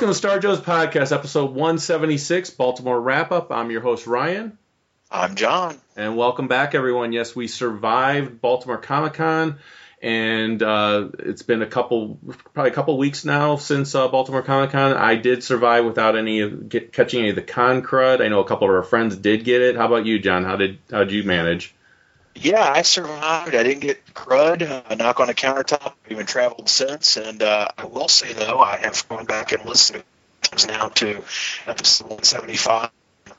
Welcome to Star Joe's Podcast, episode 176, Baltimore Wrap Up. I'm your host, Ryan. I'm John. And welcome back, everyone. Yes, we survived Baltimore Comic Con, and uh, it's been a couple, probably a couple weeks now since uh, Baltimore Comic Con. I did survive without any of get, catching any of the con crud. I know a couple of our friends did get it. How about you, John? How did how did you manage? Yeah, I survived. I didn't get crud, uh, knock on a countertop. I've even traveled since. And uh, I will say, though, I have gone back and listened to now to episode 175.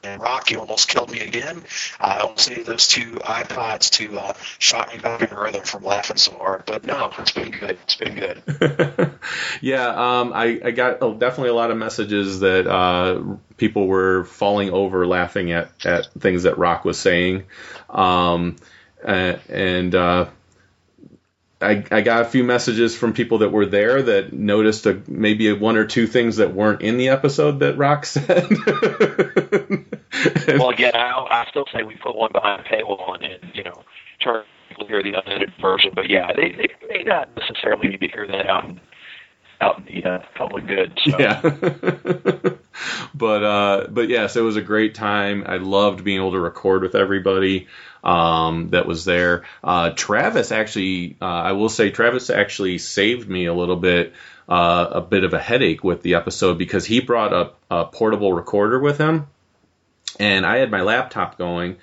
And Rocky almost killed me again. I will say those two iPods to uh, shot me back in the rhythm from laughing so hard. But no, it's been good. It's been good. yeah, um, I, I got oh, definitely a lot of messages that uh, people were falling over laughing at, at things that Rock was saying. Um, uh, and uh, I, I got a few messages from people that were there that noticed a, maybe a one or two things that weren't in the episode that Rock said. well, again, I, I still say we put one behind a paywall and, and you know, turn hear the unedited version. But yeah, they, they may not necessarily need to hear that out in, out in the uh, public good. So. Yeah. but uh, but yes, it was a great time. I loved being able to record with everybody um, that was there. Uh, Travis actually, uh, I will say, Travis actually saved me a little bit, uh, a bit of a headache with the episode because he brought a portable recorder with him, and I had my laptop going,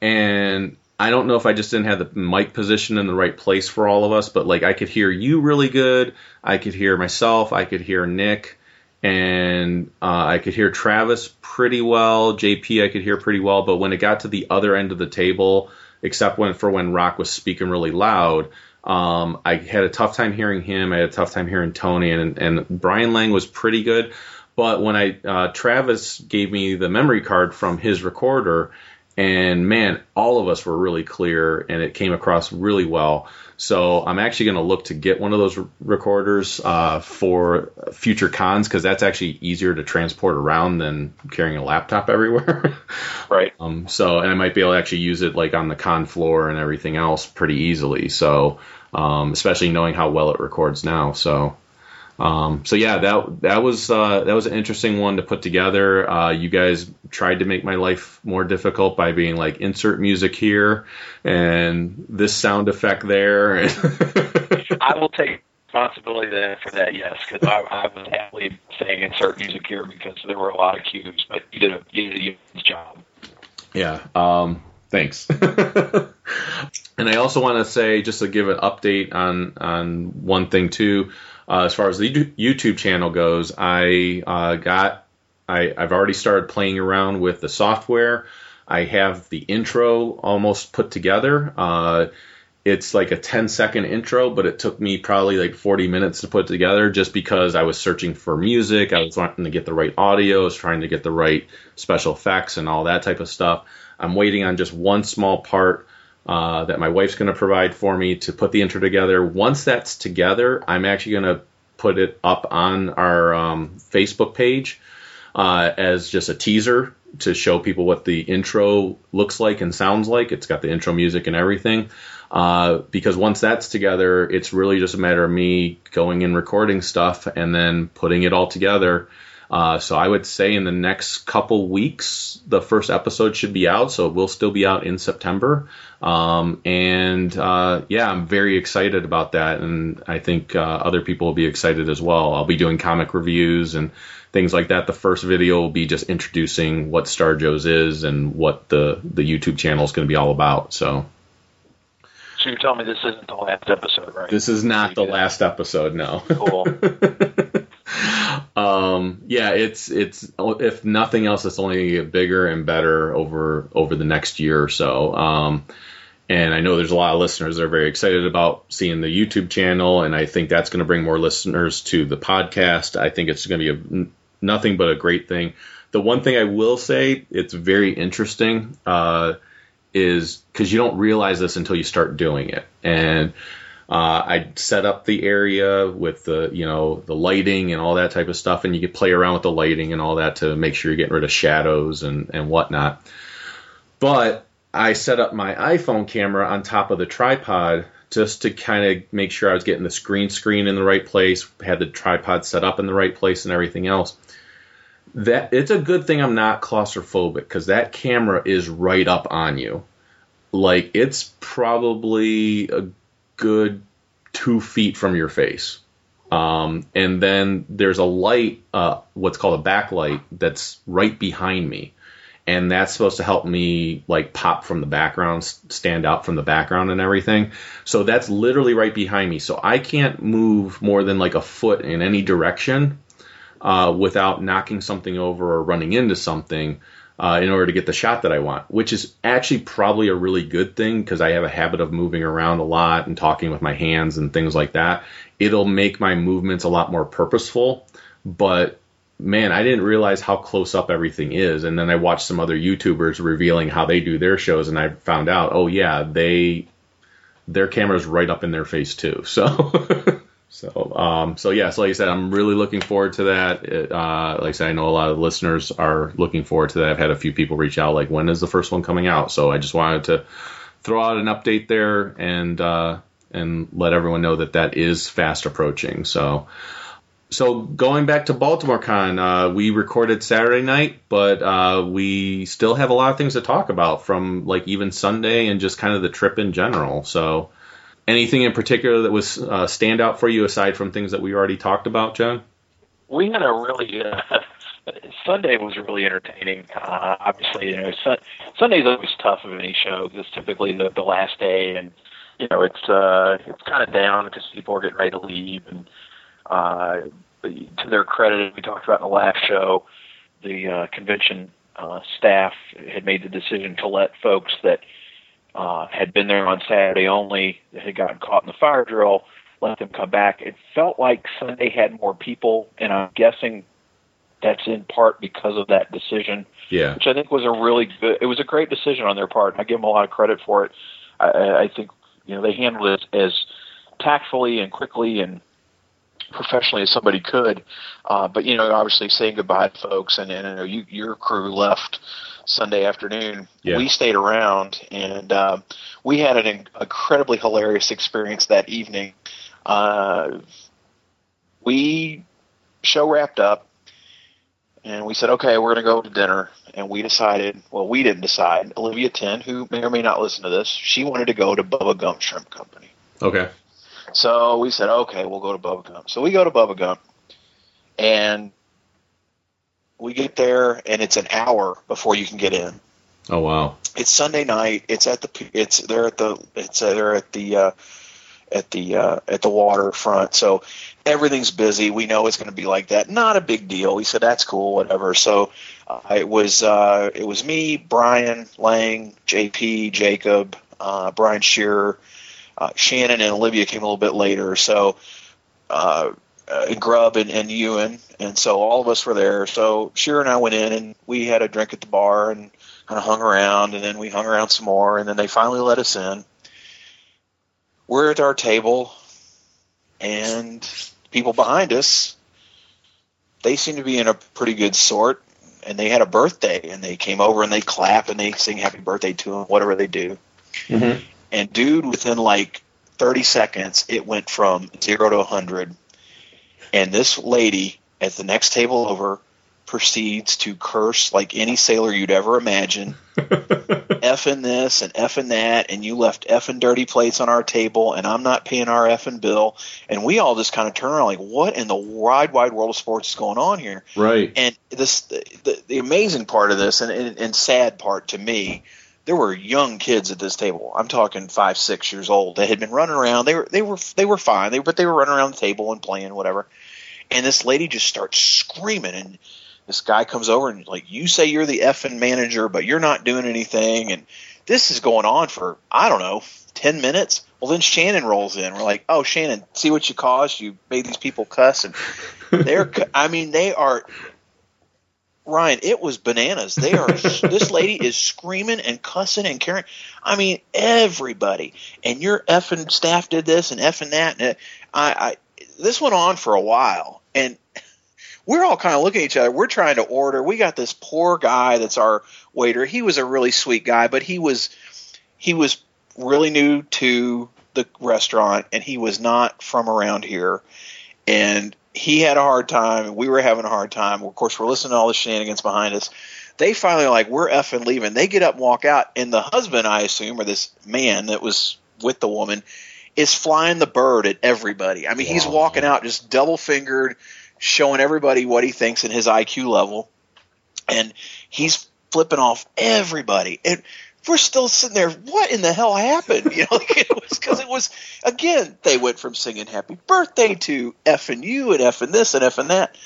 and I don't know if I just didn't have the mic position in the right place for all of us, but like I could hear you really good. I could hear myself. I could hear Nick, and uh, I could hear Travis pretty well. JP I could hear pretty well, but when it got to the other end of the table, except when for when Rock was speaking really loud, um, I had a tough time hearing him. I had a tough time hearing Tony, and and Brian Lang was pretty good. But when I uh, Travis gave me the memory card from his recorder, and man, all of us were really clear, and it came across really well. So I'm actually going to look to get one of those re- recorders uh, for future cons because that's actually easier to transport around than carrying a laptop everywhere. Right. um, so and I might be able to actually use it like on the con floor and everything else pretty easily. So um, especially knowing how well it records now. So. Um, so yeah, that that was uh, that was an interesting one to put together. Uh, you guys tried to make my life more difficult by being like insert music here and this sound effect there. I will take responsibility then for that, yes, because I, I was happily saying insert music here because there were a lot of cues, but you did a you did a job. yeah. Um, thanks. and I also want to say just to give an update on on one thing too. Uh, as far as the YouTube channel goes, I uh, got I, I've already started playing around with the software. I have the intro almost put together. Uh, it's like a 10 second intro, but it took me probably like 40 minutes to put together just because I was searching for music. I was wanting to get the right audio, I was trying to get the right special effects and all that type of stuff. I'm waiting on just one small part uh, that my wife's going to provide for me to put the intro together. Once that's together, I'm actually going to put it up on our um, Facebook page uh, as just a teaser to show people what the intro looks like and sounds like. It's got the intro music and everything. Uh, because once that's together, it's really just a matter of me going and recording stuff and then putting it all together. Uh, so I would say in the next couple weeks, the first episode should be out. So it will still be out in September. Um, and uh, yeah, I'm very excited about that, and I think uh, other people will be excited as well. I'll be doing comic reviews and things like that. The first video will be just introducing what Star Joe's is and what the the YouTube channel is going to be all about. So. So you're telling me this isn't the last episode, right? This is not the last episode, no. Cool. um, yeah, it's it's if nothing else, it's only gonna get bigger and better over over the next year or so. Um, and I know there's a lot of listeners that are very excited about seeing the YouTube channel, and I think that's going to bring more listeners to the podcast. I think it's going to be a, nothing but a great thing. The one thing I will say, it's very interesting, uh, is because you don't realize this until you start doing it. And uh, I set up the area with the you know the lighting and all that type of stuff, and you can play around with the lighting and all that to make sure you're getting rid of shadows and and whatnot. But I set up my iPhone camera on top of the tripod just to kind of make sure I was getting the screen screen in the right place, had the tripod set up in the right place, and everything else. That it's a good thing I'm not claustrophobic because that camera is right up on you. Like it's probably a good two feet from your face. Um, and then there's a light, uh, what's called a backlight, that's right behind me and that's supposed to help me like pop from the background, stand out from the background and everything. So that's literally right behind me. So I can't move more than like a foot in any direction uh, without knocking something over or running into something uh, in order to get the shot that I want, which is actually probably a really good thing because I have a habit of moving around a lot and talking with my hands and things like that. It'll make my movements a lot more purposeful, but man, I didn't realize how close up everything is. And then I watched some other YouTubers revealing how they do their shows, and I found out, oh yeah, they their camera's right up in their face too. So. So, um, so yeah, so like I said, I'm really looking forward to that. It, uh, like I said, I know a lot of listeners are looking forward to that. I've had a few people reach out, like, when is the first one coming out? So I just wanted to throw out an update there and, uh, and let everyone know that that is fast approaching. So, so going back to Baltimore Con, uh, we recorded Saturday night, but uh, we still have a lot of things to talk about from like even Sunday and just kind of the trip in general. So, anything in particular that was uh, stand out for you aside from things that we already talked about, John? We had a really uh, Sunday was really entertaining. Uh, obviously, you know, sun, Sunday's always tough of any show it's typically the, the last day, and you know, it's uh, it's kind of down because people are getting ready to leave and uh, to their credit, we talked about in the last show, the uh, convention uh, staff had made the decision to let folks that uh, had been there on Saturday only, had gotten caught in the fire drill, let them come back. It felt like Sunday had more people, and I'm guessing that's in part because of that decision. Yeah. Which I think was a really good. It was a great decision on their part. I give them a lot of credit for it. I, I think you know they handled it as tactfully and quickly and professionally as somebody could. Uh, but you know, obviously saying goodbye to folks, and, and you know, you, your crew left Sunday afternoon. Yeah. We stayed around, and uh, we had an incredibly hilarious experience that evening. Uh, we show wrapped up, and we said, okay, we're going to go to dinner. And we decided, well, we didn't decide. Olivia Ten, who may or may not listen to this, she wanted to go to Bubba Gump Shrimp Company. Okay. So we said, okay, we'll go to Bubba Gump. So we go to Bubba Gump, and we get there, and it's an hour before you can get in. Oh wow! It's Sunday night. It's at the. It's they're at the. It's uh, they're at the. Uh, at the uh, at the waterfront, so everything's busy. We know it's going to be like that. Not a big deal. We said that's cool, whatever. So uh, it was uh, it was me, Brian Lang, JP, Jacob, uh, Brian Shearer, Uh, Shannon and Olivia came a little bit later, so uh, Grubb and, and Ewan, and so all of us were there. So Shearer and I went in and we had a drink at the bar and kind of hung around, and then we hung around some more, and then they finally let us in. We're at our table, and people behind us, they seem to be in a pretty good sort, and they had a birthday, and they came over and they clap and they sing happy birthday to him, whatever they do. Mhm. And dude, within like 30 seconds, it went from zero to 100. And this lady at the next table over proceeds to curse like any sailor you'd ever imagine. effing this and effing that, and you left effing dirty plates on our table, and I'm not paying our effing bill. And we all just kind of turn around like, what in the wide, wide world of sports is going on here? Right. And this, the, the amazing part of this, and, and, and sad part to me, there were young kids at this table. I'm talking five, six years old. They had been running around. They were, they were, they were fine. They, but they were running around the table and playing whatever. And this lady just starts screaming, and this guy comes over and like, you say you're the effing manager, but you're not doing anything. And this is going on for I don't know, ten minutes. Well, then Shannon rolls in. We're like, oh, Shannon, see what you caused? You made these people cuss, and they're. I mean, they are. Ryan, it was bananas. They are. this lady is screaming and cussing and carrying. I mean, everybody. And your effing staff did this and effing that. And uh, I, I. This went on for a while, and we're all kind of looking at each other. We're trying to order. We got this poor guy that's our waiter. He was a really sweet guy, but he was he was really new to the restaurant and he was not from around here. And he had a hard time. And we were having a hard time. Of course, we're listening to all the shenanigans behind us. They finally are like, we're effing leaving. They get up and walk out, and the husband, I assume, or this man that was with the woman, is flying the bird at everybody. I mean, he's walking out just double fingered, showing everybody what he thinks in his IQ level, and he's flipping off everybody. And we're still sitting there. What in the hell happened? You know, like it was because it was again. They went from singing "Happy Birthday" to F and you and F and this and F and that.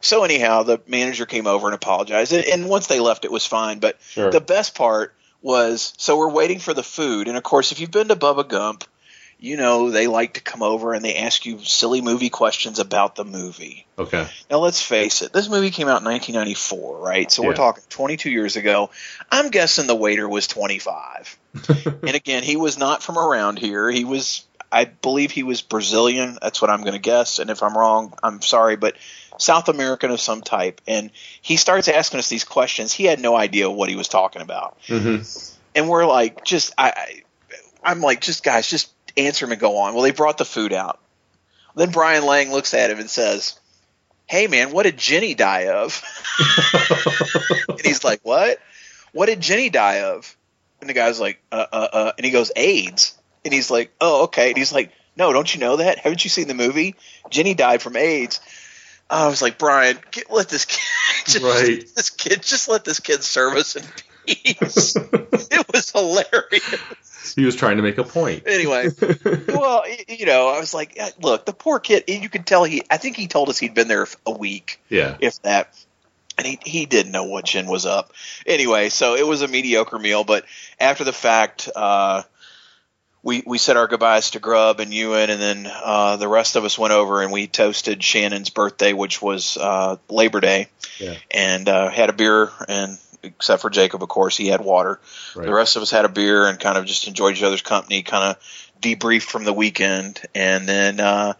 So anyhow, the manager came over and apologized, and, and once they left, it was fine. But Sure. the best part was so we're waiting for the food, and of course, if you've been to Bubba Gump, you know they like to come over and they ask you silly movie questions about the movie. Okay. Now let's face it, this movie came out in 1994, right? So we're talking 22 years ago. I'm guessing the waiter was 25. and again, he was not from around here. He was, I believe, he was Brazilian. That's what I'm going to guess. And if I'm wrong, I'm sorry, but South American of some type. And he starts asking us these questions. He had no idea what he was talking about hmm and we're like, just I, I I'm like, just guys, just answer him and go on. Well, they brought the food out. Then Brian Lang looks at him and says, "Hey, man, what did Jenny die of?" and he's like, "What? What did Jenny die of?" And the guy's like, "Uh, uh, uh," and he goes, "AIDS." And he's like, "Oh, okay." And he's like, "No, don't you know that? Haven't you seen the movie? Jenny died from AIDS." I was like, Brian, get, let this kid, just, Right. this kid, just let this kid serve us in peace. It was hilarious. He was trying to make a point. Anyway, well, you know, I was like, look, the poor kid. You could tell he. I think he told us he'd been there a week, Yeah. if that. And he, he didn't know what Jen was up. Anyway, so it was a mediocre meal. But after the fact, uh, we we said our goodbyes to Grubb and Ewan, and then uh, the rest of us went over and we toasted Shannon's birthday, which was uh, Labor Day, Yeah. and uh, had a beer. And except for Jacob, of course, he had water. Right. The rest of us had a beer and kind of just enjoyed each other's company, kind of debriefed from the weekend, and then uh,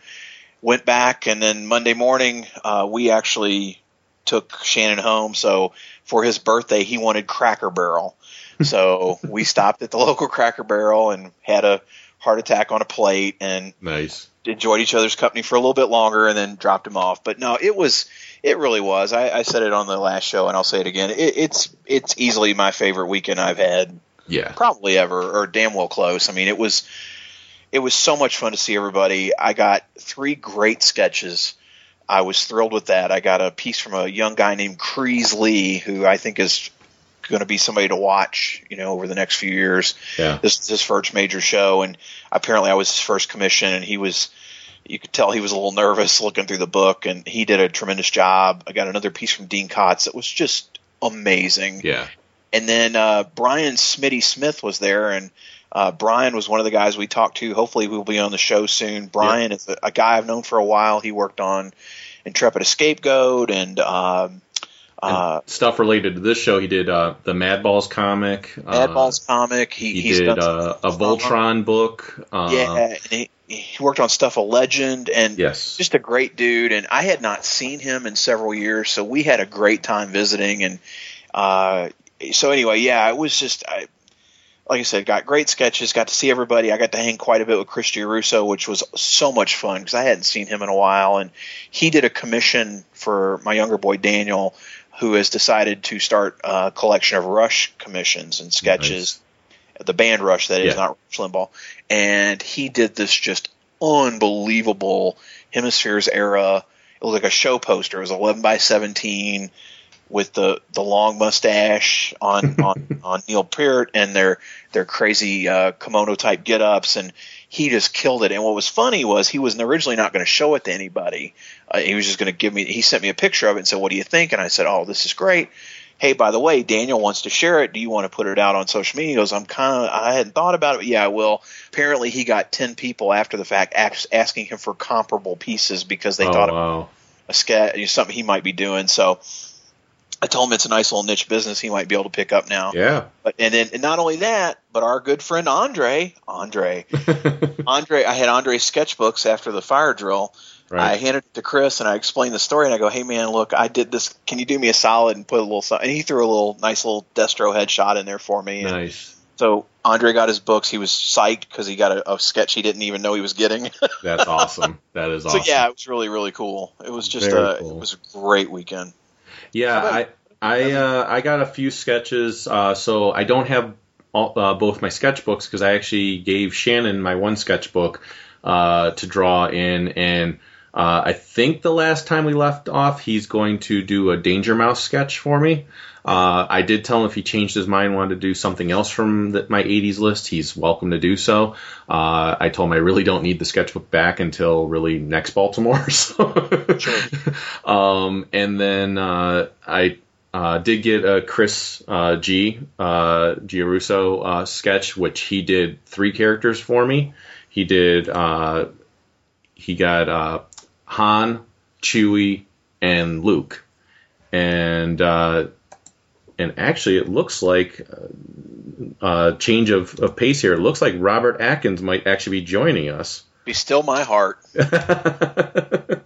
went back. And then Monday morning, uh, we actually took Shannon home. So for his birthday, he wanted Cracker Barrel. So we stopped at the local Cracker Barrel and had a heart attack on a plate and Nice. enjoyed each other's company for a little bit longer and then dropped him off. But no, it was it really was. I, I said it on the last show and I'll say it again. It, it's it's easily my favorite weekend I've had Yeah. probably ever or damn well close. I mean, it was it was so much fun to see everybody. I got three great sketches. I was thrilled with that. I got a piece from a young guy named Crees Lee, who I think is going to be somebody to watch, you know, over the next few years. Yeah. This is his first major show, and apparently I was his first commission, and he was. You could tell he was a little nervous looking through the book, and he did a tremendous job. I got another piece from Dean Kotz that was just amazing Yeah. and then uh, Brian Smitty Smith was there, and Uh, Brian was one of the guys we talked to. Hopefully, we'll be on the show soon. Brian is a, a guy I've known for a while. He worked on Intrepid EscapeGoat and. Um, uh, Stuff related to this show, he did uh, the Madballs comic. Madballs uh, comic. He, He did uh, a Voltron book. Yeah, and he, he worked on Stuff of Legend and Yes. just a great dude. And I had not seen him in several years, so we had a great time visiting. And uh, so anyway, yeah, it was just I, like I said, got great sketches. Got to see everybody. I got to hang quite a bit with Chris Russo, which was so much fun because I hadn't seen him in a while. And he did a commission for my younger boy Daniel, who has decided to start a collection of Rush commissions and sketches the band Rush that is Yeah. not Rush Limbaugh, and he did this just unbelievable Hemispheres era. It was like a show poster. It was 11 by 17 with the the long mustache on on, on Neil Peart and their their crazy uh, kimono type get ups and he just killed it. And what was funny was he was originally not going to show it to anybody. Uh, he was just going to give me. He sent me a picture of it and said, "What do you think?" And I said, "Oh, this is great." hey, by the way, Daniel wants to share it. Do you want to put it out on social media? He goes, I'm kind of, I hadn't thought about it. But yeah, I will. Apparently, he got 10 people after the fact asking him for comparable pieces because they oh, thought it wow. a sketch, you something he might be doing. So I told him it's a nice little niche business he might be able to pick up now. Yeah. But and then and not only that, but our good friend Andre, Andre, Andre, I had Andre's sketchbooks after the fire drill. I handed it to Chris and I explained the story and I go, "Hey man, look, I did this. Can you do me a solid and put a little?" And he threw a little nice little Destro headshot in there for me. Nice. so Andre got his books. He was psyched because he got a, a sketch he didn't even know he was getting. That's awesome. That is awesome. so yeah, it was really really cool. It was just a cool. it was a great weekend. Yeah, I I uh, I got a few sketches. Uh, so I don't have all, uh, both my sketchbooks because I actually gave Shannon my one sketchbook uh, to draw in, and uh, I think the last time we left off, he's going to do a Danger Mouse sketch for me. Uh, I did tell him if he changed his mind, wanted to do something else from the, my 80s list, he's welcome to do so. Uh, I told him I really don't need the sketchbook back until really next Baltimore. So. um, and then uh, I uh, did get a Chris uh, G. Uh, Giarrusso uh, sketch, which he did three characters for me. He did. Uh, he got uh, Han, Chewie, and Luke, and uh, and actually, it looks like uh, uh, change of, of pace here. It looks like Robert Atkins might actually be joining us. Be still my heart.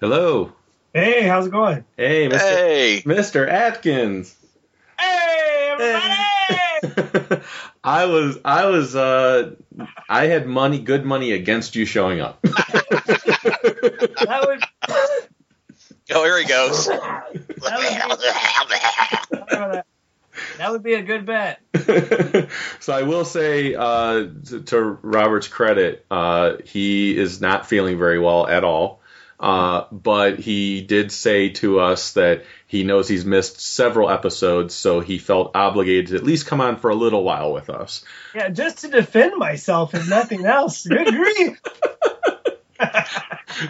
Hello. Hey, how's it going? Hey, Mr. Hey, Mr. Atkins. Hey, everybody! I was I was uh I had money good money against you showing up. that would oh here he goes. that would, that would be a good bet. so I will say uh to, to Robert's credit, uh he is not feeling very well at all. Uh, but he did say to us that he knows he's missed several episodes, so he felt obligated to at least come on for a little while with us. Yeah, just to defend myself, if nothing else. Good grief!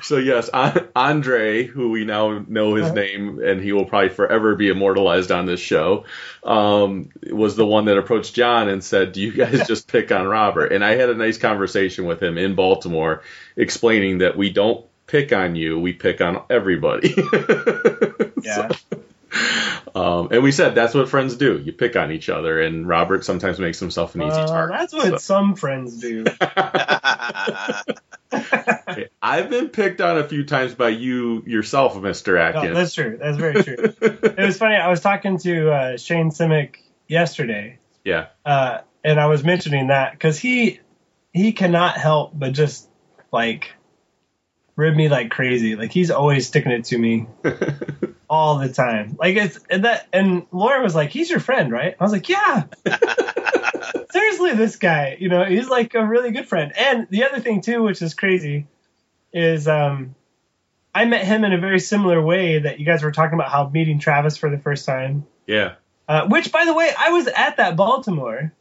So yes, Andre, who we now know his Uh-huh. name, and he will probably forever be immortalized on this show, um, was the one that approached John and said, "Do you guys just pick on Robert?" And I had a nice conversation with him in Baltimore, explaining that we don't pick on you, we pick on everybody. Yeah. um, and we said that's what friends do. You pick on each other, and Robert sometimes makes himself an easy Uh, target. that's what some friends do. I've been picked on a few times by you yourself, Mr. Atkins. Oh, that's true. That's very true. it was funny. I was talking to uh, Shane Simic yesterday, yeah. uh, and I was mentioning that because he he cannot help but just like rib me like crazy. Like he's always sticking it to me all the time. Like it's and that and Laura was like, "He's your friend, right?" I was like, "Yeah." Seriously, this guy, you know, he's like a really good friend. And the other thing too, which is crazy, is um, I met him in a very similar way that you guys were talking about how meeting Travis for the first time. Yeah. Uh, which, by the way, I was at that Baltimore.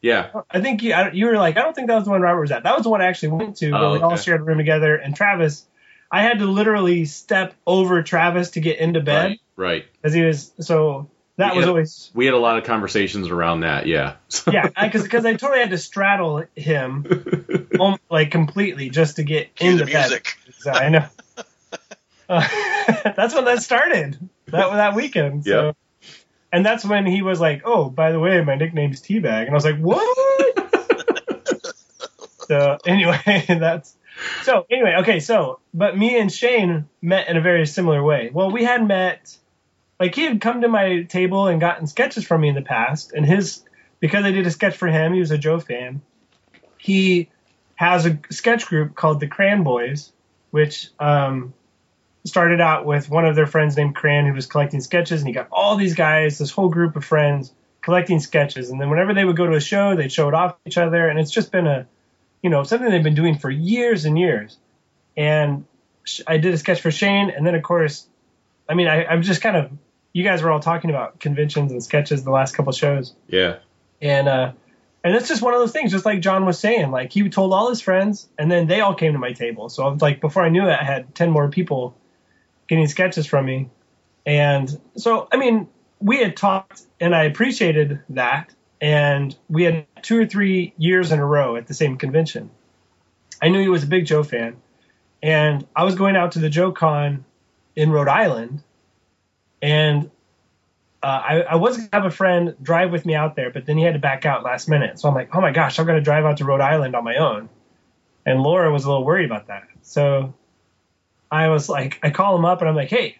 Yeah. I think you, I, you were like, I don't think that was the one Robert was at. That was the one I actually went to where Oh, we all shared a room together. And Travis, I had to literally step over Travis to get into bed Right. Right. he was so. That was Yeah. always We had a lot of conversations around that. Yeah. yeah, because because I totally had to straddle him, like completely, just to get Cue into the that. music. I know. Uh, that's when that started. That that weekend. So. Yep. And that's when he was like, "Oh, by the way, my nickname's Teabag," and I was like, "What?" so anyway, that's so anyway. Okay, so but me and Shane met in a very similar way. Well, we had met, like he had come to my table and gotten sketches from me in the past, and his because I did a sketch for him, he was a Joe fan. He has a sketch group called the Cran Boys, which um, started out with one of their friends named Cran who was collecting sketches, and he got all these guys, this whole group of friends collecting sketches, and then whenever they would go to a show, they'd show it off to each other, and it's just been a, you know, something they've been doing for years and years. And I did a sketch for Shane, and then of course, I mean, I, I'm just kind of, you guys were all talking about conventions and sketches the last couple shows yeah. and uh and it's just one of those things just like john was saying like he told all his friends and then they all came to my table so it's like before i knew it i had 10 more people getting sketches from me and so i mean we had talked and i appreciated that and we had two or three years in a row at the same convention i knew he was a big joe fan and i was going out to the joe con in rhode island and uh, I, I was gonna have a friend drive with me out there, but then he had to back out last minute. So I'm like, oh my gosh, I'm gonna drive out to Rhode Island on my own. And Laura was a little worried about that. So I was like, I call him up and I'm like, hey,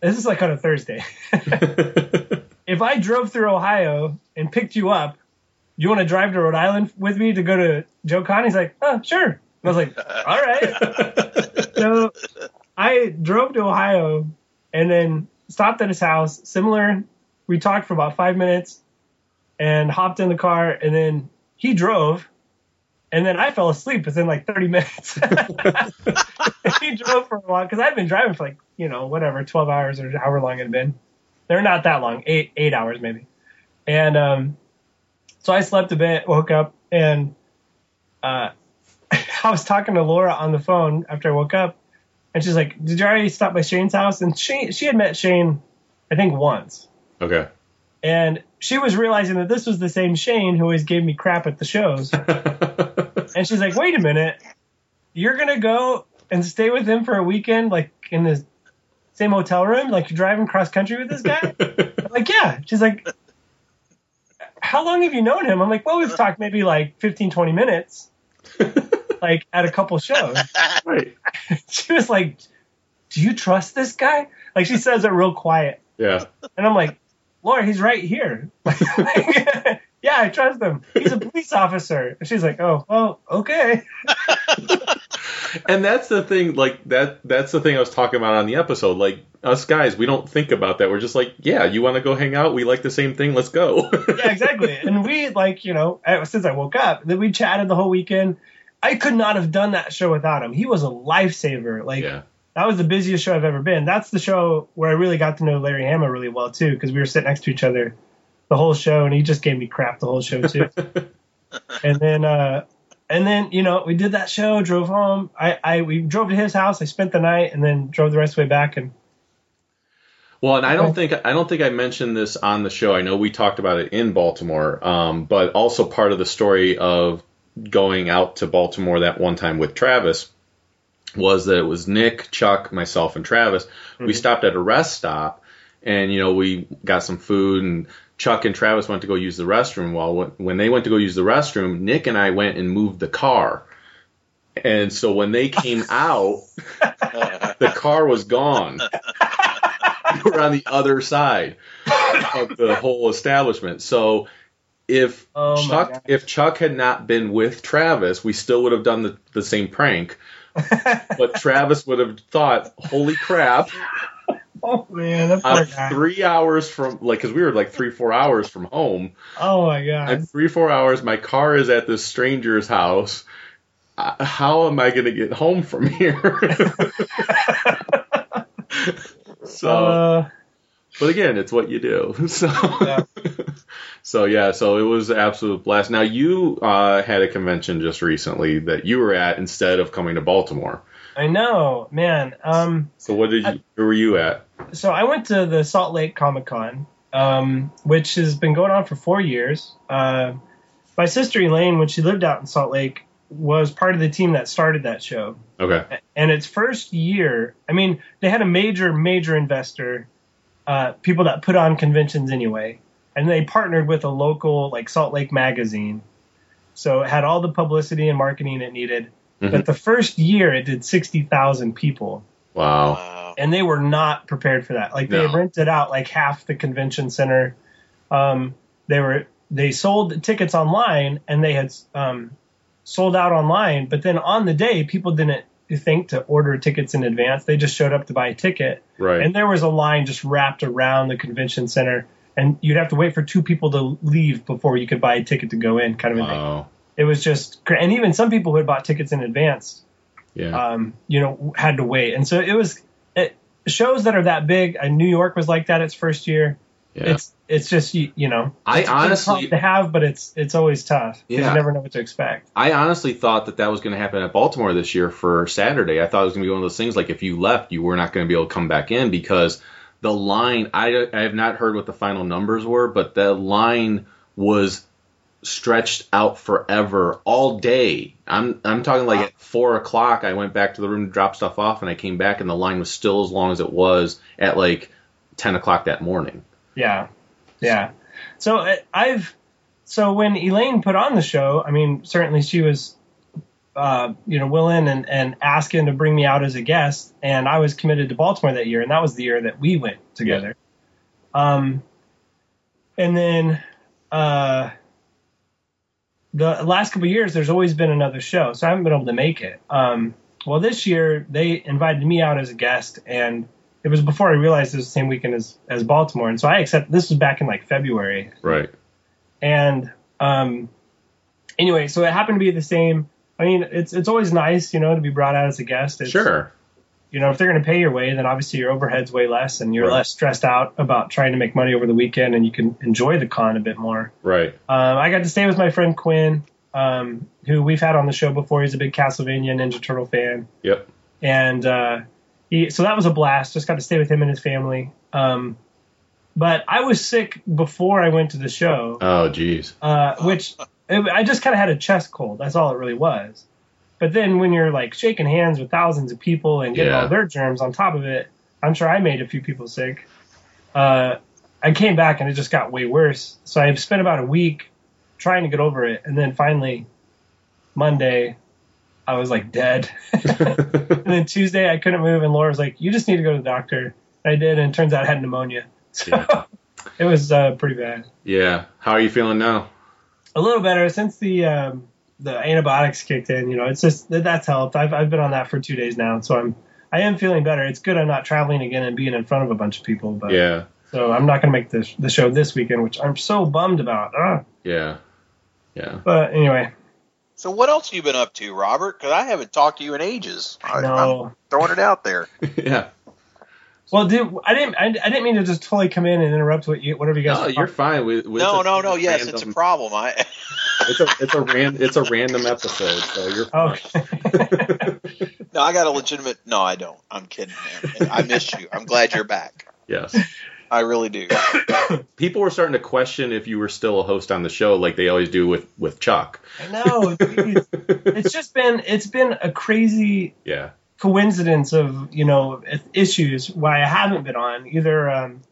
this is like on a Thursday. if I drove through Ohio and picked you up, you want to drive to Rhode Island with me to go to Joe Con? He's like, oh, sure. And I was like, all right. so I drove to Ohio and then stopped at his house. Similar, we talked for about five minutes and hopped in the car, and then he drove, and then I fell asleep within like 30 minutes. he drove for a while because I've been driving for like you know whatever 12 hours or however long it had been. They're not that long, eight eight hours maybe, and um, so I slept a bit, woke up, and uh, I was talking to Laura on the phone after I woke up, and she's like, "Did you already stop by Shane's house?" And Shane, she had met Shane, I think once, okay. and she was realizing that this was the same Shane who always gave me crap at the shows. And she's like, "Wait a minute, you're gonna go and stay with him for a weekend, like in the same hotel room, like you're driving cross country with this guy?" Like, yeah. She's like, "How long have you known him?" I'm like, "Well, we've uh, talked maybe like 15, 20 minutes, like at a couple shows." right. she was like, "Do you trust this guy?" Like she says it real quiet, Yeah. and I'm like, "Laura, he's right here." yeah, I trust him. He's a police officer. And she's like, "Oh, well, okay." And that's the thing, like that that's the thing I was talking about on the episode. Like us guys, we don't think about that. We're just like, yeah, you want to go hang out? We like the same thing. Let's go. yeah, exactly. And we like, you know, since I woke up, then we chatted the whole weekend. I could not have done that show without him. He was a lifesaver. Like yeah. that was the busiest show I've ever been. That's the show where I really got to know Larry Hama really well too, because we were sitting next to each other the whole show, and he just gave me crap the whole show too. and then, uh, and then you know, we did that show, drove home. I, I we drove to his house. I spent the night, and then drove the rest of the way back. And Well, and I don't think I don't think I mentioned this on the show. I know we talked about it in Baltimore, um, but also part of the story of going out to Baltimore that one time with Travis was that it was Nick, Chuck, myself, and Travis. We stopped at a rest stop, and you know we got some food, and Chuck and Travis went to go use the restroom. Well, when they went to go use the restroom, Nick and I went and moved the car. And so when they came out, the car was gone. we were on the other side of the whole establishment. So if Oh Chuck if Chuck had not been with Travis, we still would have done the, the same prank. But Travis would have thought, "Holy crap! oh man, I'm three hours from like because we were like three four hours from home. Oh my god. I'm three four hours. My car is at this stranger's house. Uh, how am I going to get home from here? so, uh, but again, it's what you do. So, Yeah. so yeah, so it was an absolute blast. Now you uh, had a convention just recently that you were at instead of coming to Baltimore. I know, man. Um, So what did you? Where were you at? so I went to the Salt Lake Comic Con, um, which has been going on for four years. Uh, my sister Elaine, when she lived out in Salt Lake, was part of the team that started that show. Okay. And its first year, I mean, they had a major, major investor, uh, people that put on conventions anyway, and they partnered with a local, like Salt Lake magazine. So it had all the publicity and marketing it needed. Mhm. But the first year, it did 60,000 people Wow. Wow. and they were not prepared for that. Like they No. rented out like half the convention center. Um, they were they sold tickets online and they had um, sold out online, but then on the day people didn't think to order tickets in advance. They just showed up to buy a ticket, Right. and there was a line just wrapped around the convention center, and you'd have to wait for two people to leave before you could buy a ticket to go in, kind of a thing. wow. It was just, and even some people who had bought tickets in advance Yeah. um, you know, had to wait. And so it was it, shows that are that big. Uh, New York was like that its first year. Yeah. It's it's just you, you know, I it's a good honestly- to have, but it's it's always tough. Yeah. you never know what to expect. I honestly thought that that was going to happen at Baltimore this year for Saturday. I thought it was going to be one of those things like if you left, you were not going to be able to come back in because the line. I, I have not heard what the final numbers were, but the line was stretched out forever all day. I'm I'm talking like at four o'clock. I went back to the room to drop stuff off, and I came back, and the line was still as long as it was at like ten o'clock that morning. Yeah, yeah. So uh, I've so when Elaine put on the show, I mean, certainly she was. Uh, you know, willing and, and asking to bring me out as a guest, and I was committed to Baltimore that year, and that was the year that we went together. Um, and then uh, the last couple of years, there's always been another show, so I haven't been able to make it. Um, well, this year they invited me out as a guest, and it was before I realized it was the same weekend as as Baltimore, and so I accepted. This was back in like February, Right. and um, anyway, so it happened to be the same. I mean, it's it's always nice, you know, to be brought out as a guest. It's, Sure. You know, if they're going to pay your way, then obviously your overhead's way less, and you're Right. less stressed out about trying to make money over the weekend, and you can enjoy the con a bit more. Right. Um, I got to stay with my friend Quinn, um, who we've had on the show before. He's a big Castlevania Ninja Turtle fan, Yep. and uh, he, so that was a blast. Just got to stay with him and his family. Um, but I was sick before I went to the show, Oh, geez. uh, which it, I just kind of had a chest cold. That's all it really was. But then when you're like shaking hands with thousands of people and getting Yeah. all their germs on top of it, I'm sure I made a few people sick. Uh, I came back and it just got way worse. So I spent about a week trying to get over it, and then finally Monday I was like dead. and then Tuesday I couldn't move, and Laura was like, "You just need to go to the doctor." I did, and it turns out I had pneumonia. So Yeah. it was uh, pretty bad. yeah. How are you feeling now? A little better since the um, the antibiotics kicked in. You know, it's just that that's helped. I've I've been on that for two days now, so I'm I am feeling better. It's good I'm not traveling again and being in front of a bunch of people, but Yeah. so I'm not going to make the the show this weekend, which I'm so bummed about. Ah. Yeah. Yeah. But anyway, So what else have you been up to, Robert? Because I haven't talked to you in ages. I, no. I'm throwing it out there. yeah. Well, dude, I didn't. I, I didn't mean to just totally come in and interrupt what you, whatever you guys. No, were you're fine. With, with no, the- no, no. Yes, random- it's a problem. I It's a it's a ran, it's a random episode, so you're fine. Okay. no, I got a legitimate. No, I don't. I'm kidding, man. I missed you. I'm glad you're back. yes. I really do. People were starting to question if you were still a host on the show, like they always do with with Chuck. I know. it's just been. It's been a crazy Yeah. coincidence of you know issues why I haven't been on. Either um,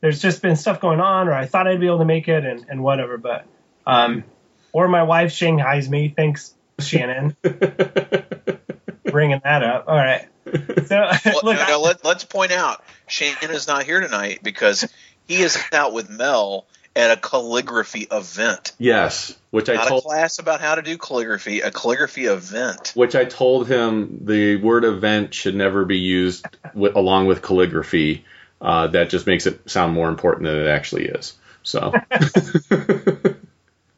there's just been stuff going on, or I thought I'd be able to make it, and, and whatever. But um, or my wife shanghais me. Thanks, Shannon, bringing that up. All right. So Well, look, no, no, let, let's point out Shannon is not here tonight because he is out with Mel at a calligraphy event. Yes, which I Not a class about how to do calligraphy, a calligraphy event. which I told him the word event should never be used with, along with calligraphy. Uh, that just makes it sound more important than it actually is. So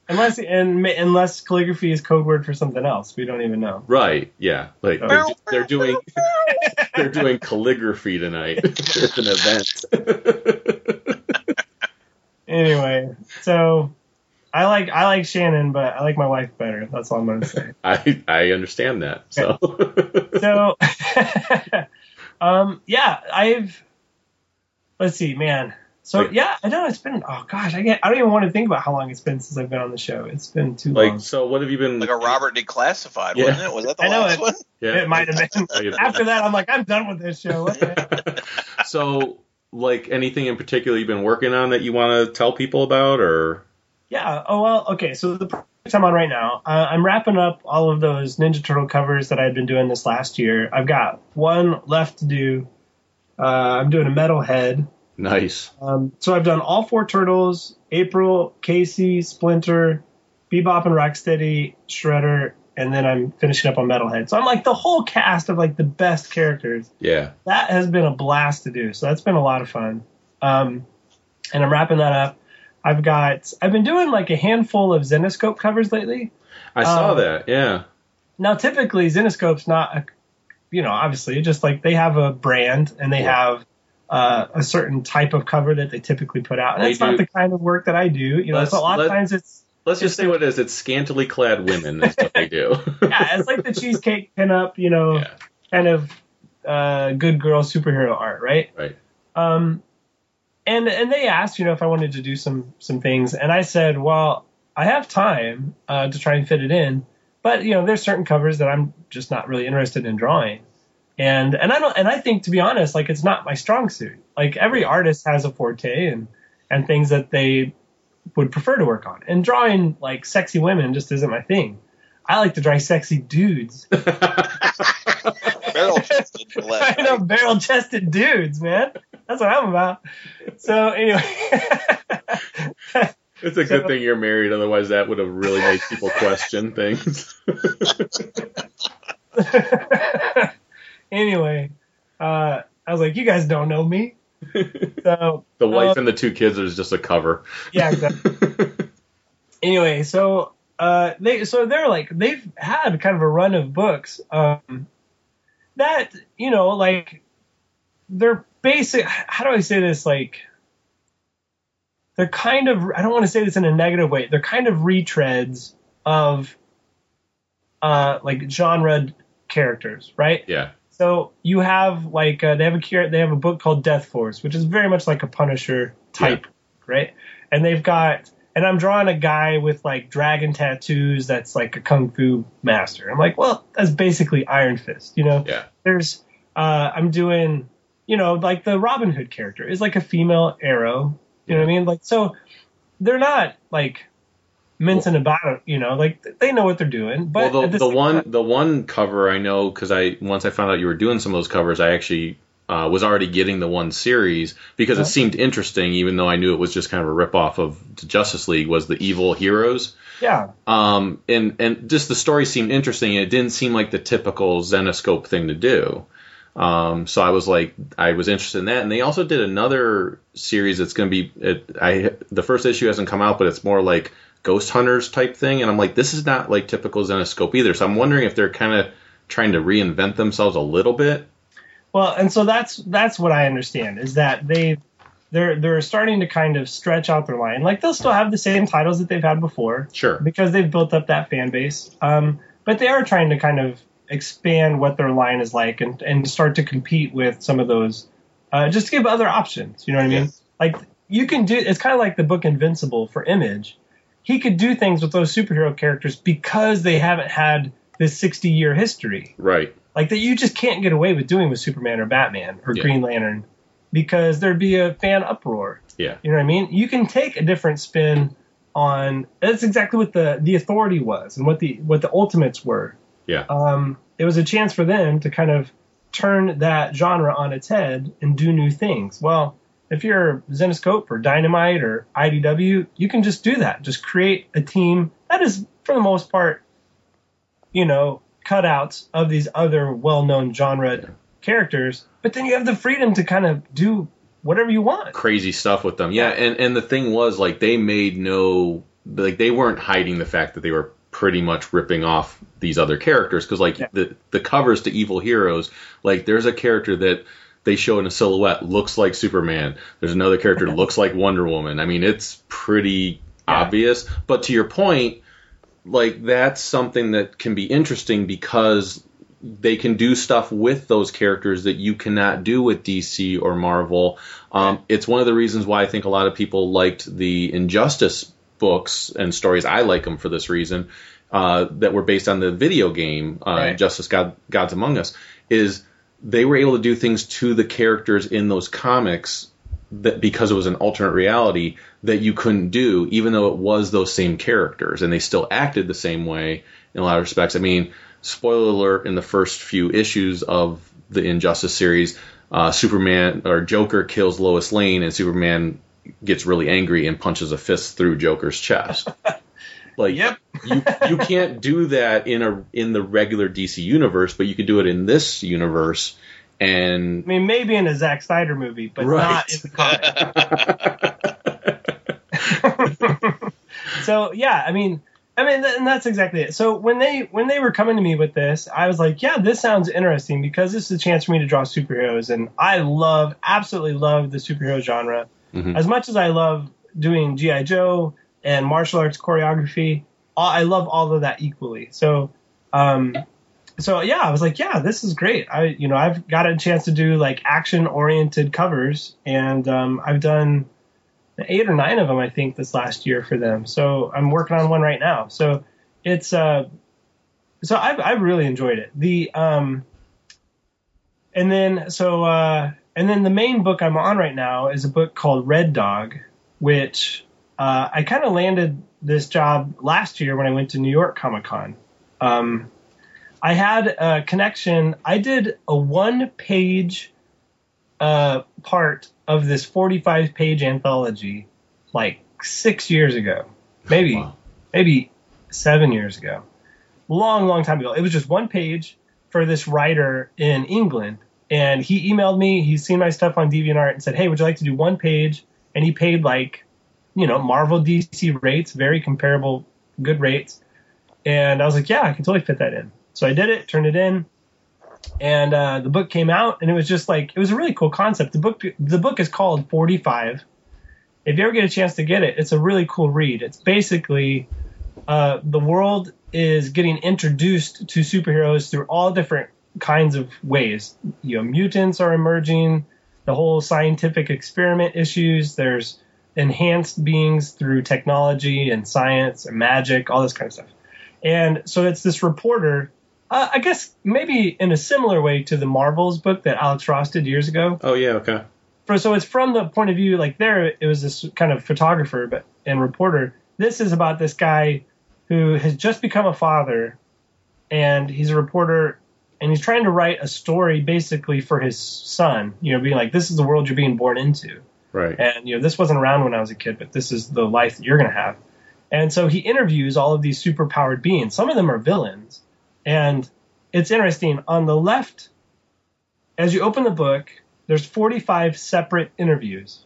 unless and unless calligraphy is code word for something else, we don't even know. right, yeah, like they're, they're doing they're doing calligraphy tonight. it's an event. Anyway, so I like I like Shannon, but I like my wife better. That's all I'm gonna say. I I understand that. So So, um, yeah, I've let's see, man. So Like- yeah, I know it's been. Oh gosh, I get. I don't even want to think about how long it's been since I've been on the show. It's been too long. Like, so what have you been? Like a Robert Declassified, Yeah. wasn't it? Was that the I know last it. one? Yeah. It might have been. After that, I'm like, I'm done with this show. What the heck? so, like, anything in particular you've been working on that you want to tell people about, or Yeah. Oh well. Okay. So the project I'm on right now, uh, I'm wrapping up all of those Ninja Turtle covers that I've been doing this last year. I've got one left to do. Uh, I'm doing a Metalhead. Nice? Um, so I've done all four turtles: April, Casey, Splinter, Bebop and Rocksteady, Shredder, and then I'm finishing up on Metalhead. So I'm like the whole cast of like the best characters. Yeah. That has been a blast to do. So that's been a lot of fun. Um, and I'm wrapping that up. I've got I've been doing like a handful of Zenescope covers lately. I saw Um, that. Yeah. Now, typically, Zenescope's not, a, you know, obviously, just like they have a brand and they have uh, a certain type of cover that they typically put out, and They it's not the kind of work that I do. You know, Let's- a lot of times it's Let's just say what it is. It's scantily clad women. Is what they do. yeah, it's like the cheesecake pinup, you know, Yeah. kind of uh, good girl superhero art, right? Right. Um, and and they asked, you know, if I wanted to do some some things, and I said, well, I have time uh, to try and fit it in, but you know, there's certain covers that I'm just not really interested in drawing, and and I don't, and I think to be honest, like it's not my strong suit. Like every artist has a forte and and things that they would prefer to work on, and drawing like sexy women just isn't my thing. I like to draw sexy dudes. Barrel chested. I know barrel chested dudes, man. That's what I'm about. So anyway, It's a good thing you're married, otherwise that would have really made people question things. anyway, uh, I was like, you guys don't know me. So the wife uh, and the two kids is just a cover. yeah, exactly. anyway, so uh, they so they're like they've had kind of a run of books um, that you know like they're basic. How do I say this? Like they're kind of I don't want to say this in a negative way. They're kind of retreads of uh, like genre characters, right? yeah. So you have like uh, they have a cur- they have a book called Death Force, which is very much like a Punisher type, right? And they've got and I'm drawing a guy with like dragon tattoos that's like a kung fu master. I'm like, well, that's basically Iron Fist, you know? Yeah. There's uh, I'm doing, you know, like the Robin Hood character is like a female arrow. You know what I mean? Like so, they're not like mincing about it. You know, like they know what they're doing. But well, the, the one time- the one cover I know because I once I found out you were doing some of those covers, I actually uh, was already getting the one series because it seemed interesting, even though I knew it was just kind of a ripoff of the Justice League. Was the evil heroes? yeah, Um, and and just the story seemed interesting. It didn't seem like the typical Zenescope thing to do. Um, so I was like, I was interested in that. And they also did another series that's going to be, it, I the first issue hasn't come out, but it's more like Ghost Hunters type thing. And I'm like, this is not like typical Zenescope either. So I'm wondering if they're kind of trying to reinvent themselves a little bit. Well, and so that's that's what I understand is that they they're they're starting to kind of stretch out their line. Like they'll still have the same titles that they've had before Sure. because they've built up that fan base. Um, but they are trying to kind of expand what their line is like and and start to compete with some of those, uh, just to give other options. You know what I mean? Yes. Like you can do. It's kind of like the book Invincible for Image. He could do things with those superhero characters because they haven't had this 60 year history Right. like that you just can't get away with doing with Superman or Batman or Yeah. Green Lantern because there'd be a fan uproar. Yeah. You know what I mean? You can take a different spin on that's exactly what the the authority was and what the what the ultimates were. Yeah. Um, it was a chance for them to kind of turn that genre on its head and do new things. Well, if you're Zenescope or Dynamite or IDW, you can just do that. Just create a team that is, for the most part, you know, cutouts of these other well-known genre characters. But then you have the freedom to kind of do whatever you want. crazy stuff with them. Yeah, and and the thing was like they made no like they weren't hiding the fact that they were pretty much ripping off these other characters because like Yeah. the the covers to Evil Heroes, like there's a character that they show in a silhouette looks like Superman. There's another character that looks like Wonder Woman. I mean, it's pretty Yeah. obvious. But to your point, like that's something that can be interesting because they can do stuff with those characters that you cannot do with DC or Marvel. Um, it's one of the reasons why I think a lot of people liked the Injustice books and stories. I like them for this reason uh, that were based on the video game uh, Right. Justice God, Gods Among Us. Is they were able to do things to the characters in those comics that because it was an alternate reality that you couldn't do, even though it was those same characters, and they still acted the same way in a lot of respects. I mean, spoiler alert: in the first few issues of the Injustice series, uh, Superman or Joker kills Lois Lane, and Superman gets really angry and punches a fist through Joker's chest. Like, Yep. you you can't do that in a in the regular DC universe, but you can do it in this universe. And I mean, maybe in a Zack Snyder movie, but Right. not in the comic. so yeah, I mean, I mean, th- and that's exactly it. So when they when they were coming to me with this, I was like, yeah, this sounds interesting because this is a chance for me to draw superheroes, and I love, absolutely love the superhero genre Mhm. as much as I love doing GI Joe and martial arts choreography. all- I love all of that equally. So. Um, so yeah, I was like, yeah, this is great. I, you know, I've got a chance to do like action oriented covers and, um, I've done eight or nine of them, I think this last year for them. So I'm working on one right now. So it's, uh, so I've, I've really enjoyed it. The, um, and then, so, uh, and then the main book I'm on right now is a book called Red Dog, which, uh, I kind of landed this job last year when I went to New York Comic Con. Um, I had a connection. I did a one page uh, part of this 45 page anthology like six years ago, maybe, Wow. maybe seven years ago. Long, long time ago. It was just one page for this writer in England. And he emailed me. He's seen my stuff on DeviantArt and said, Hey, would you like to do one page? And he paid like, you know, Marvel DC rates, very comparable, good rates. And I was like, yeah, I can totally fit that in. So I did it, turned it in, and uh, the book came out, and it was just like it was a really cool concept. The book the book is called 45. If you ever get a chance to get it, it's a really cool read. It's basically uh, the world is getting introduced to superheroes through all different kinds of ways. You know, mutants are emerging, the whole scientific experiment issues. There's enhanced beings through technology and science and magic, all this kind of stuff. And so it's this reporter, uh, I guess maybe in a similar way to the Marvels book that Alex Ross did years ago. oh yeah, okay, For, so it's from the point of view, like there, it was this kind of photographer but and reporter. This is about this guy who has just become a father, and he's a reporter, and he's trying to write a story basically for his son. You know, being like, this is the world you're being born into right. and you know this wasn't around when I was a kid, but this is the life that you're going to have. And so he interviews all of these superpowered beings. Some of them are villains, and it's interesting. On the left, as you open the book, there's 45 separate interviews,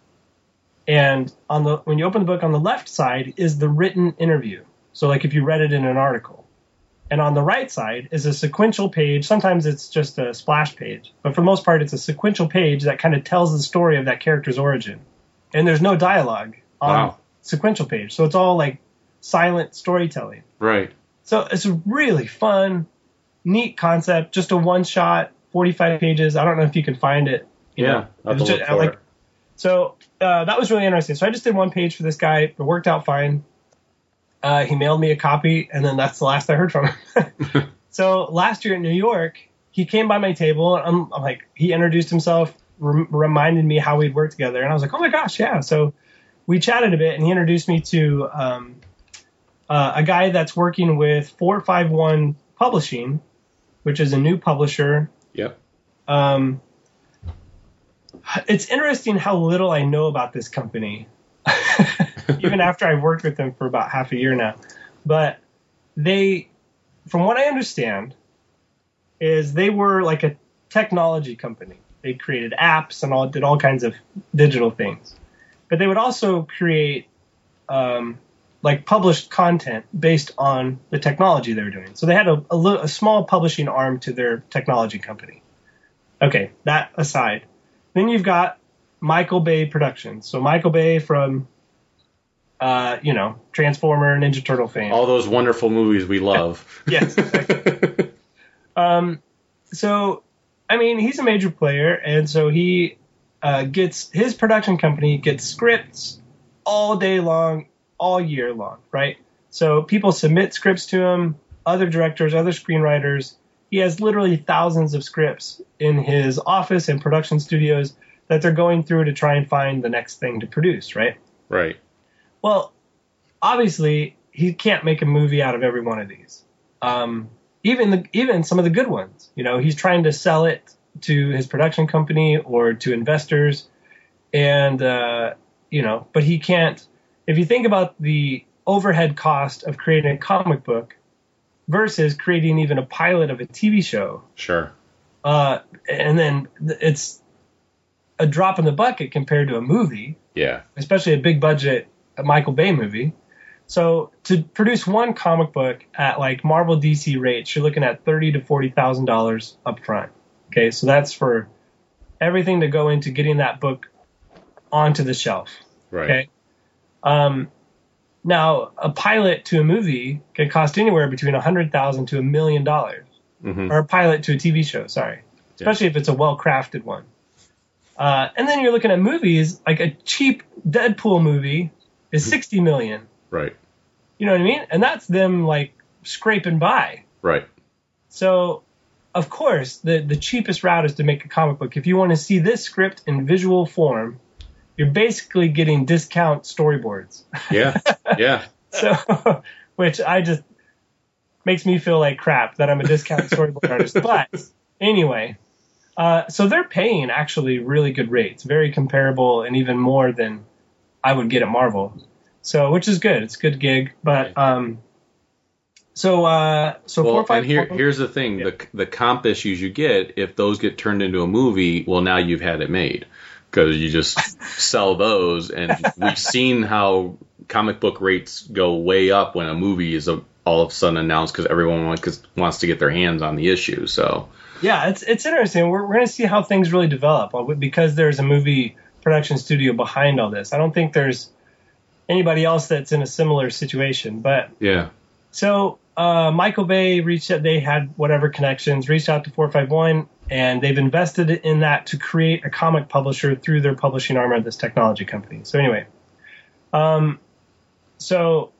and on the when you open the book on the left side is the written interview. So like if you read it in an article. And on the right side is a sequential page. Sometimes it's just a splash page, but for the most part, it's a sequential page that kind of tells the story of that character's origin. And there's no dialogue on Wow. sequential page, so it's all like silent storytelling. Right. So it's a really fun, neat concept. Just a one shot, 45 pages. I don't know if you can find it. you Yeah, know. It I like- so uh, that was really interesting. So I just did one page for this guy. It worked out fine. Uh, he mailed me a copy, and then that's the last I heard from him. so last year in New York, he came by my table. And I'm, I'm like, he introduced himself, rem- reminded me how we'd worked together, and I was like, oh my gosh, yeah. So we chatted a bit, and he introduced me to um, uh, a guy that's working with 451 Publishing, which is a new publisher Yep. um, it's interesting how little I know about this company, even after I've worked with them for about half a year now. But they, from what I understand, is they were like a technology company. They created apps and all did all kinds of digital things, but they would also create um, like published content based on the technology they were doing. So they had a, a, a small publishing arm to their technology company. Okay, that aside, then you've got Michael Bay Productions. So Michael Bay from, uh, you know, Transformer, Ninja Turtle fame. All those wonderful movies we love. Yes, exactly. um, so I mean, he's a major player, and so he uh, gets his production company gets scripts all day long, all year long, right? So people submit scripts to him, other directors, other screenwriters. He has literally thousands of scripts in his office and production studios that they're going through to try and find the next thing to produce, right? Right. Well, obviously, he can't make a movie out of every one of these. Um, even the even some of the good ones. You know, he's trying to sell it to his production company or to investors, and uh, you know, but he can't. If you think about the overhead cost of creating a comic book versus creating even a pilot of a TV show, Sure. uh, and then it's a drop in the bucket compared to a movie Yeah. especially a big budget Michael Bay movie. So to produce one comic book at like Marvel DC rates, you're looking at thirty to forty thousand dollars up front. Okay, so that's for everything to go into getting that book onto the shelf. Right. Okay. Um, now a pilot to a movie can cost anywhere between a hundred thousand to a million dollars, hmm or a pilot to a TV show. Sorry, especially if it's a well crafted one. Uh, and then you're looking at movies like a cheap Deadpool movie is sixty million. Right. You know what I mean? And that's them like scraping by. Right. So, of course, the the cheapest route is to make a comic book. If you want to see this script in visual form, you're basically getting discount storyboards. Yeah. Yeah. So, which I just makes me feel like crap that I'm a discount storyboard artist. But anyway, uh, so they're paying actually really good rates, very comparable, and even more than I would get at Marvel. So, which is good. It's a good gig. But um, so uh, so four Well, five and here, four- here's the thing: Yeah. the the comp issues you get if those get turned into a movie, well, now you've had it made because you just sell those, and we've seen how comic book rates go way up when a movie is a, all of a sudden announced because everyone wants, wants to get their hands on the issue. So, Yeah, it's it's interesting. We're we're gonna see how things really develop uh, because there's a movie production studio behind all this. I don't think there's anybody else that's in a similar situation. But yeah, so uh, Michael Bay reached out. They had whatever connections, reached out to 451, and they've invested in that to create a comic publisher through their publishing arm of this technology company. So anyway, um, so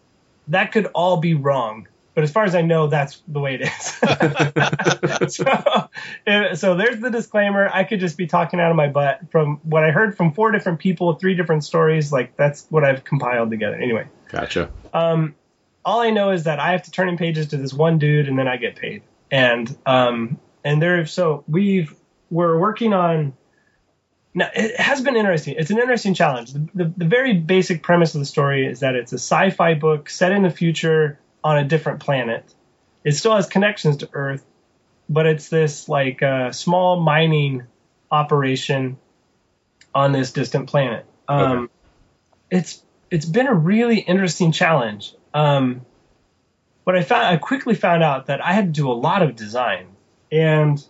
that could all be wrong. But as far as I know, that's the way it is. so, so there's the disclaimer. I could just be talking out of my butt from what I heard from four different people, three different stories. Like that's what I've compiled together. Anyway, gotcha. um, all I know is that I have to turn in pages to this one dude, and then I get paid. And um, and there, so we've we're working on. Now it has been interesting. It's an interesting challenge. The, the, the very basic premise of the story is that it's a sci-fi book set in the future on a different planet. It still has connections to Earth, but it's this like uh, small mining operation on this distant planet. Um, Okay. It's it's been a really interesting challenge. Um, but I found I quickly found out that I had to do a lot of design, and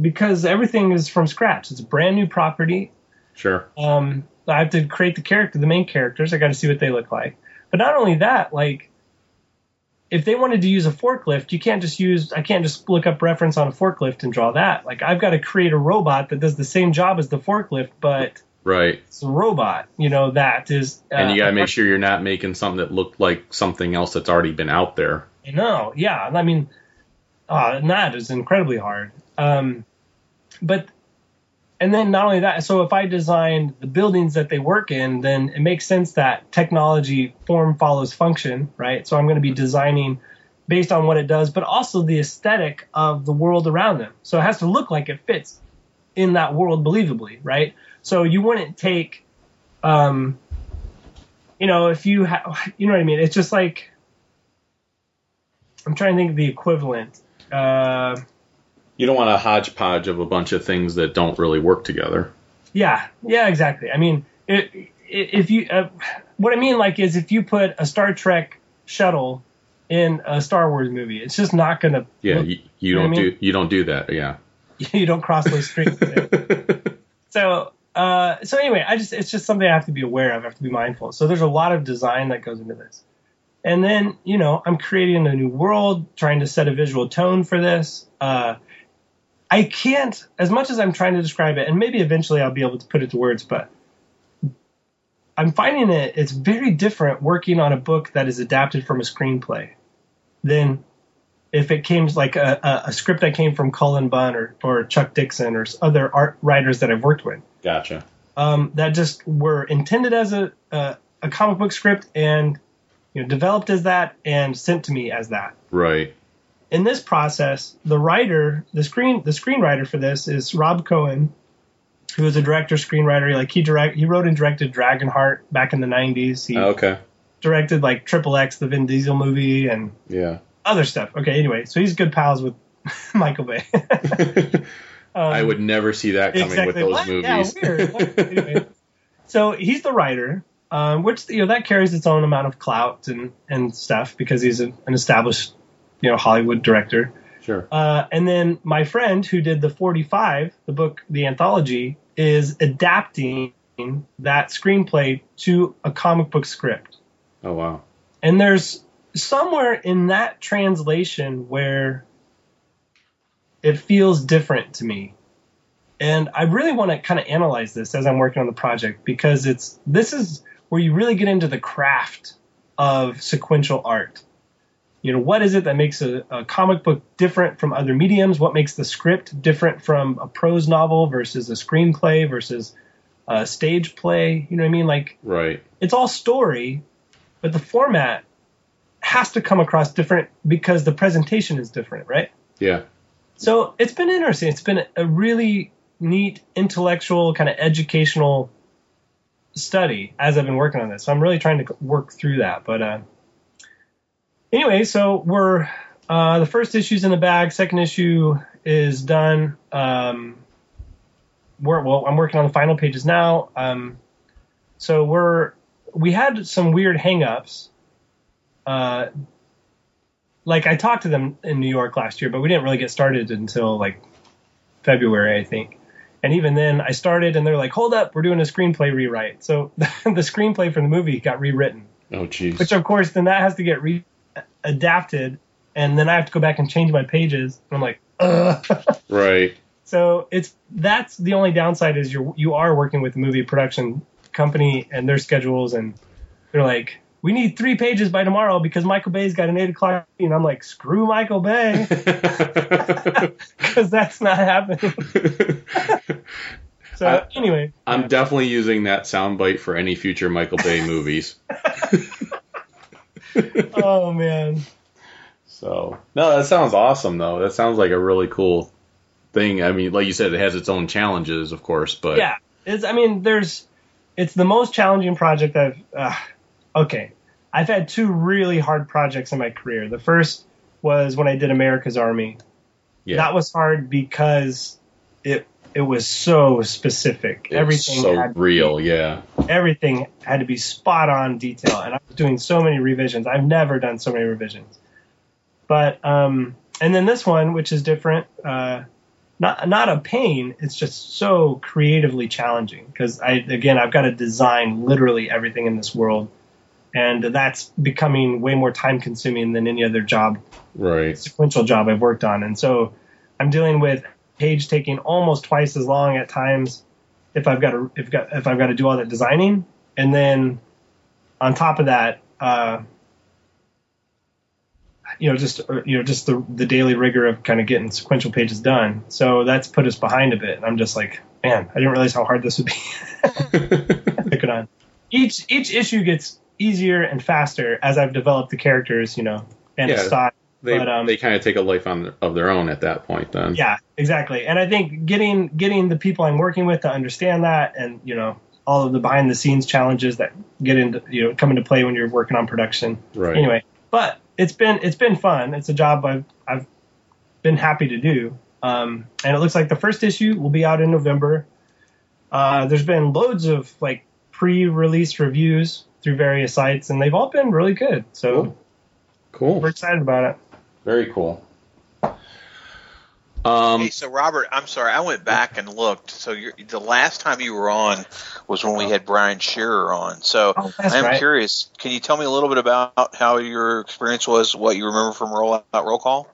because everything is from scratch, it's a brand new property. Sure. Um, I have to create the character, the main characters. I got to see what they look like. But not only that, like if they wanted to use a forklift, you can't just use. I can't just look up reference on a forklift and draw that. Like I've got to create a robot that does the same job as the forklift, but Right. it's a robot. You know that is. Uh, And you got to make sure you're not making something that looked like something else that's already been out there. No, yeah, I mean, uh, that is incredibly hard. Um, but and then not only that, so if I design the buildings that they work in, then it makes sense that technology form follows function, right? So I'm going to be designing based on what it does, but also the aesthetic of the world around them. So it has to look like it fits in that world believably, right? So you wouldn't take, um, you know, if you have, you know what I mean? It's just like I'm trying to think of the equivalent. Uh, You don't want a hodgepodge of a bunch of things that don't really work together. yeah, yeah, exactly. I mean, it, if you, uh, what I mean, like, is if you put a Star Trek shuttle in a Star Wars movie, it's just not gonna. Yeah, look- you, you you know don't I do you don't do that. Yeah. you don't cross those streams. so, uh, so anyway, I just it's just something I have to be aware of. I have to be mindful. So there's a lot of design that goes into this, and then you know I'm creating a new world, trying to set a visual tone for this. Uh, I can't, as much as I'm trying to describe it, and maybe eventually I'll be able to put it to words, but I'm finding it, it's very different working on a book that is adapted from a screenplay than if it came like a, a, a script that came from Cullen Bunn or, or Chuck Dixon or other art writers that I've worked with Gotcha. um, that just were intended as a, a, a comic book script and you know, developed as that and sent to me as that Right. In this process, the writer, the screen, the screenwriter for this is Rob Cohen, who is a director, screenwriter. Like he direct, he wrote and directed Dragonheart back in the '90s. He Okay. directed like Triple X, the Vin Diesel movie, and Yeah. other stuff. Okay, anyway, so he's good pals with Michael Bay. Um, I would never see that coming with those What? movies. Yeah. Anyway. so he's the writer, um, which you know that carries its own amount of clout and and stuff because he's a, an established you know Hollywood director. sure. Uh, and then my friend who did the 45, the book, the anthology, is adapting that screenplay to a comic book script. Oh wow. And there's somewhere in that translation where it feels different to me. And I really want to kind of analyze this as I'm working on the project because it's this is where you really get into the craft of sequential art. You know, what is it that makes a, a comic book different from other mediums? What makes the script different from a prose novel versus a screenplay versus a stage play? You know what I mean? Like Right. it's all story, but the format has to come across different because the presentation is different, right? Yeah. So it's been interesting. It's been a really neat intellectual kind of educational study as I've been working on this. So I'm really trying to work through that. But uh, anyway, so we're uh, the first issue's in the bag. Second issue is done. Um, we're, well, I'm working on the final pages now. Um, so we're we had some weird hangups. Uh, like I talked to them in New York last year, but we didn't really get started until like February, I think. And even then, I started, and they're like, "Hold up, we're doing a screenplay rewrite." So the screenplay for the movie got rewritten, Oh jeez. which of course then that has to get re adapted, and then I have to go back and change my pages. And I'm like, Ugh. Right. so it's that's the only downside is you you are working with a movie production company and their schedules, and they're like, "We need three pages by tomorrow because Michael Bay's got an eight o'clock." And I'm like, "Screw Michael Bay," because that's not happening. So I- anyway, I'm definitely using that soundbite for any future Michael Bay movies. oh man, So no, that sounds awesome though. That sounds like a really cool thing. I mean, like you said, it has its own challenges, of course, but yeah, it's. I mean, there's. It's the most challenging project I've. Uh, okay, I've had two really hard projects in my career. The first was when I did America's Army. yeah, That was hard because it it was so specific. it's everything so real. Yeah, everything had to be spot on detail, and I was doing so many revisions. I've never done so many revisions. But um, and then this one, which is different, uh, not not a pain. It's just so creatively challenging because I again I've got to design literally everything in this world, and that's becoming way more time consuming than any other job right. sequential job I've worked on. And so I'm dealing with page taking almost twice as long at times if I've got to if got if I've got to do all that designing, and then on top of that, uh, you know, just you know, just the the daily rigor of kind of getting sequential pages done. So that's put us behind a bit. And I'm just like, man, I didn't realize how hard this would be. Pick it on. Each each issue gets easier and faster as I've developed the characters, you know, and the Yeah. style. They But, um, they kind of take a life on of their own at that point. Then Yeah, exactly. And I think getting getting the people I'm working with to understand that, and you know, all of the behind the scenes challenges that get into you know come into play when you're working on production. right. Anyway, but it's been it's been fun. It's a job I've I've been happy to do. Um, and it looks like the first issue will be out in November. Uh, there's been loads of like pre-release reviews through various sites, and they've all been really good. So Cool. Cool. we're excited about it. Very cool. Um, Hey, so Robert, I'm sorry, I went back and looked. So you're, the last time you were on was when we had Brian Shearer on. So Oh, I'm right. curious. Can you tell me a little bit about how your experience was, what you remember from Roll Out Roll Call?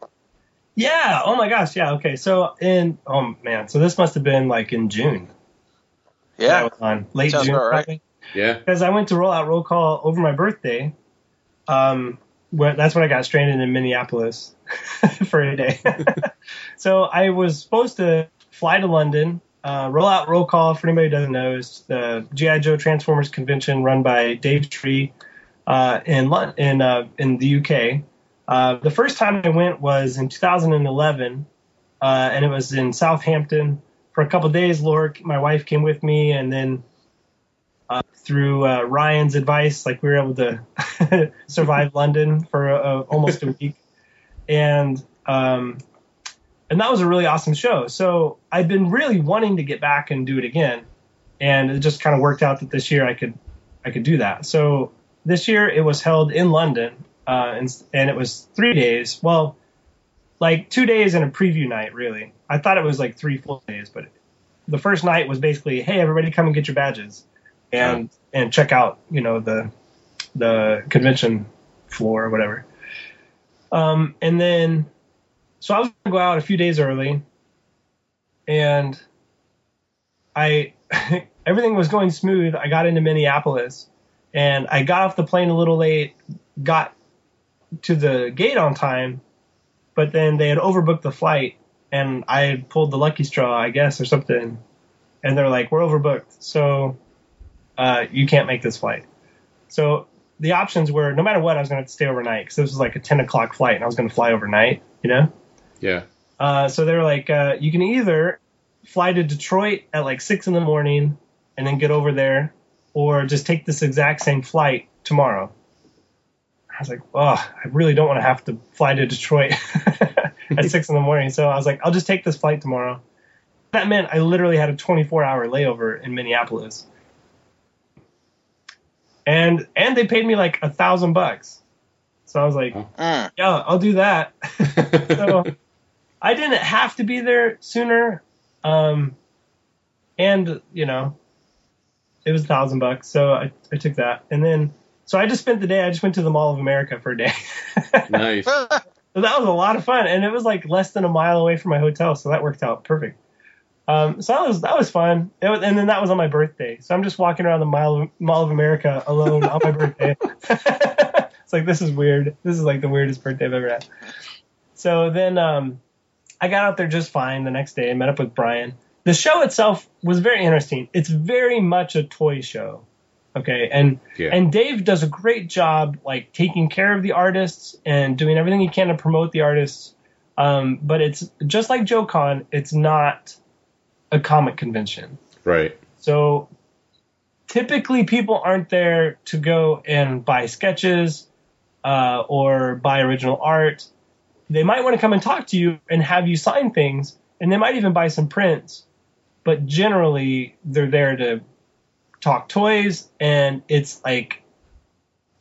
Yeah. Oh my gosh. Yeah. Okay. So in oh man. So this must have been like in June. that Yeah. was on late Sounds June. right. Yeah. because I went to roll out roll call over my birthday. Um, where, that's when I got stranded in Minneapolis for a day. so I was supposed to fly to London, uh, roll out roll call. For anybody who doesn't know, is the GI Joe Transformers convention run by Dave Tree uh, in in uh, in the UK. Uh, the first time I went was in 2011, uh, and it was in Southampton for a couple days. Laura, my wife, came with me, and then through uh, Ryan's advice, like we were able to survive London for uh, almost a week, and um, and that was a really awesome show. So I've been really wanting to get back and do it again, and it just kind of worked out that this year I could I could do that. So this year it was held in London, uh, and and it was three days. Well, like two days and a preview night, really. I thought it was like three full days, but the first night was basically, hey, everybody, come and get your badges, and and check out, you know, the the convention floor or whatever. Um, and then, so I was gonna go out a few days early, and I everything was going smooth. I got into Minneapolis, and I got off the plane a little late, got to the gate on time, but then they had overbooked the flight, and I pulled the lucky straw, I guess, or something. And they're like, "We're overbooked, so uh, you can't make this flight." So the options were, no matter what, I was going to stay overnight because this was like a ten o'clock flight, and I was going to fly overnight, you know. Yeah. Uh, so they're like, uh, you can either fly to Detroit at like six in the morning and then get over there, or just take this exact same flight tomorrow. I was like, oh, I really don't want to have to fly to Detroit at six in the morning. So I was like, I'll just take this flight tomorrow. That meant I literally had a 24 hour layover in Minneapolis. And and they paid me like a thousand bucks. So I was like, Mm. yeah, I'll do that. so I didn't have to be there sooner. Um, and you know, it was a thousand bucks, so I, I took that. And then, so I just spent the day. I just went to the Mall of America for a day. nice. So that was a lot of fun, and it was like less than a mile away from my hotel, so that worked out perfect. Um, so that was that was fun, It was, and then that was on my birthday. So I'm just walking around the Mall of, Mall of America alone on my birthday. it's like this is weird. This is like the weirdest birthday I've ever had. So then um, I got out there just fine the next day. I met up with Brian. The show itself was very interesting. It's very much a toy show. Okay, and Yeah. and Dave does a great job like taking care of the artists and doing everything he can to promote the artists. Um, but it's just like Joe Con, it's not a comic convention. Right. So typically people aren't there to go and buy sketches uh, or buy original art. They might want to come and talk to you and have you sign things, and they might even buy some prints. But generally, they're there to talk toys, and it's like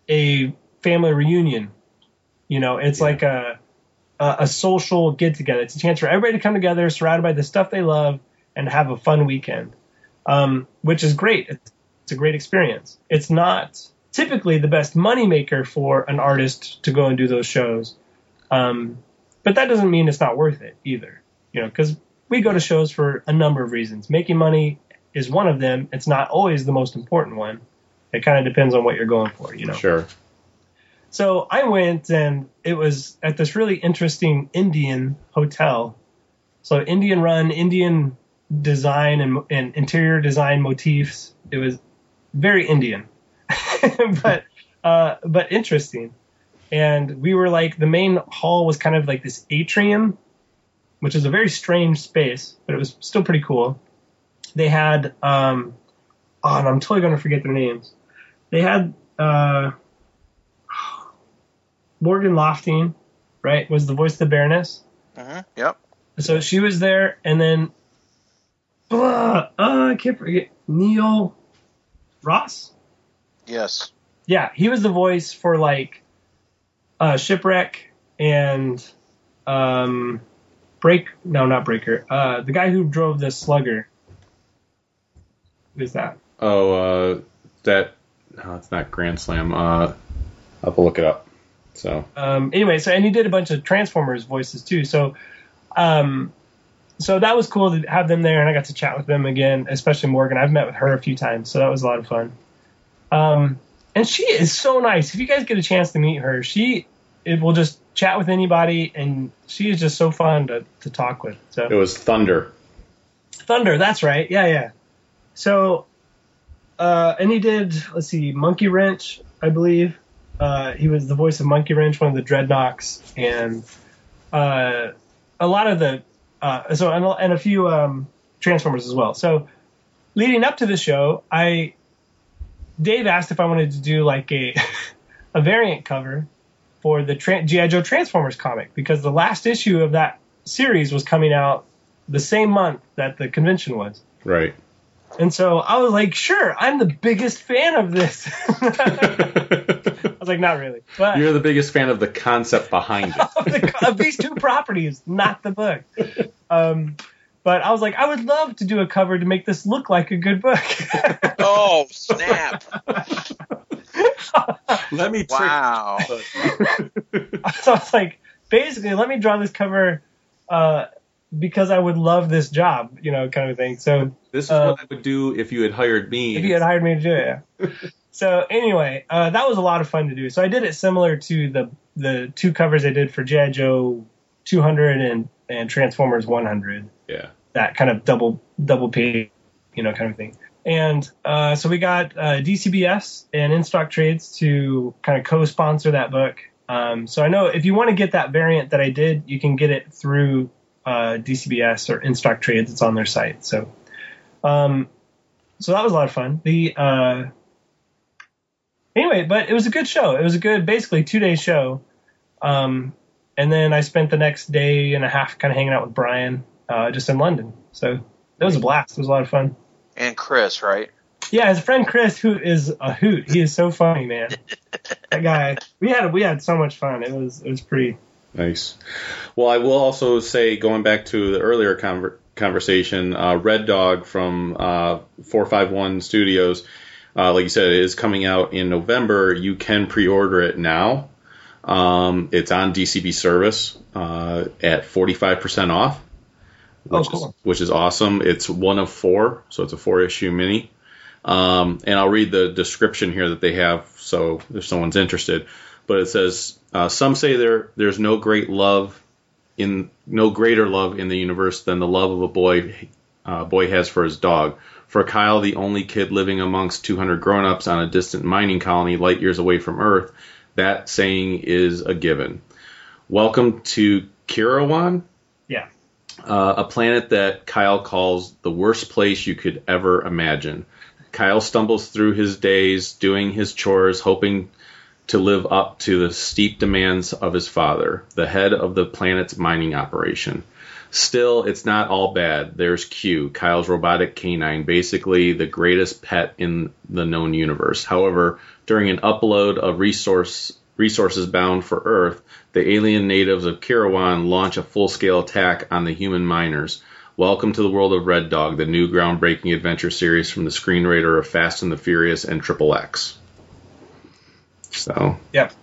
a family reunion. You know, it's Yeah. like a, a a social get together. It's a chance for everybody to come together, surrounded by the stuff they love, and have a fun weekend, um, which is great. It's, it's a great experience. It's not typically the best moneymaker for an artist to go and do those shows, um, but that doesn't mean it's not worth it either. You know, because we go to shows for a number of reasons. Making money is one of them. It's not always the most important one. It kind of depends on what you're going for. You know. Sure. So I went and it was at this really interesting Indian hotel. So Indian run, Indian design and, and interior design motifs. It was very Indian, but uh, but interesting. And we were like the main hall was kind of like this atrium, which is a very strange space, but it was still pretty cool. They had um, oh, and I'm totally gonna forget their names. They had uh, Morgan Lofting, right, was the voice of the Baroness. hmm Yep. So she was there, and then uh, uh, I can't forget Neil Ross. Yes. Yeah, he was the voice for like uh, shipwreck and um, break. No, not breaker. Uh, the guy who drove the slugger. Who's that? Oh, uh, that. No, it's not Grand Slam. Uh, I'll have to look it up. So um, anyway, so and he did a bunch of Transformers voices too. So, um, so that was cool to have them there, and I got to chat with them again, especially Morgan. I've met with her a few times, so that was a lot of fun. Um, and she is so nice. If you guys get a chance to meet her, she it will just chat with anybody, and she is just so fun to, to talk with. So it was Thunder. Thunder, that's right. Yeah, yeah. So, uh, and he did, let's see, Monkey Wrench, I believe. Uh, he was the voice of Monkey Wrench, one of the Dreadnoks, and uh, a lot of the, uh, so and, a- and a few um, Transformers as well. So, leading up to the show, I, Dave asked if I wanted to do like a, a variant cover for the Tran GI Joe Transformers comic because the last issue of that series was coming out the same month that the convention was. Right. And so I was like, sure, I'm the biggest fan of this. I was like, not really. But You're the biggest fan of the concept behind it. of, the, of these two properties, not the book. Um, but I was like, I would love to do a cover to make this look like a good book. Oh snap! Let me trick Wow. so I was like, basically, let me draw this cover uh, because I would love this job, you know, kind of thing. So This is Uh, what I would do if you had hired me. if you had hired me to do it. Yeah. So anyway, uh, that was a lot of fun to do. So I did it similar to the the two covers I did for GI Joe 200 and and Transformers 100. yeah. That kind of double double page, you know, kind of thing. And uh, so we got uh, DCBS and In Stock Trades to kind of co-sponsor that book. Um, so I know if you want to get that variant that I did, you can get it through uh, DCBS or In Stock Trades. It's on their site. So, um, so that was a lot of fun. The uh, anyway, but it was a good show. It was a good, basically two day show. Um, and then I spent the next day and a half kind of hanging out with Brian, uh, just in London. So it was a blast. It was a lot of fun. And Chris, right? Yeah, his friend Chris, who is a hoot. He is so funny, man. that guy. We had we had so much fun. It was it was pretty. Nice. Well, I will also say, going back to the earlier conver- conversation, uh, Red Dog from uh, 451 Studios, uh, like you said, it is coming out in November. You can pre order it now. Um, it's on DCB service uh, at 45% off, Oh, which, cool. is, which is awesome. It's one of four, so it's a four issue mini. Um, and I'll read the description here that they have, so if someone's interested. But it says, uh, some say there there's no great love in no greater love in the universe than the love of a boy uh, boy has for his dog. For Kyle, the only kid living amongst 200 grown-ups on a distant mining colony light years away from Earth, that saying is a given. Welcome to Kirawan, Yeah. uh, a planet that Kyle calls the worst place you could ever imagine. Kyle stumbles through his days doing his chores, hoping to live up to the steep demands of his father, the head of the planet's mining operation. Still, it's not all bad. There's Q, Kyle's robotic canine, basically the greatest pet in the known universe. However, during an upload of resource resources bound for Earth, the alien natives of Kirawan launch a full-scale attack on the human miners. Welcome to the world of Red Dog, the new groundbreaking adventure series from the screenwriter of Fast and the Furious and Triple X. So, Yep.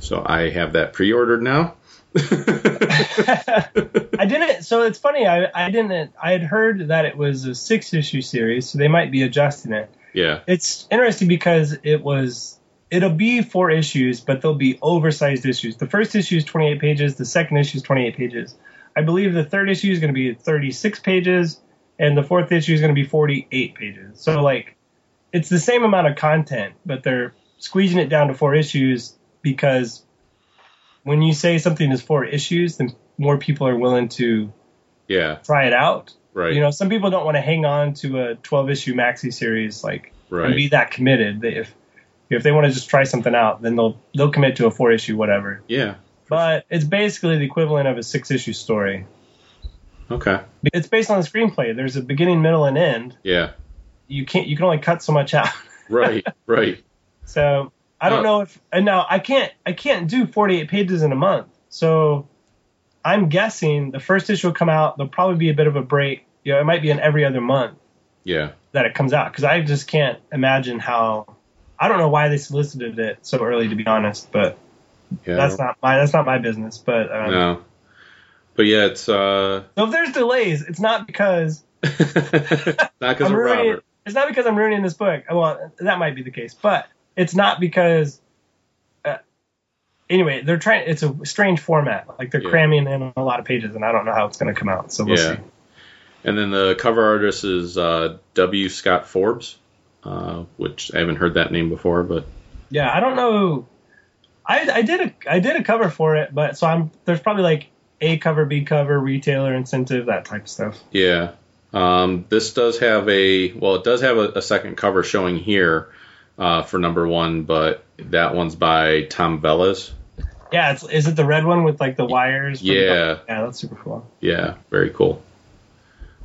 so I have that pre-ordered now. I didn't. So it's funny. I I didn't. I had heard that it was a six issue series, so they might be adjusting it. Yeah, It's interesting because it was. It'll be four issues, but they'll be oversized issues. The first issue is 28 pages. The second issue is 28 pages. I believe the third issue is going to be 36 pages, and the fourth issue is going to be 48 pages. So like, it's the same amount of content, but they're squeezing it down to four issues because when you say something is four issues, then more people are willing to yeah, try it out. right, You know, some people don't want to hang on to a 12 issue maxi series like and right, be that committed. They, if if they want to just try something out, then they'll they'll commit to a four issue whatever. yeah, But it's basically the equivalent of a six issue story. okay, It's based on the screenplay. There's a beginning, middle, and end. yeah, You can't you can only cut so much out. right, right, So I don't Oh. know if and now I can't I can't do 48 pages in a month. So I'm guessing the first issue will come out. There'll probably be a bit of a break. You know, it might be in every other month yeah, that it comes out because I just can't imagine how. I don't know why they solicited it so early, to be honest, but Yeah, that's not my that's not my business. But um, no. But yeah, it's uh, so if there's delays, it's not because not because of ruining. Robert. It's not because I'm ruining this book. Well, that might be the case, but it's not because. Uh, anyway, they're trying. It's a strange format. Like they're Yeah. cramming in a lot of pages, and I don't know how it's going to come out. So we'll Yeah. see. And then the cover artist is uh, W. Scott Forbes, uh, which I haven't heard that name before, but Yeah, I don't know. I I did a I did a cover for it, but so I'm there's probably like A cover, B cover, retailer incentive, that type of stuff. yeah. Um, this does have a well, it does have a, a second cover showing here uh, for number one, but that one's by Tom Velez. Yeah, it's is it the red one with like the wires? for the- Yeah. yeah, that's super cool. Yeah, very cool.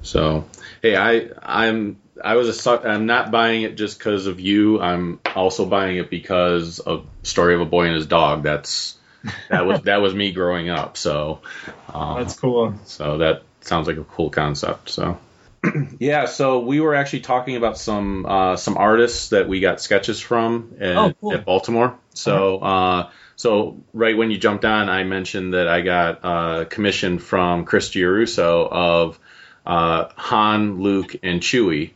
So, hey, I I'm I was a suck. I'm not buying it just because of you. I'm also buying it because of Story of a Boy and His Dog. That's that was that was me growing up. So, um, That's cool. so that sounds like a cool concept. So, yeah. So we were actually talking about some uh, some artists that we got sketches from at, Oh, cool. at Baltimore. So, uh, so right when you jumped on, I mentioned that I got uh, commission from Chris Giarrusso of uh, Han, Luke, and Chewie,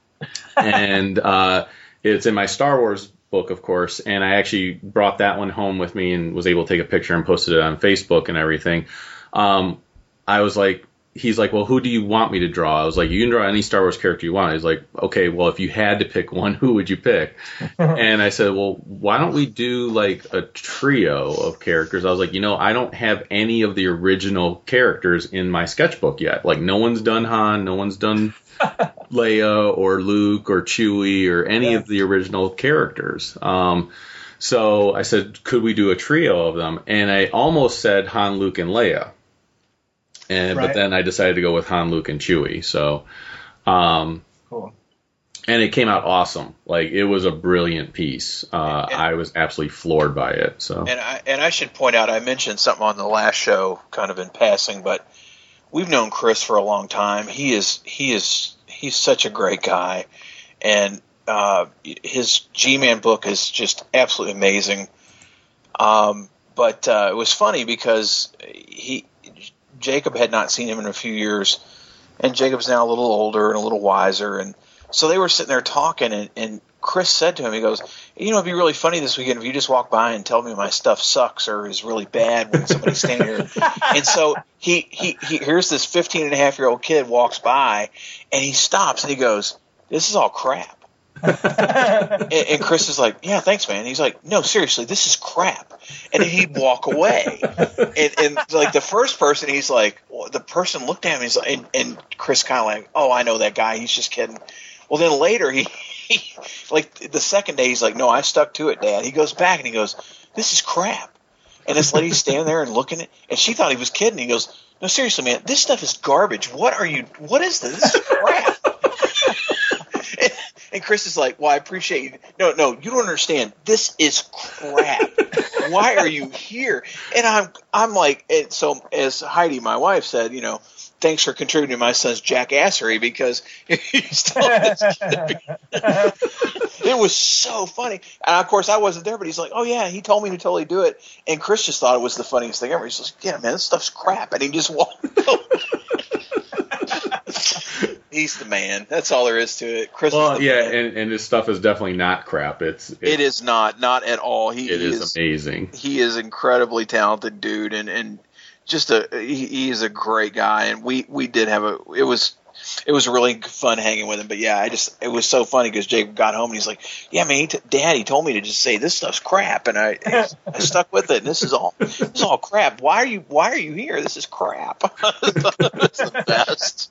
and uh, it's in my Star Wars book, of course. And I actually brought that one home with me and was able to take a picture and posted it on Facebook and everything. Um, I was like, he's like, well, who do you want me to draw? I was like, you can draw any Star Wars character you want. He's like, okay, well, if you had to pick one, who would you pick? and I said, well, why don't we do like a trio of characters? I was like, you know, I don't have any of the original characters in my sketchbook yet. Like, no one's done Han, no one's done Leia or Luke or Chewie or any of the original characters. Um, so I said, could we do a trio of them? And I almost said Han, Luke, and Leia. And but then I decided to go with Han, Luke, and Chewie. So, um, Cool. and it came out awesome. Like it was a brilliant piece. Uh, And- I was absolutely floored by it. So And I and I should point out I mentioned something on the last show, kind of in passing, but we've known Chris for a long time. He is he is he's such a great guy, and uh, his G-Man book is just absolutely amazing. Um, but uh, it was funny because he Jacob had not seen him in a few years, and Jacob's now a little older and a little wiser, and so they were sitting there talking, and, and Chris said to him, he goes, "You know, it'd be really funny this weekend if you just walk by and tell me my stuff sucks or is really bad when somebody's standing here." and so he, he he here's this 15 and a half year old kid walks by, and he stops and he goes, "This is all crap." and, and Chris is like, "Yeah, thanks, man." He's like, "No, seriously, this is crap," and he'd walk away. And, and like the first person, he's like, well, the person looked at him, he's like, and, and Chris kind of like, "Oh, I know that guy. He's just kidding." Well, then later he, he, like the second day, he's like, "No, I stuck to it, Dad." He goes back and he goes, "This is crap." And this lady's standing there and looking at, and she thought he was kidding. He goes, "No, seriously, man, this stuff is garbage. What are you? What is this? This is crap." And, Chris is like, "Well, I appreciate you. No, no, you don't understand. This is crap. Why are you here?" And I'm, I'm like, and so as Heidi, my wife, said, you know, thanks for contributing to my son's jackassery because it was so funny. And of course, I wasn't there, but he's like, "Oh yeah, he told me to totally do it." And Chris just thought it was the funniest thing ever. He's like, "Yeah, man, this stuff's crap," and he just walked. He's the man. That's all there is to it. Chris. well, the yeah, man. and, and this stuff is definitely not crap. It's it, it is not, not at all. He it is is amazing. he is incredibly talented dude and and just a he, he is a great guy and we we did have a it was it was really fun hanging with him but yeah i just it was so funny because jacob got home and he's like yeah man he t- dad he told me to just say this stuff's crap and i i stuck with it and this is all this is all crap why are you why are you here this is crap it's the best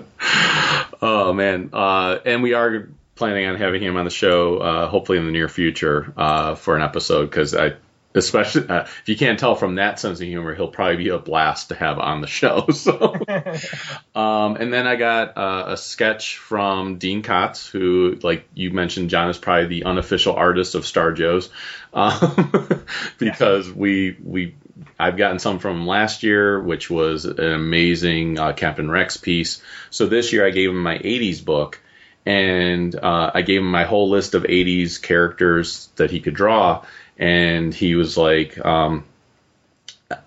Oh man, uh, and we are planning on having him on the show, uh, hopefully in the near future, uh, for an episode because I, especially uh, if you can't tell from that sense of humor, he'll probably be a blast to have on the show. So, um, and then I got uh, a sketch from Dean Kotz, who, like you mentioned, John is probably the unofficial artist of Star Joe's, um, because we we I've gotten some from last year, which was an amazing uh, Captain Rex piece. So this year I gave him my 80s book, and uh, I gave him my whole list of 80s characters that he could draw. and he was like, um,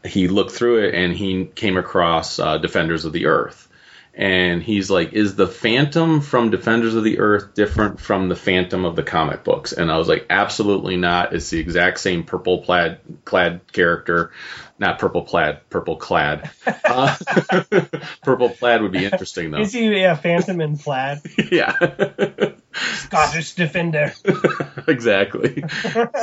he looked through it and he came across uh, Defenders of the Earth. And he's like, is the Phantom from Defenders of the Earth different from the Phantom of the comic books? And I was like, absolutely not. It's the exact same purple plaid clad character, not purple plaid, purple clad. Uh, purple plaid would be interesting though. Is he a phantom in plaid? yeah. Scottish defender. exactly.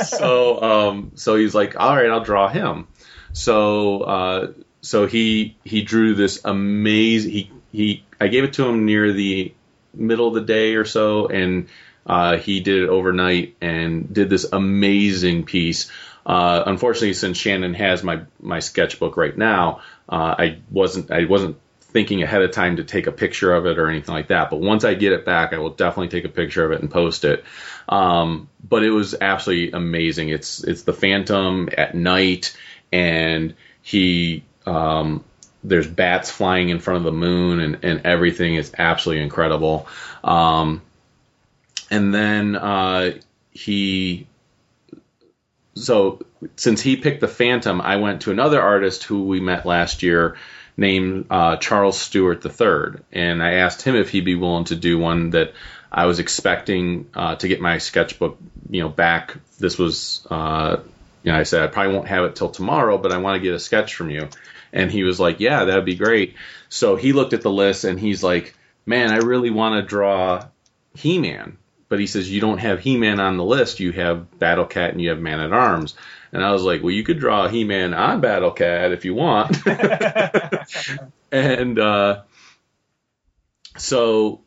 so um, so he's like, all right, I'll draw him. So uh, so he he drew this amazing. He he I gave it to him near the middle of the day or so, and uh, he did it overnight and did this amazing piece. Uh, unfortunately, since Shannon has my my sketchbook right now, uh, I wasn't I wasn't thinking ahead of time to take a picture of it or anything like that. But once I get it back, I will definitely take a picture of it and post it. Um, but it was absolutely amazing. It's it's the Phantom at night, and he um, there's bats flying in front of the moon, and and everything is absolutely incredible. Um, and then uh, he so since he picked the Phantom, I went to another artist who we met last year named uh, Charles Stewart III, and I asked him if he'd be willing to do one that I was expecting uh, to get my sketchbook, you know, back. This was, uh, you know, I said I probably won't have it till tomorrow, but I want to get a sketch from you. And he was like, "Yeah, that'd be great." So he looked at the list and he's like, "Man, I really want to draw He-Man." But he says you don't have He-Man on the list. You have Battle Cat and you have Man at Arms. And I was like, well, you could draw He-Man on Battle Cat if you want. and uh, so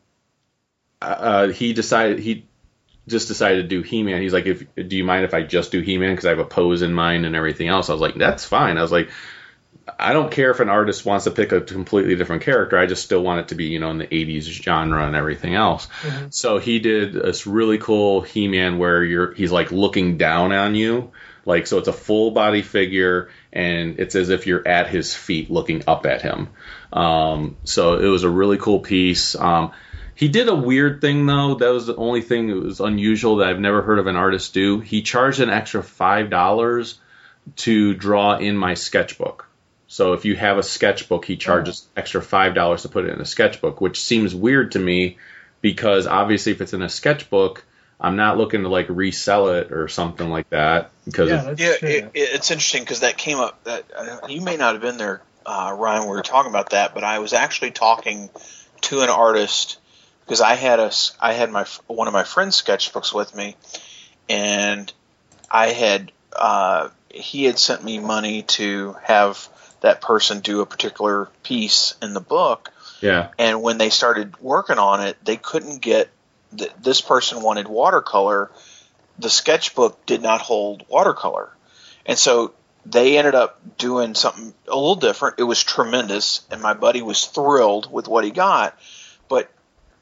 uh, he decided he just decided to do He-Man. He's like, if do you mind if I just do He-Man because I have a pose in mind and everything else? I was like, that's fine. I was like, I don't care if an artist wants to pick a completely different character. I just still want it to be, you know, in the 80s genre and everything else. Mm-hmm. So he did this really cool He-Man where you're he's like looking down on you. Like so it's a full body figure and it's as if you're at his feet looking up at him. Um, so it was a really cool piece. Um, he did a weird thing though. That was the only thing that was unusual that I've never heard of an artist do. He charged an extra five dollars to draw in my sketchbook. So if you have a sketchbook, he charges extra five dollars to put it in a sketchbook, which seems weird to me because obviously if it's in a sketchbook, I'm not looking to like resell it or something like that because Yeah, of- Yeah, true. it, it's interesting because that came up. That uh, you may not have been there, uh, Ryan. We were talking about that, but I was actually talking to an artist because I had a s- I had my one of my friend's sketchbooks with me, and I had uh, he had sent me money to have that person do a particular piece in the book, yeah, and when they started working on it, they couldn't get. Th- this person wanted watercolor. The sketchbook did not hold watercolor, and so they ended up doing something a little different. It was tremendous, and my buddy was thrilled with what he got. But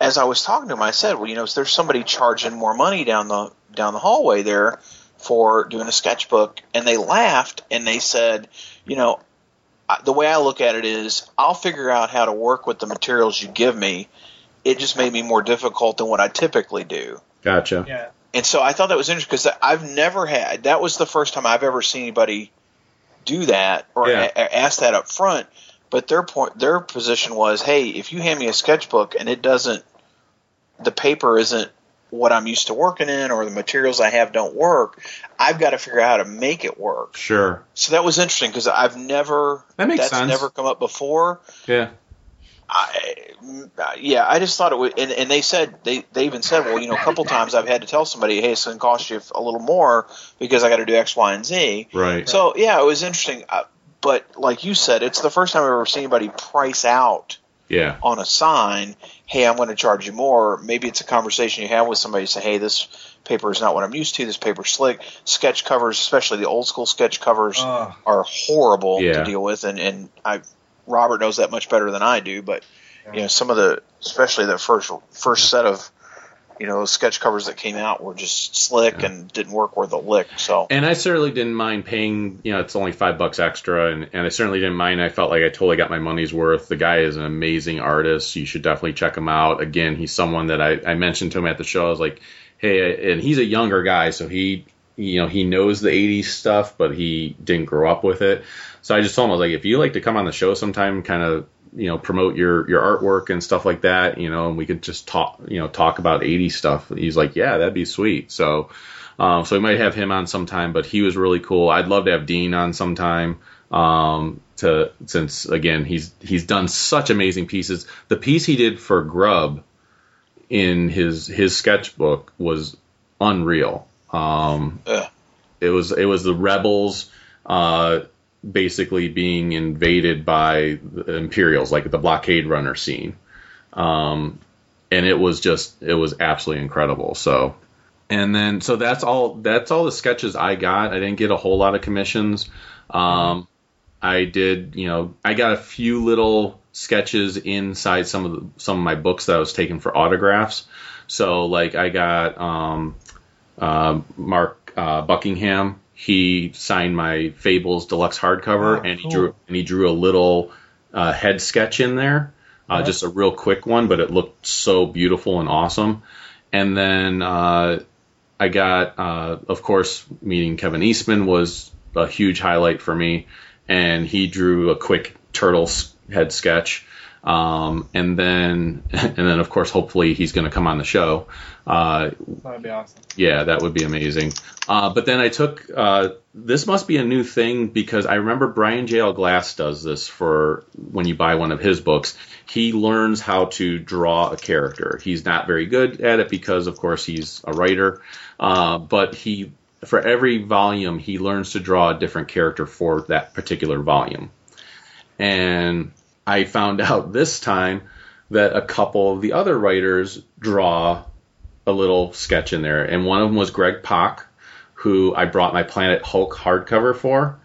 as I was talking to him, I said, "Well, you know, is there somebody charging more money down the down the hallway there for doing a sketchbook?" And they laughed and they said, "You know, the way I look at it is I'll figure out how to work with the materials you give me. It just made me more difficult than what I typically do. gotcha. yeah. And so I thought that was interesting because I've never had that was the first time I've ever seen anybody do that or Yeah. a- a- ask that up front. But their point, their position was, hey, if you hand me a sketchbook and it doesn't, the paper isn't what I'm used to working in, or the materials I have don't work, I've got to figure out how to make it work. Sure. So that was interesting because I've never That makes that's sense. never come up before. Yeah. I, yeah, I just thought it would, and, and they said they they even said, well, you know, a couple times I've had to tell somebody, hey, it's going to cost you a little more because I got to do X, Y, and Z. Right. So yeah, it was interesting. Uh, but like you said, it's the first time I've ever seen anybody price out Yeah. on a sign, hey, I'm going to charge you more. Maybe it's a conversation you have with somebody. Say, hey, this paper is not what I'm used to. This paper's slick. Sketch covers, especially the old school sketch covers, Oh. are horrible Yeah. to deal with, and and I Robert knows that much better than I do. But you know, some of the, especially the first first set of you know sketch covers that came out were just slick and didn't work worth a lick. So And I certainly didn't mind paying, you know, it's only five bucks extra, and, and I certainly didn't mind. I felt like I totally got my money's worth. The guy is an amazing artist. You should definitely check him out. Again, he's someone that I, I mentioned to him at the show. I was like, hey, and he's a younger guy, so he you know he knows the 80s stuff, but he didn't grow up with it. So I just told him I was like, if you like to come on the show sometime, kind of you know promote your your artwork and stuff like that, you know, and we could just talk you know talk about 80 stuff. He's like, yeah, that'd be sweet. So. Um, so we might have him on sometime, but he was really cool. I'd love to have Dean on sometime. Um, to since again he's he's done such amazing pieces. The piece he did for Grub in his his sketchbook was unreal. Um, it was it was the rebels uh, basically being invaded by the Imperials, like the blockade runner scene, um, and it was just it was absolutely incredible. So, and then so that's all that's all the sketches I got. I didn't get a whole lot of commissions. Um, I did, you know, I got a few little sketches inside some of the, some of my books that I was taking for autographs. So like I got um, uh, Mark uh, Buckingham. He signed my Fables deluxe hardcover, Oh, and he cool. drew and he drew a little uh, head sketch in there, uh, Yeah. just a real quick one, but it looked so beautiful and awesome. And then uh, I got, uh, of course, meeting Kevin Eastman was a huge highlight for me, and he drew a quick turtle head sketch. Um, and then, and then, of course, hopefully he's going to come on the show. Uh, That'd be awesome. yeah, that would be amazing. Uh, but then I took uh, this must be a new thing because I remember Brian J. L. Glass does this for when you buy one of his books. He learns how to draw a character. He's not very good at it because, of course, he's a writer. Uh, but he, for every volume, he learns to draw a different character for that particular volume. And I found out this time that a couple of the other writers draw a little sketch in there, and one of them was Greg Pak, who I brought my Planet Hulk hardcover for,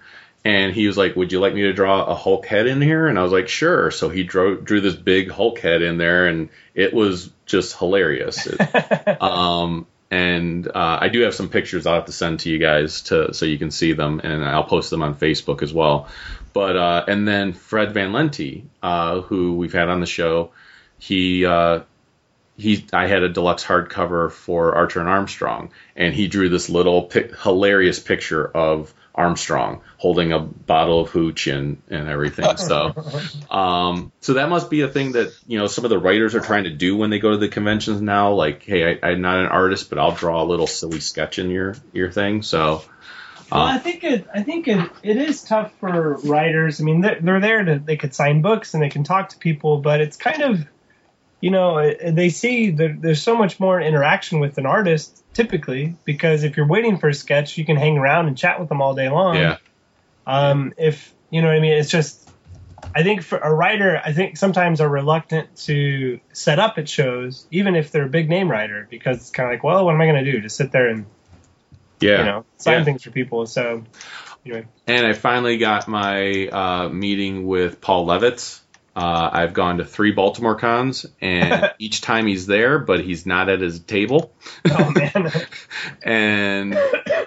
and he was like, "Would you like me to draw a Hulk head in here?" And I was like, "Sure." So he drew drew this big Hulk head in there, and it was just hilarious. It- um, and uh, I do have some pictures I'll have to send to you guys to so you can see them, and I'll post them on Facebook as well. But uh, and then Fred Van Lente, uh, who we've had on the show, he uh, he I had a deluxe hardcover for Archer and Armstrong, and he drew this little pic- hilarious picture of Armstrong holding a bottle of hooch and and everything. So, um, so that must be a thing that you know some of the writers are trying to do when they go to the conventions now. Like, hey, I, I'm not an artist, but I'll draw a little silly sketch in your your thing. So, Well, uh, I think it. I think it, it is tough for writers. I mean, they're, they're there to they could sign books and they can talk to people, but it's kind of, you know, uh, they see that there's so much more interaction with an artist typically because if you're waiting for a sketch, you can hang around and chat with them all day long. yeah, Um, if you know what I mean, it's just. I think for a writer, I think sometimes are reluctant to set up at shows, even if they're a big name writer, because it's kind of like, well, what am I going to do? Just sit there and yeah. you know sign Yeah. things for people. So anyway, And I finally got my uh, meeting with Paul Levitz. Uh, I've gone to three Baltimore cons, and each time he's there, but he's not at his table. oh man, And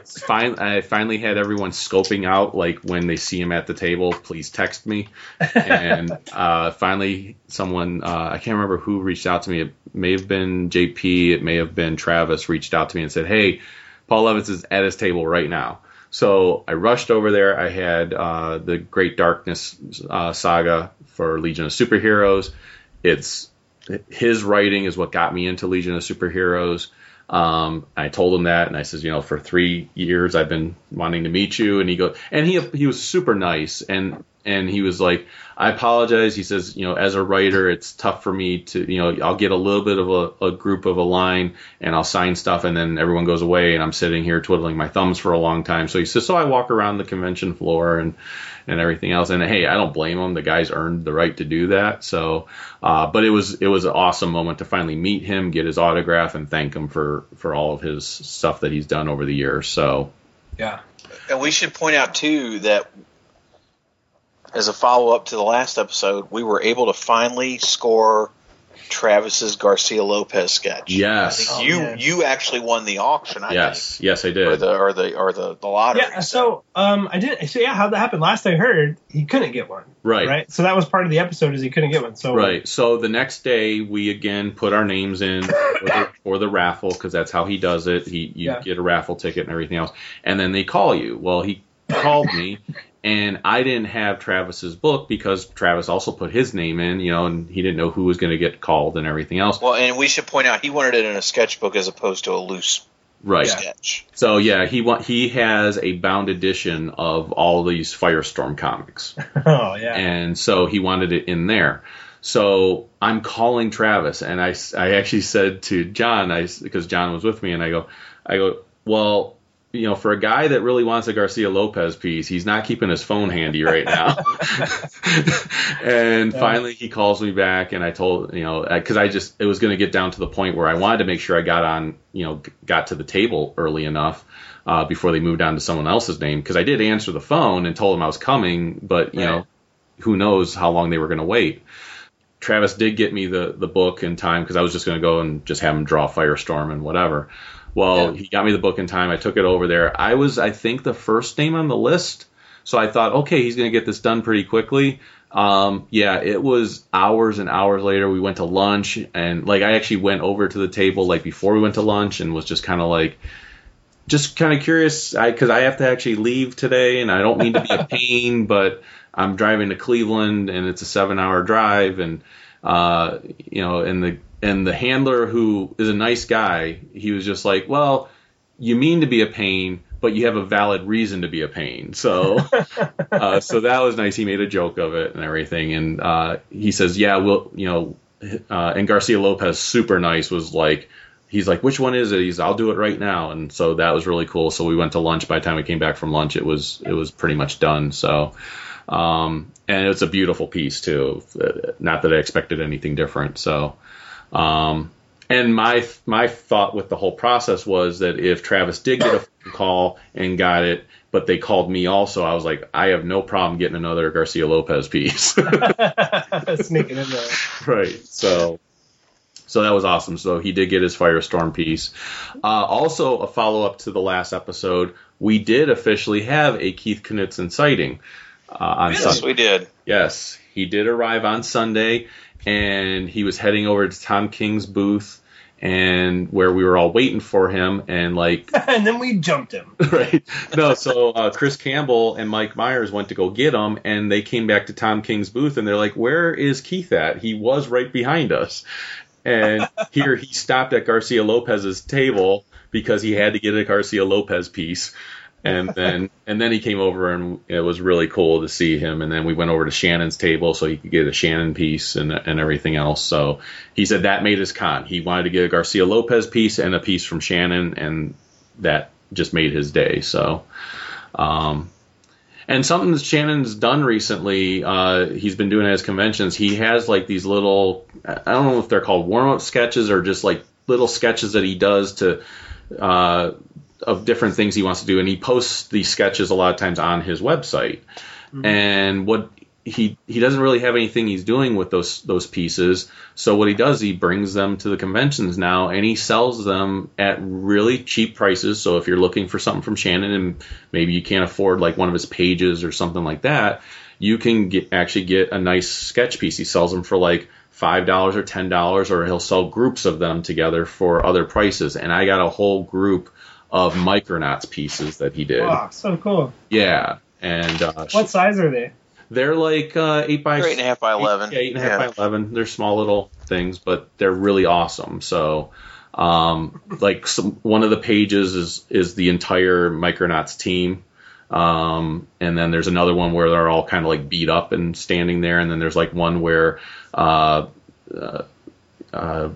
fin- I finally had everyone scoping out, like when they see him at the table, please text me. And uh, finally, someone uh, I can't remember who reached out to me. It may have been JP, it may have been Travis, reached out to me and said, "Hey, Paul Levitz is at his table right now." So I rushed over there. I had uh, the Great Darkness uh, saga for Legion of Superheroes. It's his writing is what got me into Legion of Superheroes. Um, I told him that, and I says, you know, for three years I've been wanting to meet you, and he goes, and he he was super nice, and and he was like, I apologize. He says, you know, as a writer, it's tough for me to, you know, I'll get a little bit of a, a group of a line, and I'll sign stuff, and then everyone goes away, and I'm sitting here twiddling my thumbs for a long time. So he says, so I walk around the convention floor and and everything else. And hey, I don't blame him. The guy's earned the right to do that. So, uh, but it was it was an awesome moment to finally meet him, get his autograph, and thank him for for all of his stuff that he's done over the years. So, yeah, And we should point out too that as a follow up to the last episode, we were able to finally score Travis's Garcia Lopez sketch. Yes. Oh, you man. you actually won the auction. I yes, yes, I think, or did. the or the or the, the lottery. Yeah, so um, I did. So yeah, how that happened? Last I heard, he couldn't get one. Right. Right. So that was part of the episode is he couldn't get one. So Right. So the next day, we again put our names in for the, for the raffle because that's how he does it. He you Yeah. get a raffle ticket and everything else, and then they call you. Well, he called me, and I didn't have Travis's book because Travis also put his name in, you know, and he didn't know who was going to get called and everything else. Well, and we should point out he wanted it in a sketchbook as opposed to a loose Right. sketch. So yeah, he wa- he has a bound edition of all these Firestorm comics. Oh yeah. and so he wanted it in there. So I'm calling Travis, and I, I actually said to John, I because John was with me, and I go, I go, well, you know, for a guy that really wants a Garcia Lopez piece, he's not keeping his phone handy right now. and finally, he calls me back, and I told you know because I just it was going to get down to the point where I wanted to make sure I got on you know got to the table early enough. Uh, before they moved on to someone else's name, because I did answer the phone and told him I was coming, but you Right. know, who knows how long they were going to wait. Travis did get me the the book in time because I was just going to go and just have him draw Firestorm and whatever. Well, he got me the book in time. I took it over there. I was, I think, the first name on the list, so I thought, okay, he's going to get this done pretty quickly. Um, yeah, it was hours and hours later. We went to lunch, and like I actually went over to the table like before we went to lunch, and was just kind of like, just kind of curious I because I, have to actually leave today, and I don't mean to be a pain, but I'm driving to Cleveland, and it's a seven-hour drive, and uh, you know, and the and the handler who is a nice guy, he was just like, well, you mean to be a pain, but you have a valid reason to be a pain. So, uh, so that was nice. He made a joke of it and everything, and uh, he says, yeah, we'll, you know, uh, and Garcia Lopez, super nice, was like he's like, which one is it? He's, I'll do it right now. And so that was really cool. So we went to lunch. By the time we came back from lunch, it was, it was pretty much done. So, um, and it's a beautiful piece too. Not that I expected anything different. So, um, and my, my thought with the whole process was that if Travis did get a phone call and got it, but they called me also, I was like, I have no problem getting another Garcia Lopez piece. Sneaking in there. right. So, so that was awesome. So he did get his Firestorm piece. Uh, also, a follow up to the last episode, we did officially have a Keith Knudsen sighting uh, on Yes, Sunday. we did. Yes, he did arrive on Sunday, and he was heading over to Tom King's booth, and where we were all waiting for him, and like and then we jumped him. right? No, so uh, Chris Campbell and Mike Myers went to go get him, and they came back to Tom King's booth, and they're like, "Where is Keith at? He was right behind us." And here he stopped at Garcia Lopez's table because he had to get a Garcia Lopez piece. And then and then he came over and it was really cool to see him. And then we went over to Shannon's table so he could get a Shannon piece and and everything else. So he said that made his con. He wanted to get a Garcia Lopez piece and a piece from Shannon, and that just made his day. So, um, and something that Shannon's done recently, uh, he's been doing at his conventions. He has like these little, I don't know if they're called warm up sketches or just like little sketches that he does to, uh, of different things he wants to do. And he posts these sketches a lot of times on his website. Mm-hmm. And what he he doesn't really have anything he's doing with those those pieces. So what he does, he brings them to the conventions now, and he sells them at really cheap prices. So if you're looking for something from Shannon, and maybe you can't afford like one of his pages or something like that, you can get actually get a nice sketch piece. He sells them for like five dollars or ten dollars, or he'll sell groups of them together for other prices. And I got a whole group of Micronauts pieces that he did. Wow, so cool. Yeah, and uh, What size are they? they're like uh, eight by They're eight and a half by eleven. yeah, eight and a half Yeah. by eleven. They're small little things, but they're really awesome. So, um, like some, one of the pages is is the entire Micronauts team, um, and then there's another one where they're all kind of like beat up and standing there, and then there's like one where uh, uh, uh,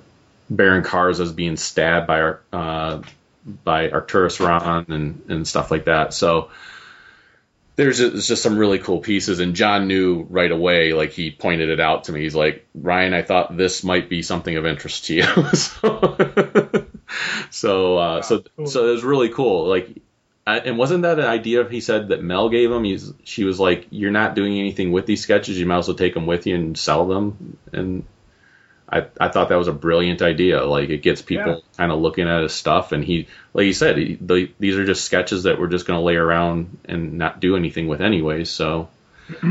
Baron Karza is being stabbed by Ar- uh, by Arcturus Rann and and stuff like that. So there's just, some really cool pieces and john knew right away like he pointed it out to me. He's like ryan i thought this might be something of interest to you. So so uh, so cool. so it was really cool. Like and wasn't that an idea he said that mel gave him? He's she was like you're not doing anything with these sketches. You might as well take them with you and sell them. And I, I thought that was a brilliant idea. Like it gets people Yeah. kind of looking at his stuff, and he, like you said, he, the, these are just sketches that we're just going to lay around and not do anything with anyways. So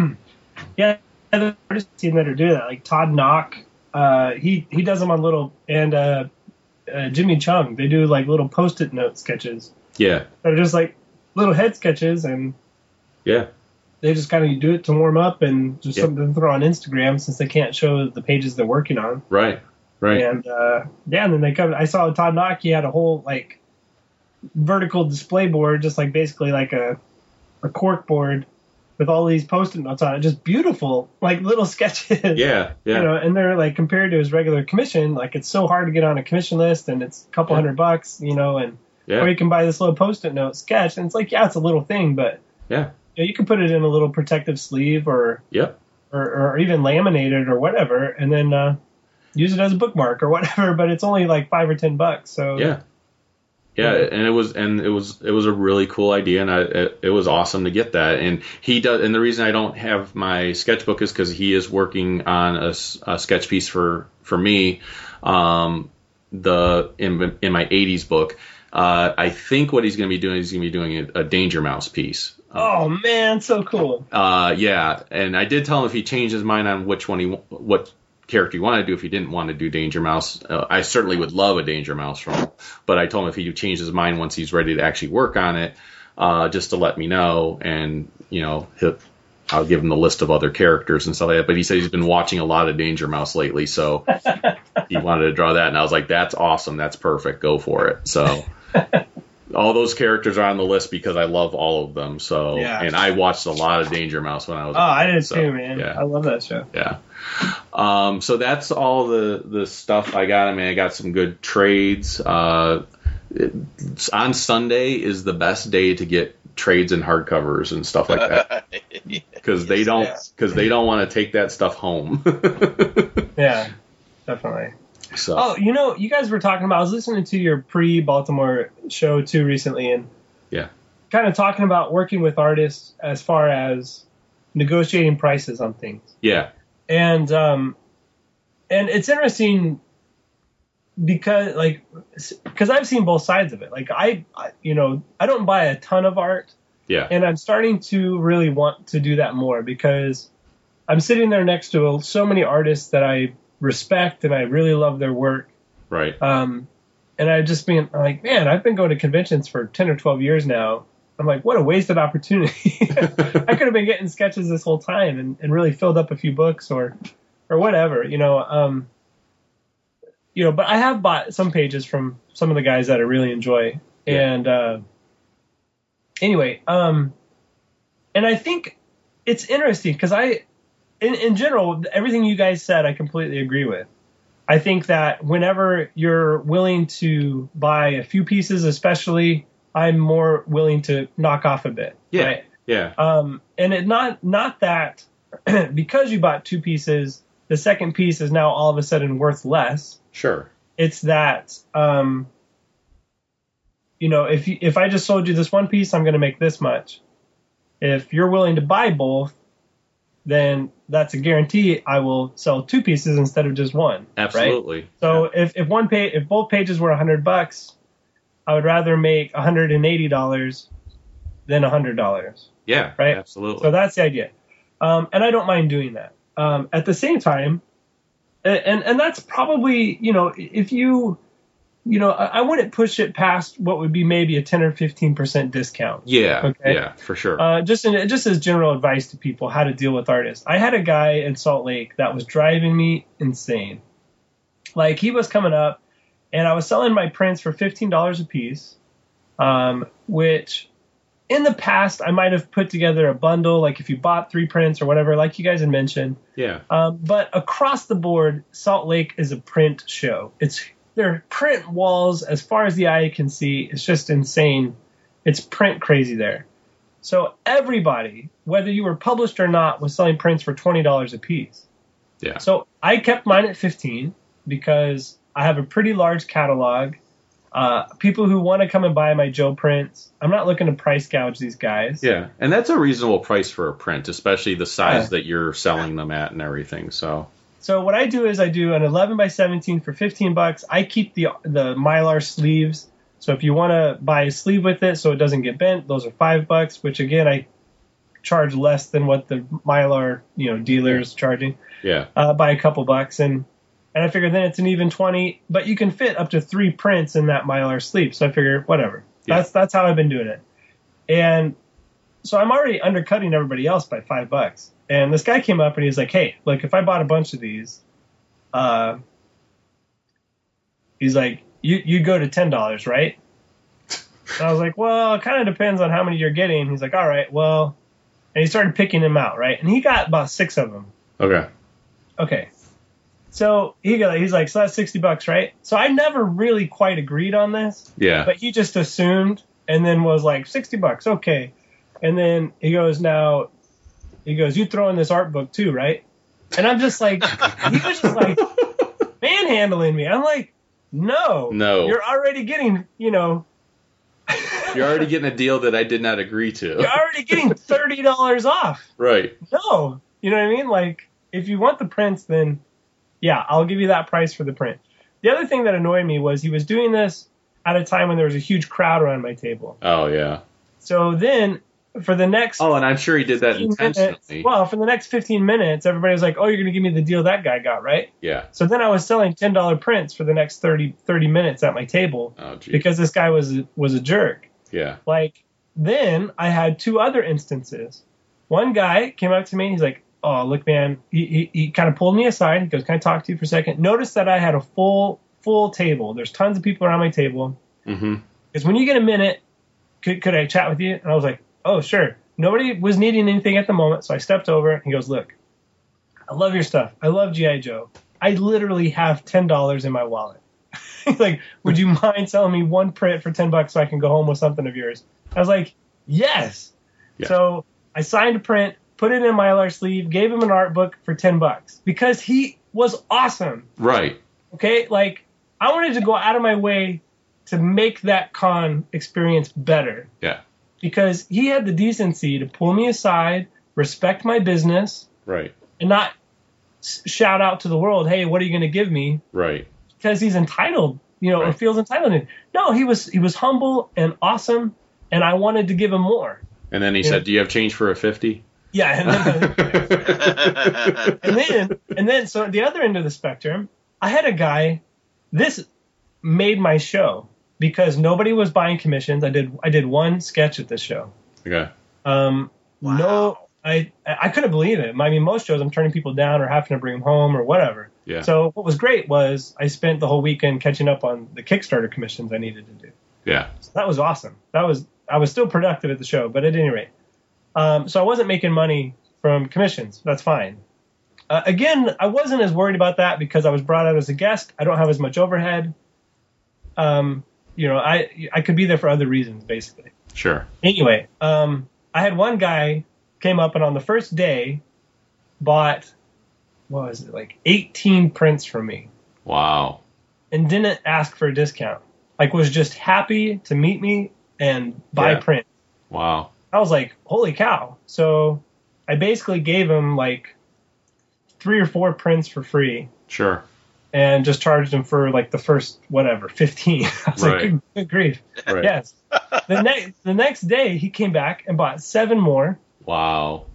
Yeah, the artist team that are doing that, like Todd Nauck, uh, he he does them on little and uh, uh, Jimmy Cheung, they do like little post-it note sketches. yeah, They're just like little head sketches, and yeah, they just kind of do it to warm up and just Yeah. something to throw on Instagram since they can't show the pages they're working on. right, right, And uh, yeah, and then they come. I saw Todd. He had a whole like vertical display board, just like basically like a a cork board with all these post-it notes on it, just beautiful, like little sketches. yeah, yeah, You know, and they're like compared to his regular commission, like it's so hard to get on a commission list, and it's a couple Yeah. hundred bucks, you know, and or you can buy this little post-it note sketch, and it's like, yeah, it's a little thing, but yeah, know, you can put it in a little protective sleeve or yep, or, or even laminate it or whatever, and then uh, use it as a bookmark or whatever. But it's only like five or ten bucks, so yeah. Yeah, and it was and it was it was a really cool idea, and I it, it was awesome to get that. And he does, and the reason I don't have my sketchbook is because he is working on a sketch piece for for me, um, the in in my '80s book. Uh, I think what he's going to be doing is going to be doing a, a Danger Mouse piece. Oh man, so cool. Uh, yeah, and I did tell him if he changed his mind on which one he what character he wanted to do, if he didn't want to do Danger Mouse, uh, I certainly would love a Danger Mouse from him. But I told him if he changed his mind once he's ready to actually work on it, uh, just to let me know, and you know, he'll, I'll give him the list of other characters and stuff like that. But he said he's been watching a lot of Danger Mouse lately, so he wanted to draw that, and I was like, that's awesome, that's perfect, go for it. So. All those characters are on the list because I love all of them. So, Yeah. and I watched a lot of Danger Mouse when I was. Oh, I did so, too, man. Yeah, I love that show. yeah. Um, so that's all the the stuff I got. I mean, I got some good trades. Uh, it's on Sunday is the best day to get trades and hardcovers and stuff like that because they don't because they don't want to take that stuff home. Yeah, definitely. So Oh, you know, you guys were talking about. I was listening to your pre-Baltimore show too recently, and Yeah. kind of talking about working with artists as far as negotiating prices on things. yeah, and um, and it's interesting because like because I've seen both sides of it. Like I, I, you know, I don't buy a ton of art, yeah, and I'm starting to really want to do that more because I'm sitting there next to so many artists that I respect and I really love their work. right, Um, and I just been like, man, I've been going to conventions for ten or twelve years now. I'm like, what a wasted opportunity. I could have been getting sketches this whole time and, and really filled up a few books or or whatever, you know. Um, you know, but I have bought some pages from some of the guys that I really enjoy. Yeah. And uh, anyway, um, and I think it's interesting because I, in in general, everything you guys said, I completely agree with. I think that whenever you're willing to buy a few pieces, especially, I'm more willing to knock off a bit. Yeah. Right? yeah, Um, and it not not that because you bought two pieces, the second piece is now all of a sudden worth less. sure, It's that um, you know if you, if I just sold you this one piece, I'm going to make this much. If you're willing to buy both, then that's a guarantee I will sell two pieces instead of just one. Right? absolutely. So if, if one page if both pages were hundred bucks, I would rather make hundred and eighty dollars than hundred dollars. yeah, right? absolutely. So that's the idea, um, and I don't mind doing that. Um, at the same time, and and that's probably you know if you you know I, I wouldn't push it past what would be maybe a ten or fifteen percent discount. yeah, Okay. yeah, for sure. Uh, just in, just as general advice to people how to deal with artists. I had a guy in Salt Lake that was driving me insane. Like he was coming up, and I was selling my prints for fifteen dollars a piece, um, which in the past I might have put together a bundle, like if you bought three prints or whatever, like you guys had mentioned. yeah, Um, but across the board, Salt Lake is a print show. It's their print walls as far as the eye can see. It's just insane. It's print crazy there. So everybody, whether you were published or not, was selling prints for twenty dollars a piece. yeah, So I kept mine at fifteen because I have a pretty large catalog. Uh, people who want to come and buy my Joe prints, I'm not looking to price gouge these guys. yeah. And that's a reasonable price for a print, especially the size Yeah. that you're selling them at and everything. So So what I do is I do an 11 by 17 for 15 bucks. I keep the the mylar sleeves. So if you want to buy a sleeve with it so it doesn't get bent, those are five bucks. Which again I charge less than what the mylar you know dealer is charging Yeah. uh, by a couple bucks, and and I figure then it's an even 20. But you can fit up to three prints in that mylar sleeve. So I figure whatever. Yeah. That's that's how I've been doing it. And so I'm already undercutting everybody else by five bucks. And this guy came up and he's like, "Hey, look, if I bought a bunch of these, uh, he's like, you you go to ten dollars, right?" And I was like, "Well, it kind of depends on how many you're getting." He's like, "All right, well," and he started picking them out, right? And he got about six of them. Okay. Okay. So he got, he's like, so that's 60 bucks, right? So I never really quite agreed on this, Yeah. but he just assumed and then was like, 60 bucks, okay. And then he goes, now, he goes, you throw in this art book too, right? And I'm just like, he was just like manhandling me. I'm like, no, No. you're already getting, you know, You're already getting a deal that I did not agree to. you're already getting $30 off. Right. No, you know what I mean? Like, if you want the prints, then yeah, I'll give you that price for the print. The other thing that annoyed me was he was doing this at a time when there was a huge crowd around my table. Oh yeah. So then, for the next Oh, and I'm sure he did that intentionally. minutes, well, for the next 15 minutes, everybody was like, "Oh, you're going to give me the deal that guy got, right?" yeah. So then I was selling ten dollar prints for the next 30, 30 minutes at my table Oh because this guy was was a jerk. yeah. Like then I had two other instances. One guy came up to me. and He's like, "Oh, look, man." He he, he kind of pulled me aside. He goes, "Can I talk to you for a second? Notice that I had a full full table. There's tons of people around my table. Mm-hmm. Because when you get a minute, could could I chat with you?" And I was like, "Oh, sure." Nobody was needing anything at the moment, so I stepped over. And he goes, "Look, I love your stuff. I love GI Joe. I literally have ten dollars in my wallet." He's like, "Would you mind selling me one print for ten bucks so I can go home with something of yours?" I was like, "Yes." Yeah. So I signed a print, put it in my mylar sleeve, gave him an art book for ten bucks because he was awesome. Right. Okay, like I wanted to go out of my way to make that con experience better Yeah. Because he had the decency to pull me aside, respect my business, Right. and not shout out to the world, "Hey, what are you going to give me?" Right. Because he's entitled, you know, or feels entitled. to. No, he was he was humble and awesome, and I wanted to give him more. And then he Yeah. said, "Do you have change for a 50? Yeah, and then, and then and then so at the other end of the spectrum, I had a guy. This made my show because nobody was buying commissions. I did I did one sketch at this show. Okay. Um, No, I I couldn't believe it. I mean, most shows I'm turning people down or having to bring them home or whatever. Yeah. So what was great was I spent the whole weekend catching up on the Kickstarter commissions I needed to do. Yeah. So that was awesome. That was I was still productive at the show, but at any rate, um, so I wasn't making money from commissions. That's fine. Uh, again, I wasn't as worried about that because I was brought out as a guest. I don't have as much overhead. Um, you know, I I could be there for other reasons, basically. Sure. Anyway, um, I had one guy came up and on the first day bought what was it like 18 prints from me Wow. and didn't ask for a discount. Like was just happy to meet me and buy Yeah. print. Wow. I was like, holy cow. So I basically gave him like three or four prints for free Sure. And just charged him for like the first whatever, 15. I was like, Right. good, good grief. Right. Yes. The next the next day he came back and bought seven more. Wow.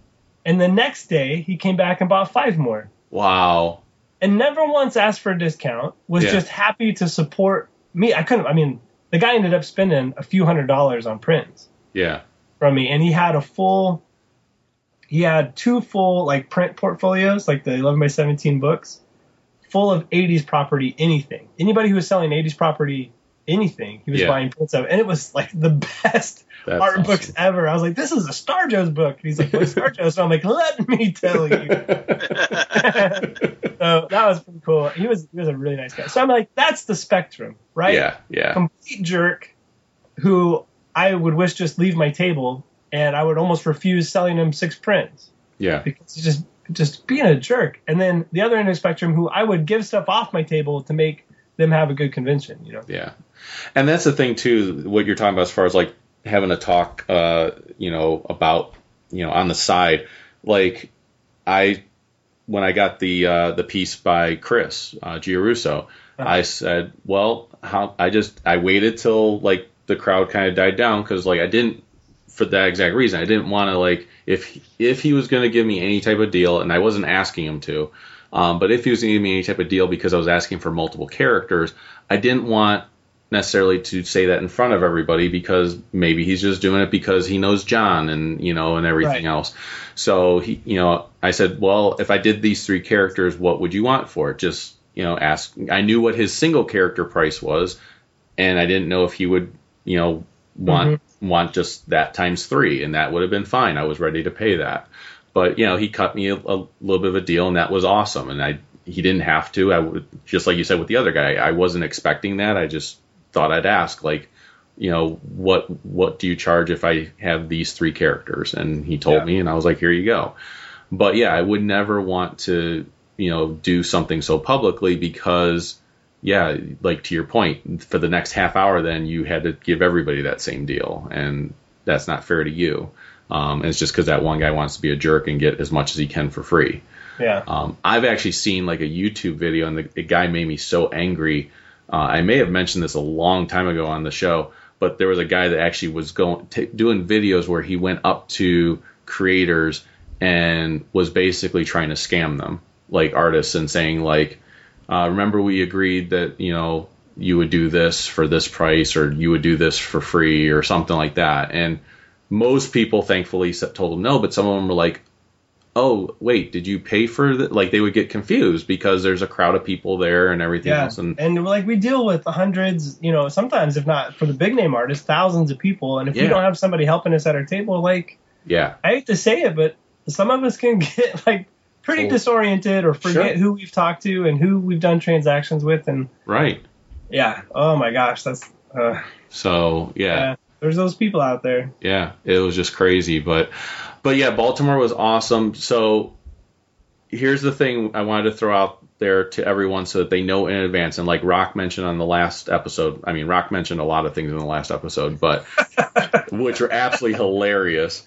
And the next day he came back and bought five more. Wow. And never once asked for a discount, was Yeah. just happy to support me. I couldn't I mean, the guy ended up spending a few hundred dollars on prints. Yeah. from me, and he had a full. He had two full like print portfolios, like the 11 by 17 books, full of 80s property anything. Anybody who was selling 80s property anything, he was Yeah. buying prints of, and it was like the best That's art awesome. books ever. I was like, this is a Star Joe's book. And he's like, what's Star Joe's? So I'm like, let me tell you. so that was pretty cool. He was he was a really nice guy. So I'm like, that's the spectrum, right? Yeah. Yeah. complete jerk who I would wish just leave my table and I would almost refuse selling him six prints Yeah. because he's just just being a jerk. And then the other end of the spectrum who I would give stuff off my table to make them have a good convention, you know. Yeah, and that's the thing too. What you're talking about as far as like having a talk, uh, you know, about you know on the side, like I when I got the uh, the piece by Chris uh, Giarrusso, I said, well, how I just I waited till like the crowd kind of died down because like I didn't for that exact reason I didn't want to like if if he was going to give me any type of deal and I wasn't asking him to, um, but if he was going to give me any type of deal because I was asking for multiple characters, I didn't want necessarily to say that in front of everybody because maybe he's just doing it because he knows John and you know and everything Right. else. So he, you know, I said, well, if I did these three characters, what would you want for it? Just you know, ask. I knew what his single character price was, and I didn't know if he would, you know, want mm-hmm. want just that times three, and that would have been fine. I was ready to pay that, but you know, he cut me a, a little bit of a deal, and that was awesome. And I he didn't have to. I would just like you said with the other guy. I wasn't expecting that. I just thought I'd ask like. You know what? What do you charge if I have these three characters? And he told Yeah. me, and I was like, "Here you go." But yeah, I would never want to, you know, do something so publicly because, yeah, like to your point, for the next half hour, then you had to give everybody that same deal, and that's not fair to you. Um, and it's just because that one guy wants to be a jerk and get as much as he can for free. Yeah. Um, I've actually seen like a YouTube video, and the, the guy made me so angry. Uh, I may have mentioned this a long time ago on the show, but there was a guy that actually was going t- doing videos where he went up to creators and was basically trying to scam them, like artists, and saying like, uh, "Remember we agreed that you know you would do this for this price, or you would do this for free, or something like that." And most people, thankfully, told him no, but some of them were like, oh wait did you pay for that like they would get confused because there's a crowd of people there and everything Yeah, else and and like we deal with hundreds, you know, sometimes if not for the big name artists, thousands of people, and if Yeah. we don't have somebody helping us at our table, like yeah I hate to say it, but some of us can get like pretty Full- disoriented or forget Sure. who we've talked to and who we've done transactions with, and right yeah, oh my gosh, that's uh, so yeah, yeah. There's those people out there. yeah it was just crazy but but yeah baltimore was awesome so here's the thing i wanted to throw out there to everyone so that they know in advance and like rock mentioned on the last episode i mean rock mentioned a lot of things in the last episode but which are absolutely hilarious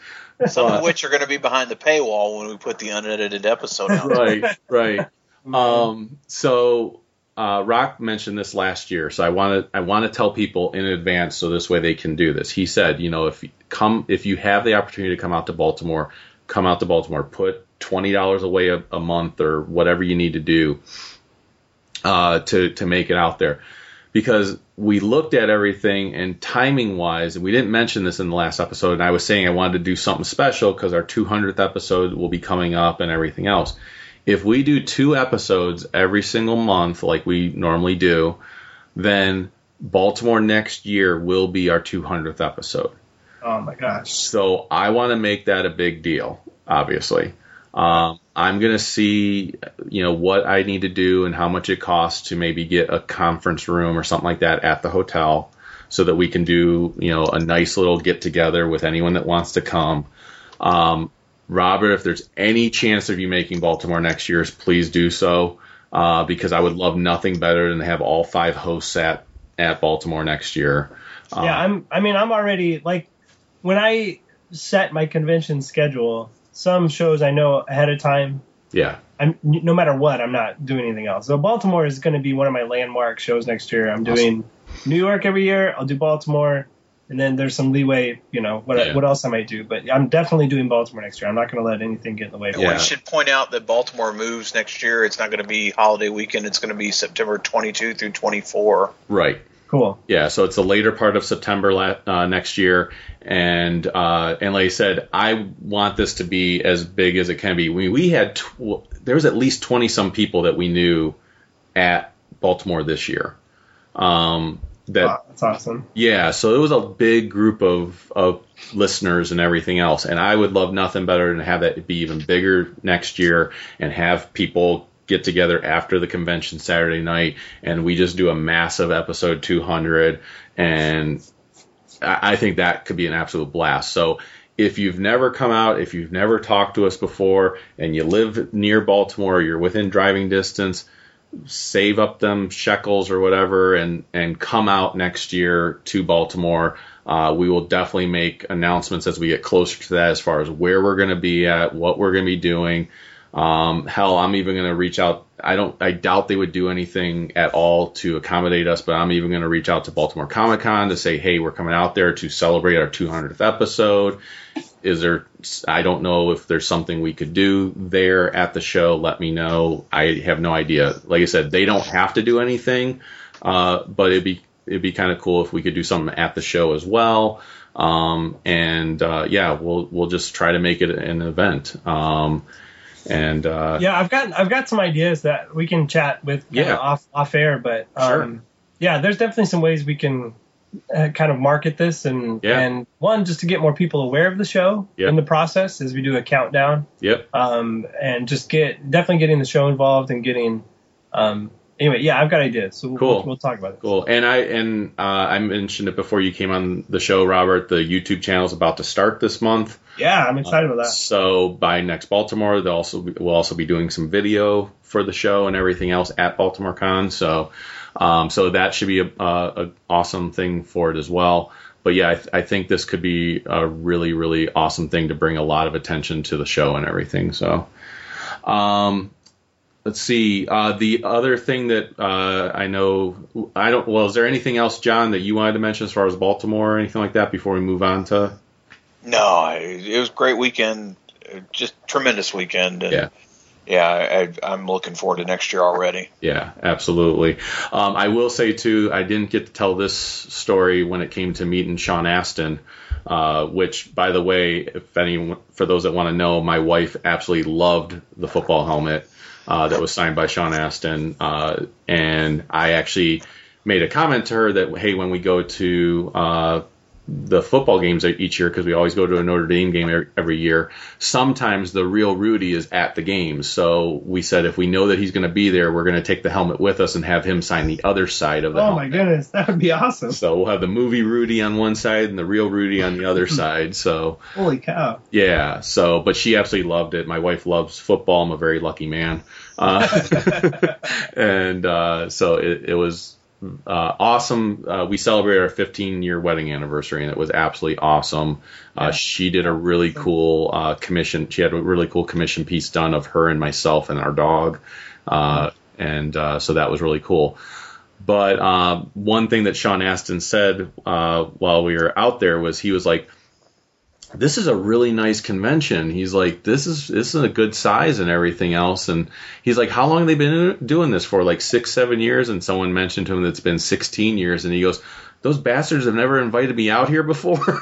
Some of which are going to be behind the paywall when we put the unedited episode out. right, right. Um, so uh, Rock mentioned this last year, so I want to I want to tell people in advance so this way they can do this. He said, you know, if you come if you have the opportunity to come out to Baltimore, come out to Baltimore, put twenty dollars away a, a month or whatever you need to do uh, to to make it out there. Because we looked at everything and timing wise, and we didn't mention this in the last episode, and I was saying I wanted to do something special because our 200th episode will be coming up and everything else. If we do two episodes every single month like we normally do, then Baltimore next year will be our 200th episode. Oh my gosh. So I want to make that a big deal, obviously. Um, I'm going to see, you know, what I need to do and how much it costs to maybe get a conference room or something like that at the hotel so that we can do, you know, a nice little get together with anyone that wants to come. Um, Robert, if there's any chance of you making Baltimore next year, please do so uh, because I would love nothing better than to have all five hosts at, at Baltimore next year. Um, yeah, I'm. I mean, I'm already like when I set my convention schedule. Some shows I know ahead of time. yeah. I'm no matter what, I'm not doing anything else. So Baltimore is going to be one of my landmark shows next year. I'm doing New York every year. I'll do Baltimore, and then there's some leeway. You know what? Yeah. What else I might do? But I'm definitely doing Baltimore next year. I'm not going to let anything get in the way. Of Yeah. We should point out that Baltimore moves next year. It's not going to be holiday weekend. It's going to be September 22 through 24. Right. Cool. Yeah, so it's the later part of September la- uh, next year, and uh, and like I said, I want this to be as big as it can be. We we had tw- there was at least twenty some people that we knew at Baltimore this year. Um, that Wow, that's awesome. yeah, so it was a big group of, of listeners and everything else. And I would love nothing better than to have that be even bigger next year and have people get together after the convention Saturday night and we just do a massive episode 200. And I think that could be an absolute blast. So if you've never come out, if you've never talked to us before, and you live near Baltimore, or you're within driving distance, save up them shekels or whatever and and come out next year to Baltimore. Uh, we will definitely make announcements as we get closer to that as far as where we're going to be at, what we're going to be doing. Um, hell, I'm even going to reach out. I don't. I doubt they would do anything at all to accommodate us, but I'm even going to reach out to Baltimore Comic Con to say, hey, we're coming out there to celebrate our 200th episode. Is there? I don't know if there's something we could do there at the show. Let me know. I have no idea. Like I said, they don't have to do anything, uh, but it'd be it'd be kind of cool if we could do something at the show as well. Um, and uh, yeah, we'll we'll just try to make it an event. Um, and uh, Yeah, I've got I've got some ideas that we can chat with Yeah. off off air, but um, Sure. yeah, there's definitely some ways we can uh, kind of market this and Yeah. and one just to get more people aware of the show Yep. in the process as we do a countdown yep, um, and just get definitely getting the show involved and getting um, anyway yeah I've got ideas so we'll, Cool. we'll, we'll talk about it. cool. And I and uh, I mentioned it before you came on the show, Robert. The YouTube channel is about to start this month. Yeah, I'm excited about that. So by next Baltimore, they'll also be, we'll also be doing some video for the show and everything else at Baltimore Con. So um, so that should be a, a, a awesome thing for it as well. But yeah, I, th- I think this could be a really really awesome thing to bring a lot of attention to the show and everything. So. Um, let's see. Uh, the other thing that uh, I know, I don't. Well, is there anything else, John, that you wanted to mention as far as Baltimore or anything like that before we move on to? No, it was a great weekend, just tremendous weekend. And Yeah. yeah, I, I'm looking forward to next year already. Yeah, absolutely. Um, I will say too, I didn't get to tell this story when it came to meeting Sean Astin, uh, which, by the way, if any for those that want to know, my wife absolutely loved the football helmet uh, that was signed by Sean Astin, uh, and I actually made a comment to her that hey, when we go to uh, the football games each year because we always go to a Notre Dame game every, every year. Sometimes the real Rudy is at the game, so we said if we know that he's going to be there, we're going to take the helmet with us and have him sign the other side of the Oh helmet. my goodness, that would be awesome! So we'll have the movie Rudy on one side and the real Rudy on the other side. So Holy cow! yeah. So, but she absolutely loved it. My wife loves football. I'm a very lucky man. Uh, and uh, so it, it was uh, awesome. Uh, we celebrated our 15 year wedding anniversary, and it was absolutely awesome. Uh, She did a really cool uh, commission. She had a really cool commission piece done of her and myself and our dog, uh, and uh, so that was really cool. But uh, one thing that Sean Astin said uh, while we were out there was he was like, "This is a really nice convention." He's like, "This is this is a good size and everything else." And he's like, "How long have they been doing this for? Like six, seven years?" And someone mentioned to him that it's been 16 years, and he goes, "Those bastards have never invited me out here before."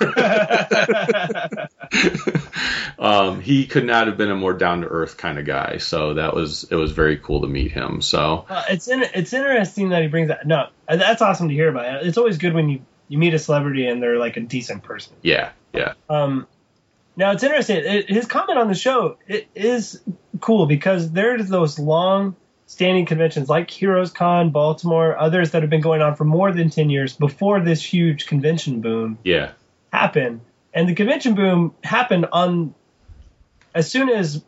um, he could not have been a more down to earth kind of guy. So that was it was very cool to meet him. So Uh, it's in, it's interesting that he brings that. No, that's awesome to hear about. It's always good when you you meet a celebrity and they're like a decent person. yeah, yeah, Um, now it's interesting. It, his comment on the show it is cool because there's those long standing conventions like Heroes Con, Baltimore, others that have been going on for more than ten years before this huge convention boom yeah, happened. And the convention boom happened on as soon as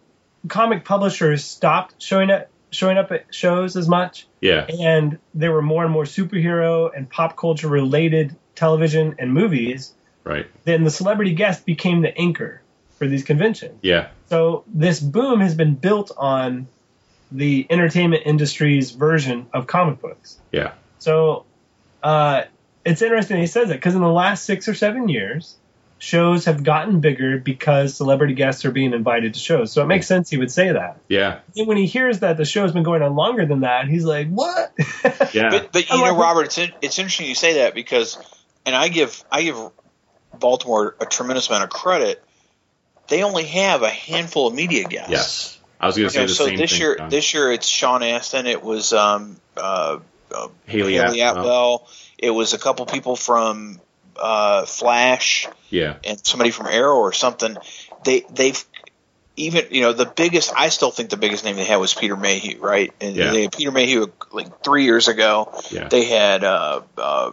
comic publishers stopped showing up showing up at shows as much yeah, and there were more and more superhero and pop culture related television and movies, right, then the celebrity guest became the anchor for these conventions. yeah, So this boom has been built on the entertainment industry's version of comic books. yeah, So uh, it's interesting he says it because in the last six or seven years, shows have gotten bigger because celebrity guests are being invited to shows. So it makes sense he would say that. yeah, And when he hears that the show's been going on longer than that, he's like, "What?" yeah, But, but you I'm know, like- Robert, it's in, it's interesting you say that because, and I give I give Baltimore a tremendous amount of credit. They only have a handful of media guests. yes. I was going to You know, say the so same this thing. year, John. this year it's Sean Astin. It was um, uh, uh, Hayley, Hayley Atwell. Atwell. It was a couple people from uh, Flash Yeah, and somebody from Arrow or something. They they've even you know the biggest. I still think the biggest name they had was Peter Mayhew, right? And Yeah. they had Peter Mayhew like three years ago. yeah. They had uh, uh,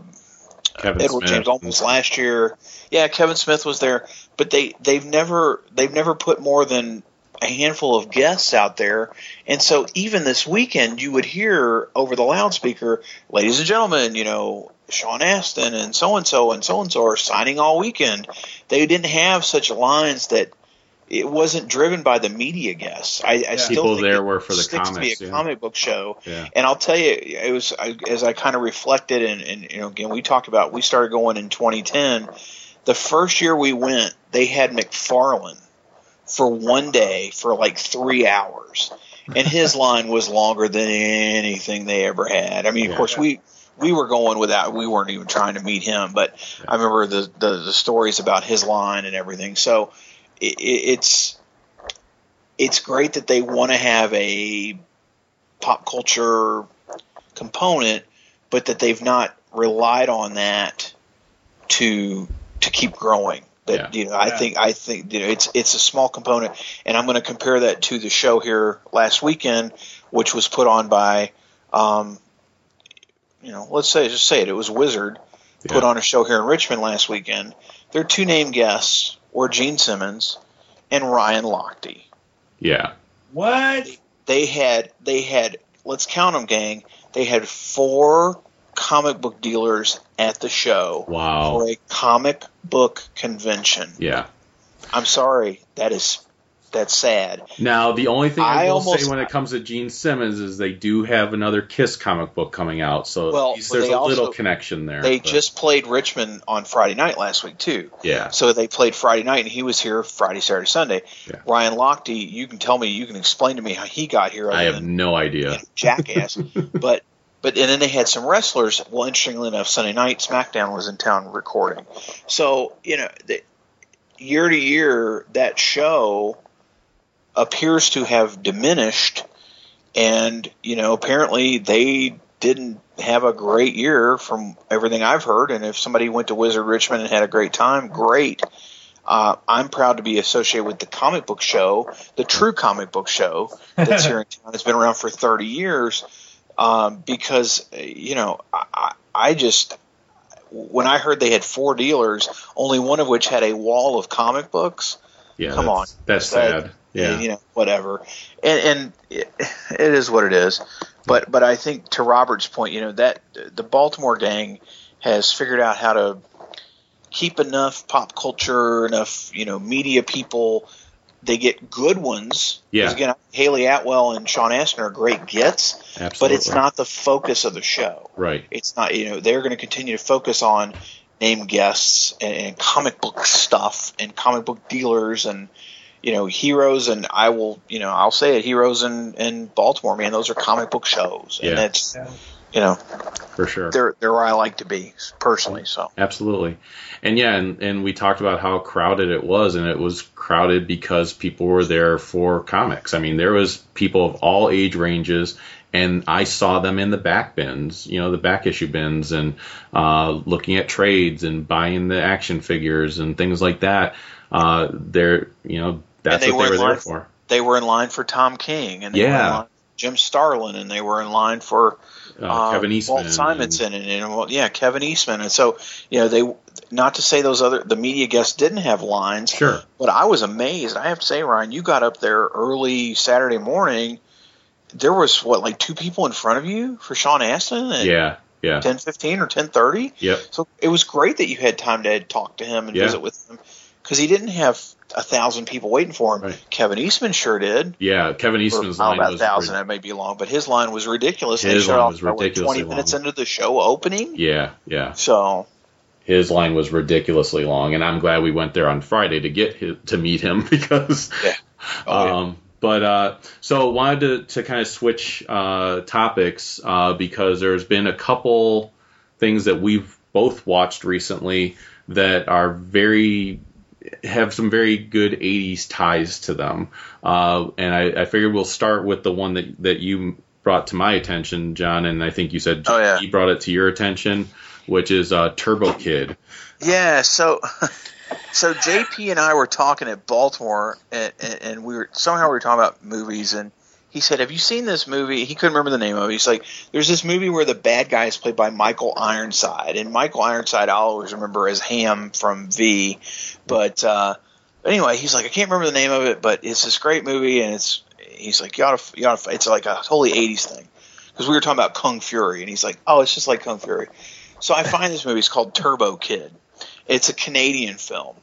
Kevin Edward Smith. James almost last year. Yeah, Kevin Smith was there, but they they've never they've never put more than a handful of guests out there. And so even this weekend, you would hear over the loudspeaker, "Ladies and gentlemen, you know." Sean Astin and so and so and so and so are signing all weekend. They didn't have such lines that it wasn't driven by the media guests. I, I still People think there it were for the sticks to be a yeah. comic book show. Yeah. And I'll tell you, it was I, as I kind of reflected, and, and you know, again, we talked about we started going in 2010. The first year we went, they had McFarlane for one day for like three hours, and his line was longer than anything they ever had. I mean, of course, we we were going without we weren't even trying to meet him, but I remember the the, the stories about his line and everything. So it, it's it's great that they want to have a pop culture component, but that they've not relied on that to to keep growing. That Yeah. you know, I Yeah. think I think you know, it's it's a small component, and I'm going to compare that to the show here last weekend, which was put on by, um, you know, let's say just say it, it was Wizard put on a show here in Richmond last weekend. Their two named guests were Gene Simmons and Ryan Lochte Yeah. What? they had they had let's count them gang they had four comic book dealers at the show Wow. for a comic book convention Yeah. i'm sorry that is that's sad Now, the only thing I, I will say when it comes to Gene Simmons is they do have another Kiss comic book coming out, so Well, at least there's a little connection there. they but- just played richmond on friday night last week too yeah, so they played friday night and he was here friday saturday sunday Yeah. ryan lochte you can tell me you can explain to me how he got here I have than no idea. jackass. but but and then they had some wrestlers. Well, interestingly enough, Sunday night SmackDown was in town recording. So you know, the, year to year, that show appears to have diminished, and you know, apparently they didn't have a great year from everything I've heard. And if somebody went to Wizard Richmond and had a great time, great. Uh, I'm proud to be associated with the comic book show, the true comic book show that's here in town. It's been around for 30 years um, because you know I, I just when I heard they had four dealers, only one of which had a wall of comic books. Yeah, Come that's, on. that's That- Yeah, you know whatever, and and it, it is what it is. But but I think to Robert's point, you know that the Baltimore gang has figured out how to keep enough pop culture, enough you know media people. They get good ones. Yeah. Again, Hayley Atwell and Sean Astin are great gets, absolutely. but it's not the focus of the show. right. It's not. You know, they're going to continue to focus on name guests and, and comic book stuff and comic book dealers and you know heroes and I will you know I'll say it heroes in in Baltimore man those are comic book shows Yeah. and Yeah. you know For sure. they're they're where I like to be personally so Absolutely. And yeah, and, and we talked about how crowded it was, and it was crowded because people were there for comics. I mean, there was people of all age ranges, and I saw them in the back bins, you know, the back issue bins, and uh, looking at trades and buying the action figures and things like that. Uh, they're, you know, that's they what were they were in there line- for. they were in line for Tom King and they were in Yeah. Jim Starlin and they were in line for Uh, Kevin Eastman. Walt Simonson, and, and well, yeah, Kevin Eastman, and so you know they. Not to say those other the media guests didn't have lines, Sure. but I was amazed. I have to say, Ryan, you got up there early Saturday morning. There was what like two people in front of you for Sean Astin at Yeah. Yeah. ten fifteen or ten thirty. Yep. So it was great that you had time to talk to him and Yeah. visit with him because he didn't have a thousand people waiting for him. Right. Kevin Eastman sure did. Yeah. Kevin Eastman's oh, line about was thousand. rid- That may be long, but his line was ridiculous. His line was ridiculously Twenty minutes into the show opening. Yeah. Yeah. So his line was ridiculously long, and I'm glad we went there on Friday to get his, to meet him because. Yeah. Oh, yeah. um, But uh, so wanted to, to kind of switch uh, topics uh, because there's been a couple things that we've both watched recently that are very have some very good 80s ties to them. Uh, and I, I figured we'll start with the one that, that you brought to my attention, John, and I think you said Oh, yeah. he brought it to your attention, which is uh, Turbo Kid. Yeah, so so JP and I were talking at Baltimore, and, and, and we were somehow we were talking about movies, and he said, "Have you seen this movie?" He couldn't remember the name of it. He's like, "There's this movie where the bad guy is played by Michael Ironside, and Michael Ironside I always remember as Ham from V, but uh, anyway, he's like, I can't remember the name of it, but it's this great movie, and it's he's like, you ought to, you ought to, it's like a totally '80s thing." Because we were talking about Kung Fury, and he's like, "Oh, it's just like Kung Fury." So I find this movie. It's called Turbo Kid. It's a Canadian film,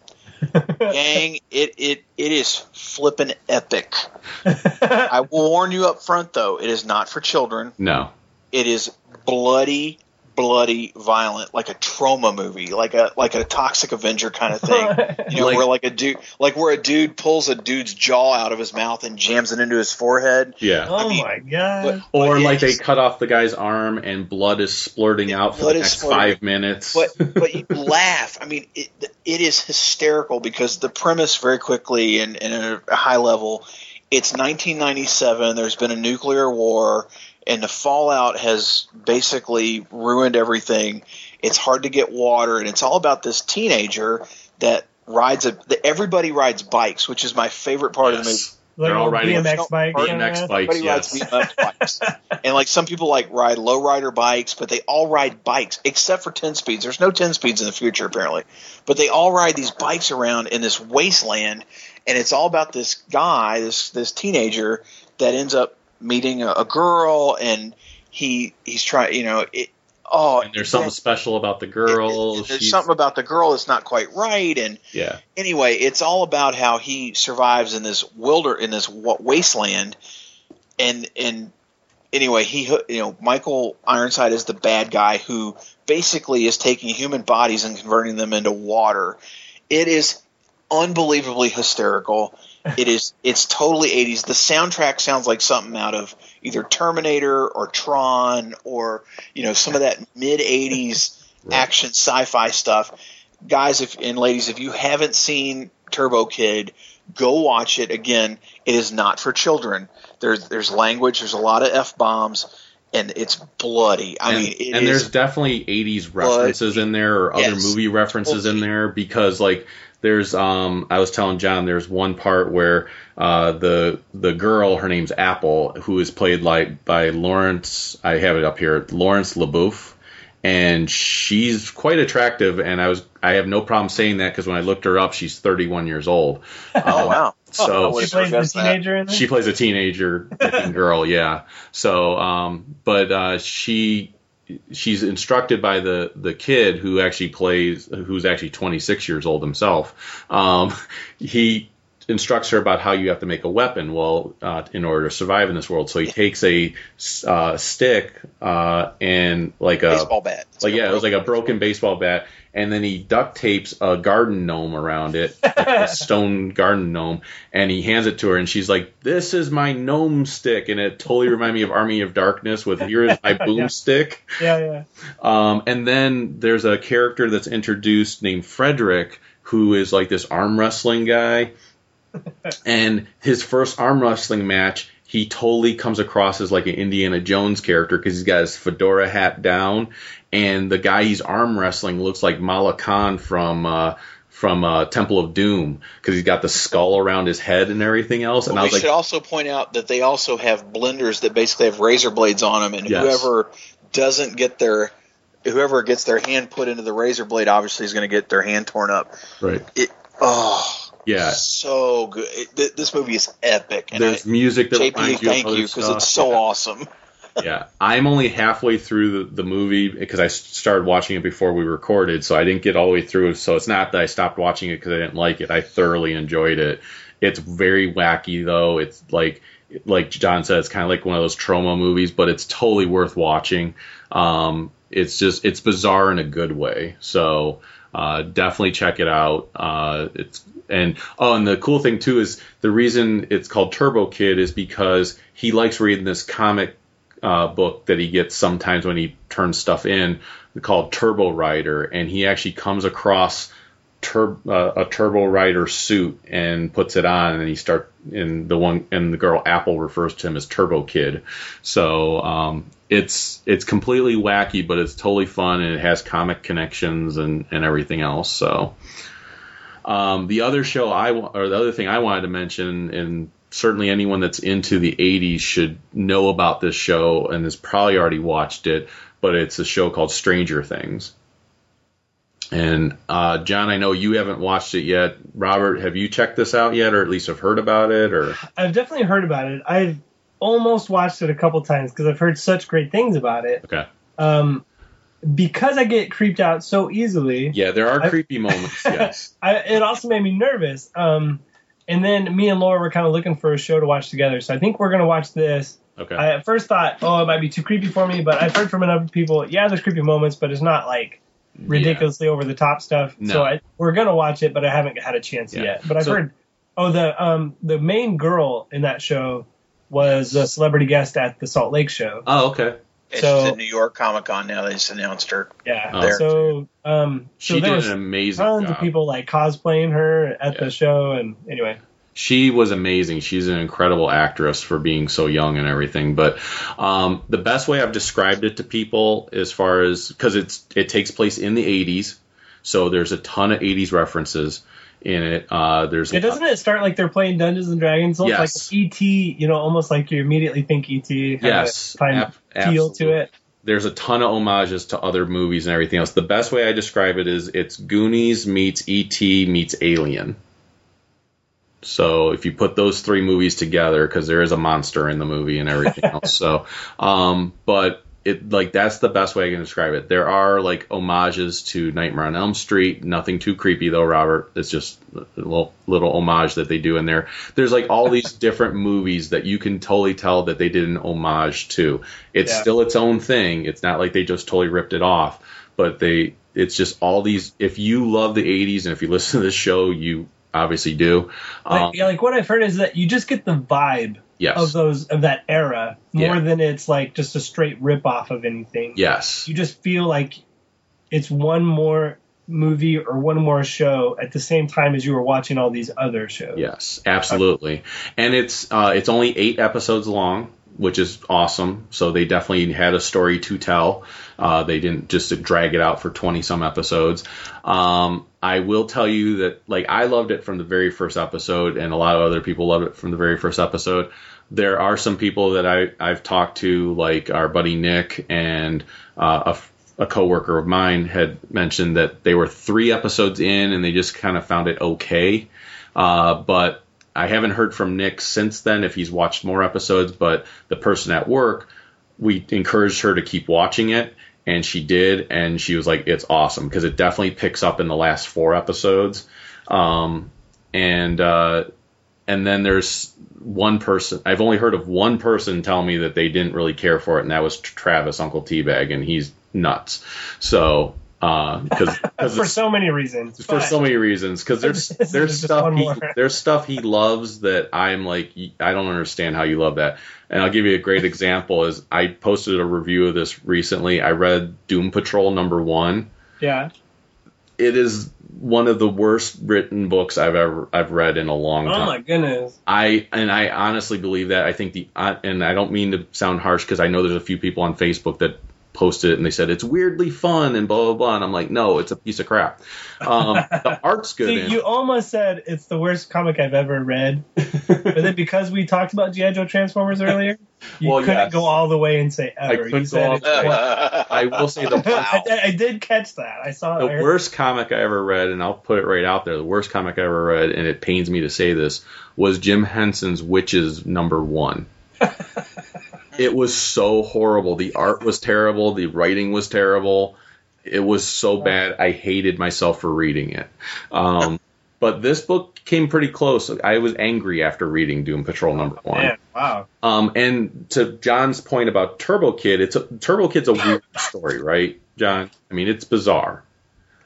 Gang, it it it is flippin' epic. I will warn you up front though, it is not for children. No. It is bloody, bloody violent, like a Troma movie, like a like a toxic Avenger kind of thing. You know, Like- where like a dude like where a dude pulls a dude's jaw out of his mouth and jams it into his forehead. Yeah. oh I mean, my god. But, Or but like they cut off the guy's arm and blood is splurting out for the next splurting. five minutes. but but you laugh. I mean, it, it is hysterical because the premise very quickly and, and at a high level, it's 1997. There's been a nuclear war, and the fallout has basically ruined everything. It's hard to get water, and it's all about this teenager that rides a. That everybody rides bikes, which is my favorite part of the movie. Like they're all riding BMX bikes. BMX bikes. Yes. BMX bikes, and like some people like ride lowrider bikes, but they all ride bikes except for ten speeds. There's no ten speeds in the future apparently, but they all ride these bikes around in this wasteland, and it's all about this guy, this this teenager that ends up meeting a, a girl, and he he's trying, you know, it. Oh, And there's something special about the girl. There's something about the girl that's not quite right, and yeah. anyway, it's all about how he survives in this wilder in this wasteland, and and anyway, he you know Michael Ironside is the bad guy who basically is taking human bodies and converting them into water. It is unbelievably hysterical. It is it's totally 80s. The soundtrack sounds like something out of either Terminator or Tron or you know some of that mid 80s action sci-fi stuff. Guys if and ladies if you haven't seen Turbo Kid, go watch it again. It is not for children. There's there's language, there's a lot of f bombs and it's bloody. I and, mean, it and there's definitely 80s references in there or other Yes. movie references in there because like there's um I was telling John there's one part where uh the the girl her name's Apple who is played like by Laurence I have it up here Laurence Leboeuf and she's quite attractive and I was I have no problem saying that because when I looked her up she's 31 years old oh wow. so She plays the teenager in there. she plays a teenager girl, yeah. So, um, but uh, she she's instructed by the the kid who actually plays, who's actually 26 years old himself. Um, he instructs her about how you have to make a weapon. Well, uh, in order to survive in this world, so he takes a uh, stick uh, and like a baseball bat. It's like yeah, it was like a broken baseball bat, and then he duct tapes a garden gnome around it, like a stone garden gnome, and he hands it to her, and she's like, "This is my gnome stick," and it totally reminded me of Army of Darkness with "Here is my boomstick." Yeah, yeah. Um, and then there's a character that's introduced named Frederick, who is like this arm wrestling guy. And his first arm wrestling match, he totally comes across as like an Indiana Jones character because he's got his fedora hat down, and the guy he's arm wrestling looks like Mala Khan from uh, from uh, Temple of Doom because he's got the skull around his head and everything else. And Well, I we was should also point out that they also have blenders that basically have razor blades on them, and Yes. whoever doesn't get their whoever gets their hand put into the razor blade obviously is going to get their hand torn up. right, It oh yeah. so good. It, th- this movie is epic. And There's I, music that JP, reminds you thank you because it's so Yeah. awesome. yeah, I'm only halfway through the, the movie because I started watching it before we recorded, so I didn't get all the way through. So it's not that I stopped watching it because I didn't like it. I thoroughly enjoyed it. It's very wacky though. It's like like John said, it's kind of like one of those Troma movies, but it's totally worth watching. Um, it's just it's bizarre in a good way. So uh, definitely check it out. Uh, it's and oh, and the cool thing too is the reason it's called Turbo Kid is because he likes reading this comic uh, book that he gets sometimes when he turns stuff in called Turbo Rider, and he actually comes across tur- uh, a Turbo Rider suit and puts it on, and he start and the one and the girl Apple refers to him as Turbo Kid. So um, it's it's completely wacky, but it's totally fun, and it has comic connections and and everything else. So. Um, the other show I or the other thing I wanted to mention, and certainly anyone that's into the '80s should know about this show and has probably already watched it. But it's a show called Stranger Things. And uh, John, I know you haven't watched it yet. Robert, have you checked this out yet, or at least have heard about it? Or I've definitely heard about it. I've almost watched it a couple times because I've heard such great things about it. okay, Um, because I get creeped out so easily, Yeah, there are I- creepy moments. Yes. I, it also made me nervous. Um, and then me and Laura were kind of looking for a show to watch together. So I think we're gonna watch this. Okay. I at first thought, oh, it might be too creepy for me, but I've heard from enough people, yeah, there's creepy moments, but it's not like ridiculously over the top stuff. No. So I, we're gonna watch it, but I haven't had a chance Yeah. yet. But I've So- heard, oh, the um the main girl in that show was a celebrity guest at the Salt Lake show. Oh, okay. And So- she's at New York Comic Con now. They just announced her. Yeah. Oh. There. So um so She there did was an amazing tons job. of people like cosplaying her at Yeah. the show, and anyway. she was amazing. She's an incredible actress for being so young and everything. But um, the best way I've described it to people, as far as because it's it takes place in the '80s, so there's a ton of '80s references in it. Uh, there's It doesn't it start like they're playing Dungeons and Dragons? So Yes. Like ET, you know, almost like you immediately think ET. Kind Yes, of kind ab- of feel to it. there's a ton of homages to other movies and everything else. The best way I describe it is it's Goonies meets E.T. meets Alien. So if you put those three movies together, because there is a monster in the movie and everything else. So, um, but it like that's the best way I can describe it. There are like homages to Nightmare on Elm Street. Nothing too creepy though, Robert. It's just a little, little homage that they do in there. There's like all these different movies that you can totally tell that they did an homage to. It's Yeah. still its own thing. It's not like they just totally ripped it off, but they. It's just all these. If you love the '80s and if you listen to this show, you obviously do. Like, Um, yeah, like what I've heard is that you just get the vibe yes. of those of that era more Yeah. than it's like just a straight rip off of anything. yes. You just feel like it's one more movie or one more show at the same time as you were watching all these other shows. Yes, absolutely. And it's uh, it's only eight episodes long, which is awesome. So they definitely had a story to tell. Uh, they didn't just drag it out for twenty some episodes. Um, I will tell you that like I loved it from the very first episode, and a lot of other people loved it from the very first episode. There are some people that I I've talked to, like our buddy Nick and uh, a a coworker of mine had mentioned that they were three episodes in and they just kind of found it okay. Uh, but I haven't heard from Nick since then if he's watched more episodes. But the person at work, we encouraged her to keep watching it, and she did, and she was like, "It's awesome" because it definitely picks up in the last four episodes. Um, and uh, and then there's one person I've only heard of one person tell me that they didn't really care for it, and that was Travis Uncle Teabag, and he's nuts. So because For so many reasons. for so many reasons because there's there's stuff he, there's stuff he loves that I'm like I don't understand how you love that and I'll give you a great example is I posted a review of this recently I read Doom Patrol number one Yeah. it is one of the worst written books I've ever I've read in a long Oh time Oh my goodness. I and I honestly believe that. I think the uh, and I don't mean to sound harsh because I know there's a few people on Facebook that posted it and they said it's weirdly fun and blah blah blah. And I'm like, no, it's a piece of crap. Um, the art's good. See, in you almost said it's the worst comic I've ever read, but then because we talked about GI Joe Transformers earlier, you Well, couldn't yes. go all the way and say I ever. Go said all the way. I will say the I, I- I did catch that. I saw the I worst comic I ever read, and I'll put it right out there. The worst comic I ever read, and it pains me to say this, was Jim Henson's Witches number one. It was so horrible. The art was terrible. The writing was terrible. It was so bad. I hated myself for reading it. Um, but this book came pretty close. I was angry after reading Doom Patrol number one. Man, wow. Um, and to John's point about Turbo Kid, it's a, Turbo Kid's a weird story, right, John? I mean, it's bizarre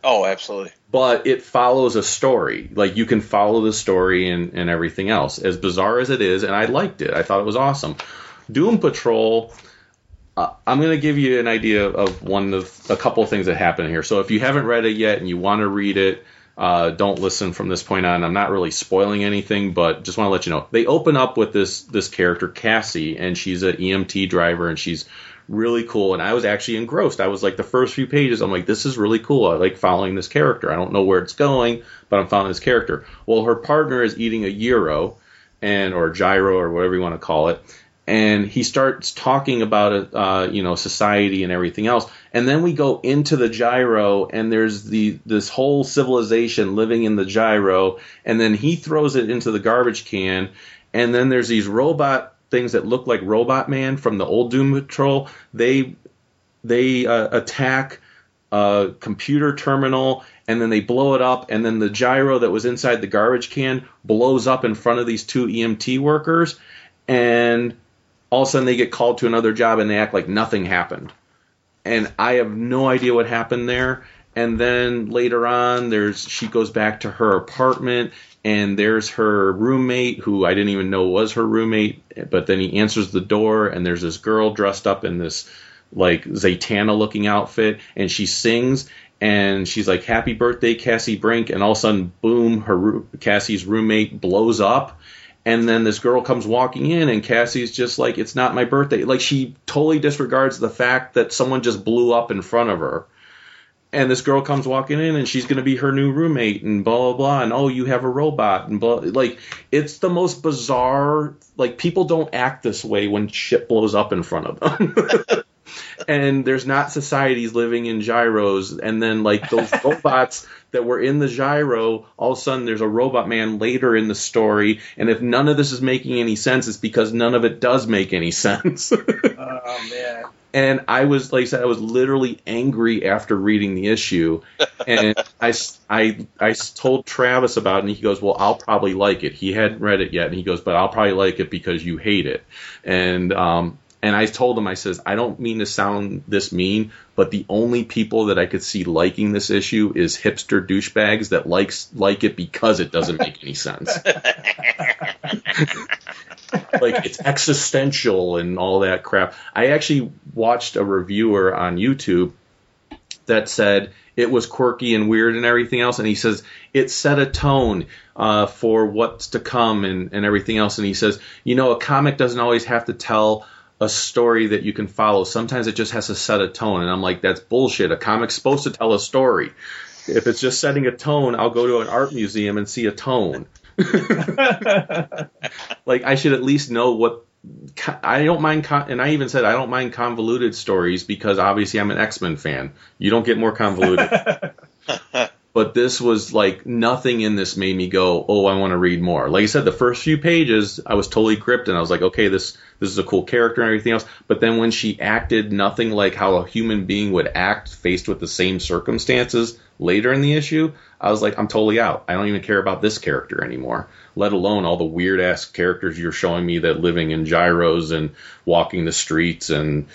Oh, absolutely. but it follows a story. Like you can follow the story and, and everything else. As bizarre as it is, and I liked it. I thought it was awesome. Doom Patrol. Uh, I'm going to give you an idea of one of a couple of things that happen here. So if you haven't read it yet and you want to read it, uh, don't listen from this point on. I'm not really spoiling anything, but just want to let you know. They open up with this this character Cassie, and she's an EMT driver, and she's really cool. And I was actually engrossed. I was like the first few pages. I'm like, this is really cool. I like following this character. I don't know where it's going, but I'm following this character. Well, her partner is eating a gyro, and or gyro or whatever you want to call it. And he starts talking about uh, you know, society and everything else. And then we go into the gyro, and there's the this whole civilization living in the gyro. And then he throws it into the garbage can, and then there's these robot things that look like Robot Man from the old Doom Patrol. They they uh, attack a computer terminal and then they blow it up and then the gyro that was inside the garbage can blows up in front of these two EMT workers and all of a sudden they get called to another job and they act like nothing happened. And I have no idea what happened there. And then later on there's she goes back to her apartment and there's her roommate who I didn't even know was her roommate, but then he answers the door and there's this girl dressed up in this like Zatanna looking outfit and she sings and she's like happy birthday Cassie Brinke and all of a sudden boom her Cassie's roommate blows up and then this girl comes walking in and Cassie's just like it's not my birthday. Like she totally disregards the fact that someone just blew up in front of her. And this girl comes walking in and she's going to be her new roommate and blah blah blah. And oh you have a robot and blah. Like it's the most bizarre like people don't act this way when shit blows up in front of them and there's not societies living in gyros and then like those robots that were in the gyro all of a sudden there's a robot man later in the story and if none of this is making any sense it's because none of it does make any sense Oh man. and I was like I said, I was literally angry after reading the issue, and I, I, I told Travis about it, and he goes, "Well, I'll probably like it." He hadn't read it yet, and he goes, "But I'll probably like it because you hate it." And um, and I told him, I says, I don't mean to sound this mean, but the only people that I could see liking this issue is hipster douchebags that likes like it because it doesn't make any sense. like it's existential and all that crap. I actually watched a reviewer on YouTube that said it was quirky and weird and everything else, and he says it set a tone uh, for what's to come and, and everything else. And he says, you know, a comic doesn't always have to tell a story that you can follow. Sometimes it just has to set a tone, and I'm like, that's bullshit. A comic's supposed to tell a story. If it's just setting a tone, I'll go to an art museum and see a tone. like I should at least know what I don't mind, and I even said I don't mind convoluted stories because obviously I'm an X Men fan. You don't get more convoluted. but this was like nothing in this made me go, oh, I want to read more. Like I said, the first few pages I was totally gripped, and I was like, okay, this this is a cool character and everything else. But then when she acted nothing like how a human being would act faced with the same circumstances later in the issue, I was like, I'm totally out. I don't even care about this character anymore. Let alone all the weird ass characters you're showing me that living in gyros and walking the streets and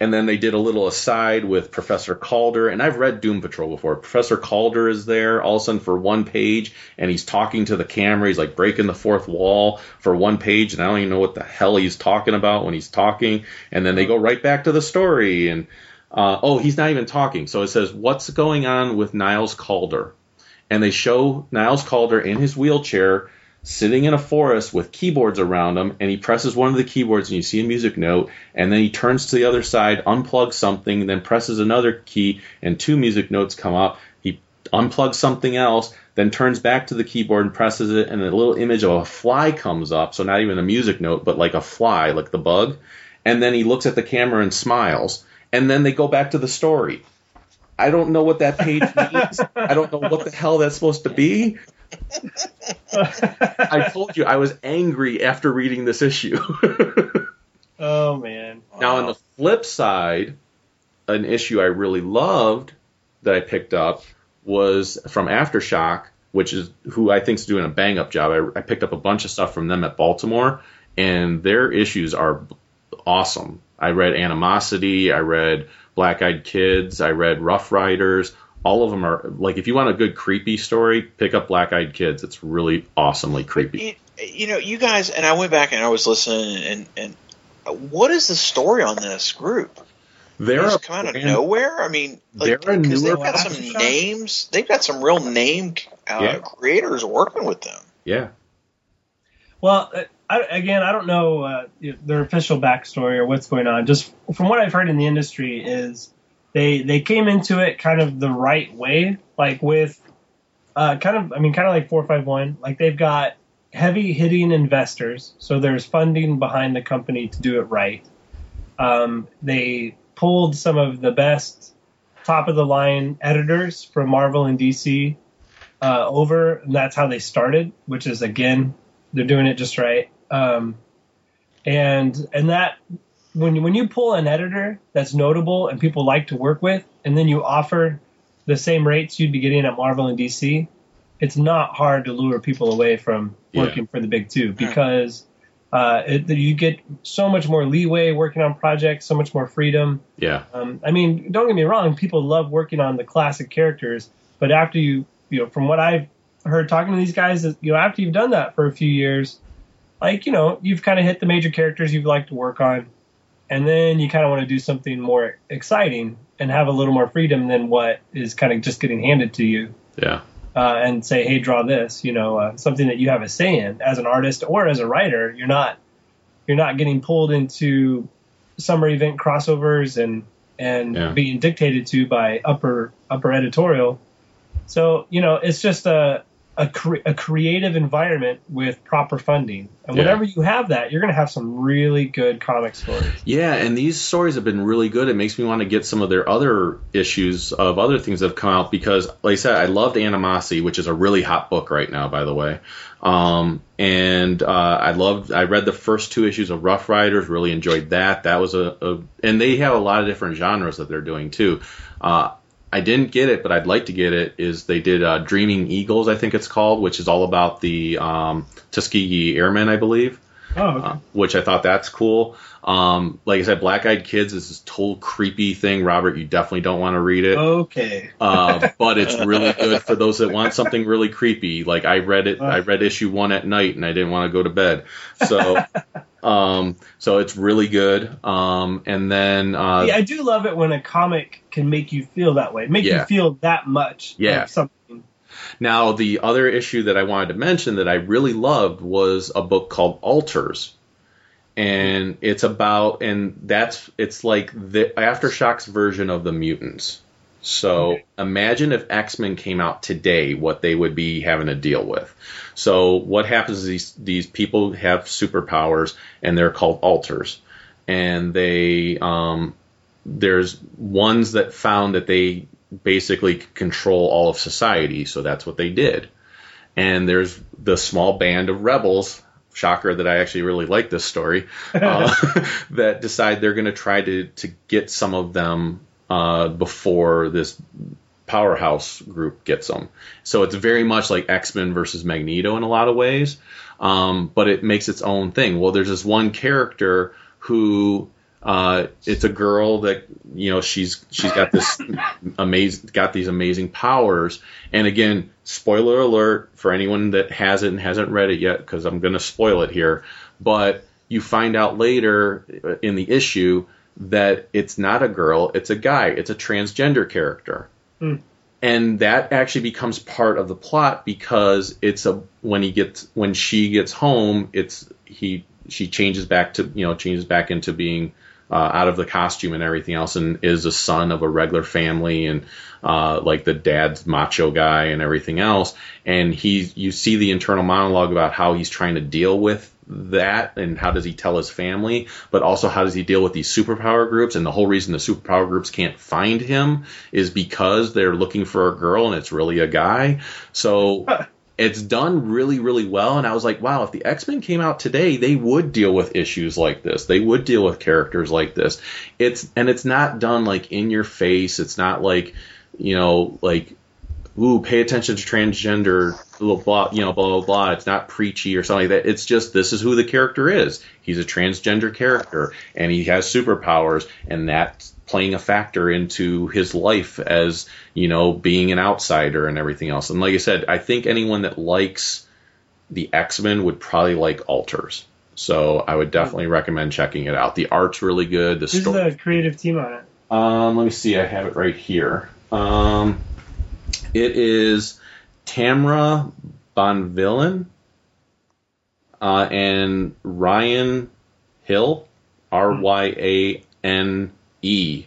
and then they did a little aside with Professor Caulder, and I've read Doom Patrol before. Professor Caulder is there all of a sudden for one page, and he's talking to the camera. He's like breaking the fourth wall for one page, and I don't even know what the hell he's talking about when he's talking. And then they go right back to the story, and uh, oh, he's not even talking. So it says, "What's going on with Niles Caulder?" And they show Niles Caulder in his wheelchair sitting in a forest with keyboards around him, and he presses one of the keyboards, and you see a music note, and then he turns to the other side, unplugs something, then presses another key, and two music notes come up. He unplugs something else, then turns back to the keyboard and presses it, and a little image of a fly comes up, so not even a music note, but like a fly, like the bug. And then he looks at the camera and smiles, and then they go back to the story. I don't know what that page means. I don't know what the hell that's supposed to be. I told you I was angry after reading this issue. oh man. now, on the flip side, an issue I really loved that I picked up was from Aftershock, which is who I think is doing a bang up job. I, I picked up a bunch of stuff from them at Baltimore, and their issues are awesome. I read Animosity, I read Black Eyed Kids, I read Rough Riders. All of them are like if you want a good creepy story, pick up Black Eyed Kids. It's really awesomely creepy. You, you know, you guys, and I went back and I was listening, and and what is the story on this group? They're It's a kind of nowhere. I mean, like, They're a 'cause newer they've got some Aftershock? names. They've got some real name uh, Yeah. creators working with them. Yeah. Well, uh, I, again, I don't know uh, their official backstory or what's going on. Just from what I've heard in the industry, is they they came into it kind of the right way, like with uh, kind of, I mean, kind of like four five one. Like they've got heavy hitting investors, so there's funding behind the company to do it right. Um, they pulled some of the best top of the line editors from Marvel and DC uh, over, and that's how they started. Which is again, they're doing it just right. Um, and and that when when you pull an editor that's notable and people like to work with, and then you offer the same rates you'd be getting at Marvel and DC, it's not hard to lure people away from Yeah. working for the big two because uh, it, you get so much more leeway working on projects, so much more freedom. Yeah. Um, I mean, don't get me wrong, people love working on the classic characters, but after you, you know, from what I've heard talking to these guys, you know, after you've done that for a few years, like, you know, you've kind of hit the major characters you'd like to work on, and then you kind of want to do something more exciting and have a little more freedom than what is kind of just getting handed to you. Yeah. Uh, and say, hey, draw this, you know, uh, something that you have a say in as an artist or as a writer. You're not, you're not getting pulled into summer event crossovers and and Yeah. being dictated to by upper upper editorial. So you know, it's just a a, cre- a creative environment with proper funding, and Yeah. whenever you have that, you're going to have some really good comic stories. Yeah, and these stories have been really good. It makes me want to get some of their other issues of other things that have come out because, like I said, I loved Animosity, which is a really hot book right now, by the way. Um, and uh, I loved. I read the first two issues of Rough Riders. Really enjoyed that. That was a, a and they have a lot of different genres that they're doing too. Uh, I didn't get it, but I'd like to get it. Is they did uh, Dreaming Eagles, I think it's called, which is all about the um, Tuskegee Airmen, I believe Oh, okay. uh, which I thought that's cool. Um, like I said, Black Eyed Kids is this total creepy thing. Robert, you definitely don't want to read it. okay. Uh, but it's really good for those that want something really creepy. Like I read it, I read issue one at night, and I didn't want to go to bed. So, um, so it's really good. Um, and then uh, yeah, I do love it when a comic can make you feel that way, make Yeah. you feel that much. Yeah. like something. Now, the other issue that I wanted to mention that I really loved was a book called Alters. And it's about, and that's, it's like the Aftershocks version of the mutants. So imagine if X Men came out today, what they would be having to deal with. So what happens is these these people have superpowers, and they're called alters, and they um, there's ones that found that they basically control all of society, so that's what they did. And there's the small band of rebels. Shocker that I actually really like this story. Uh, that decide they're going to try to to get some of them uh, before this powerhouse group gets them. So it's very much like X Men versus Magneto in a lot of ways, um, but it makes its own thing. Well, there's this one character who uh, it's a girl that you know she's she's got this amazing got these amazing powers. And again, spoiler alert for anyone that hasn't and hasn't read it yet, because I'm going to spoil it here. But you find out later uh, in the issue that it's not a girl, it's a guy, it's a transgender character. And that actually becomes part of the plot because it's a when he gets when she gets home it's he she changes back to you know changes back into being uh, out of the costume and everything else and is a son of a regular family and uh, like the dad's macho guy and everything else. And he you see the internal monologue about how he's trying to deal with that and how does he tell his family but also how does he deal with these superpower groups? And the whole reason the superpower groups can't find him is because they're looking for a girl and it's really a guy. So it's done really really well. And i was like wow if the x-men came out today they would deal with issues like this. They would deal with characters like this. It's and it's not done like in your face. It's not like you know like ooh, pay attention to transgender, blah, blah, you know, blah, blah, blah. It's not preachy or something like that. It's just this is who the character is. He's a transgender character and he has superpowers, and that's playing a factor into his life as, you know, being an outsider and everything else. And like I said, I think anyone that likes the X Men would probably like Alters. So I would definitely recommend checking it out. The art's really good. The Who's story. the creative team on it? Um, let me see. I have it right here. Um, it is Tamra Bonvillain uh, and Ryane Hill, R Y A N E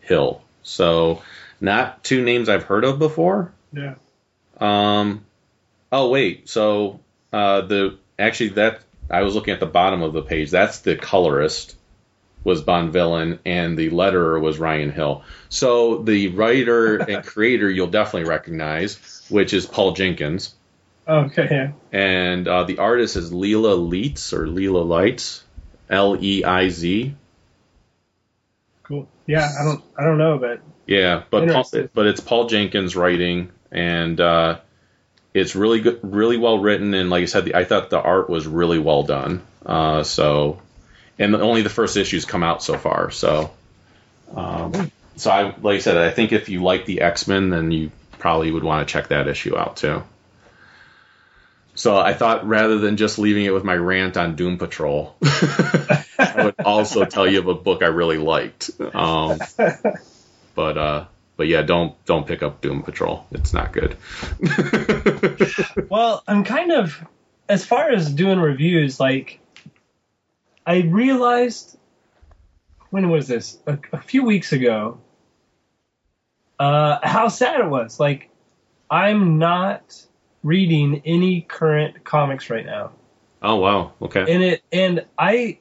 Hill. So, not two names I've heard of before. Yeah. Um, oh wait, so uh, the actually that I was looking at the bottom of the page. That's the colorist was Bonvillain, and the letterer was Ryane Hill. So the writer and creator you'll definitely recognize, which is Paul Jenkins, Okay. Yeah. and uh, the artist is Leila Leiz or Leela Lights, L E I Z. Cool. Yeah, I don't I don't know, but Yeah, but Paul, but it's Paul Jenkins writing, and uh, it's really good, really well written, and like I said, the, I thought the art was really well done. Uh, so, and only the first issues come out so far. So, um, so I like I said, I think if you like the X Men, then you probably would want to check that issue out too. So I thought rather than just leaving it with my rant on Doom Patrol, I would also tell you of a book I really liked. Um, but uh, but yeah, don't don't pick up Doom Patrol. It's not good. Well, I'm kind of, as far as doing reviews, like, I realized, when was this? A, a few weeks ago, uh, how sad it was. Like, I'm not reading any current comics right now. oh wow, okay, and it and I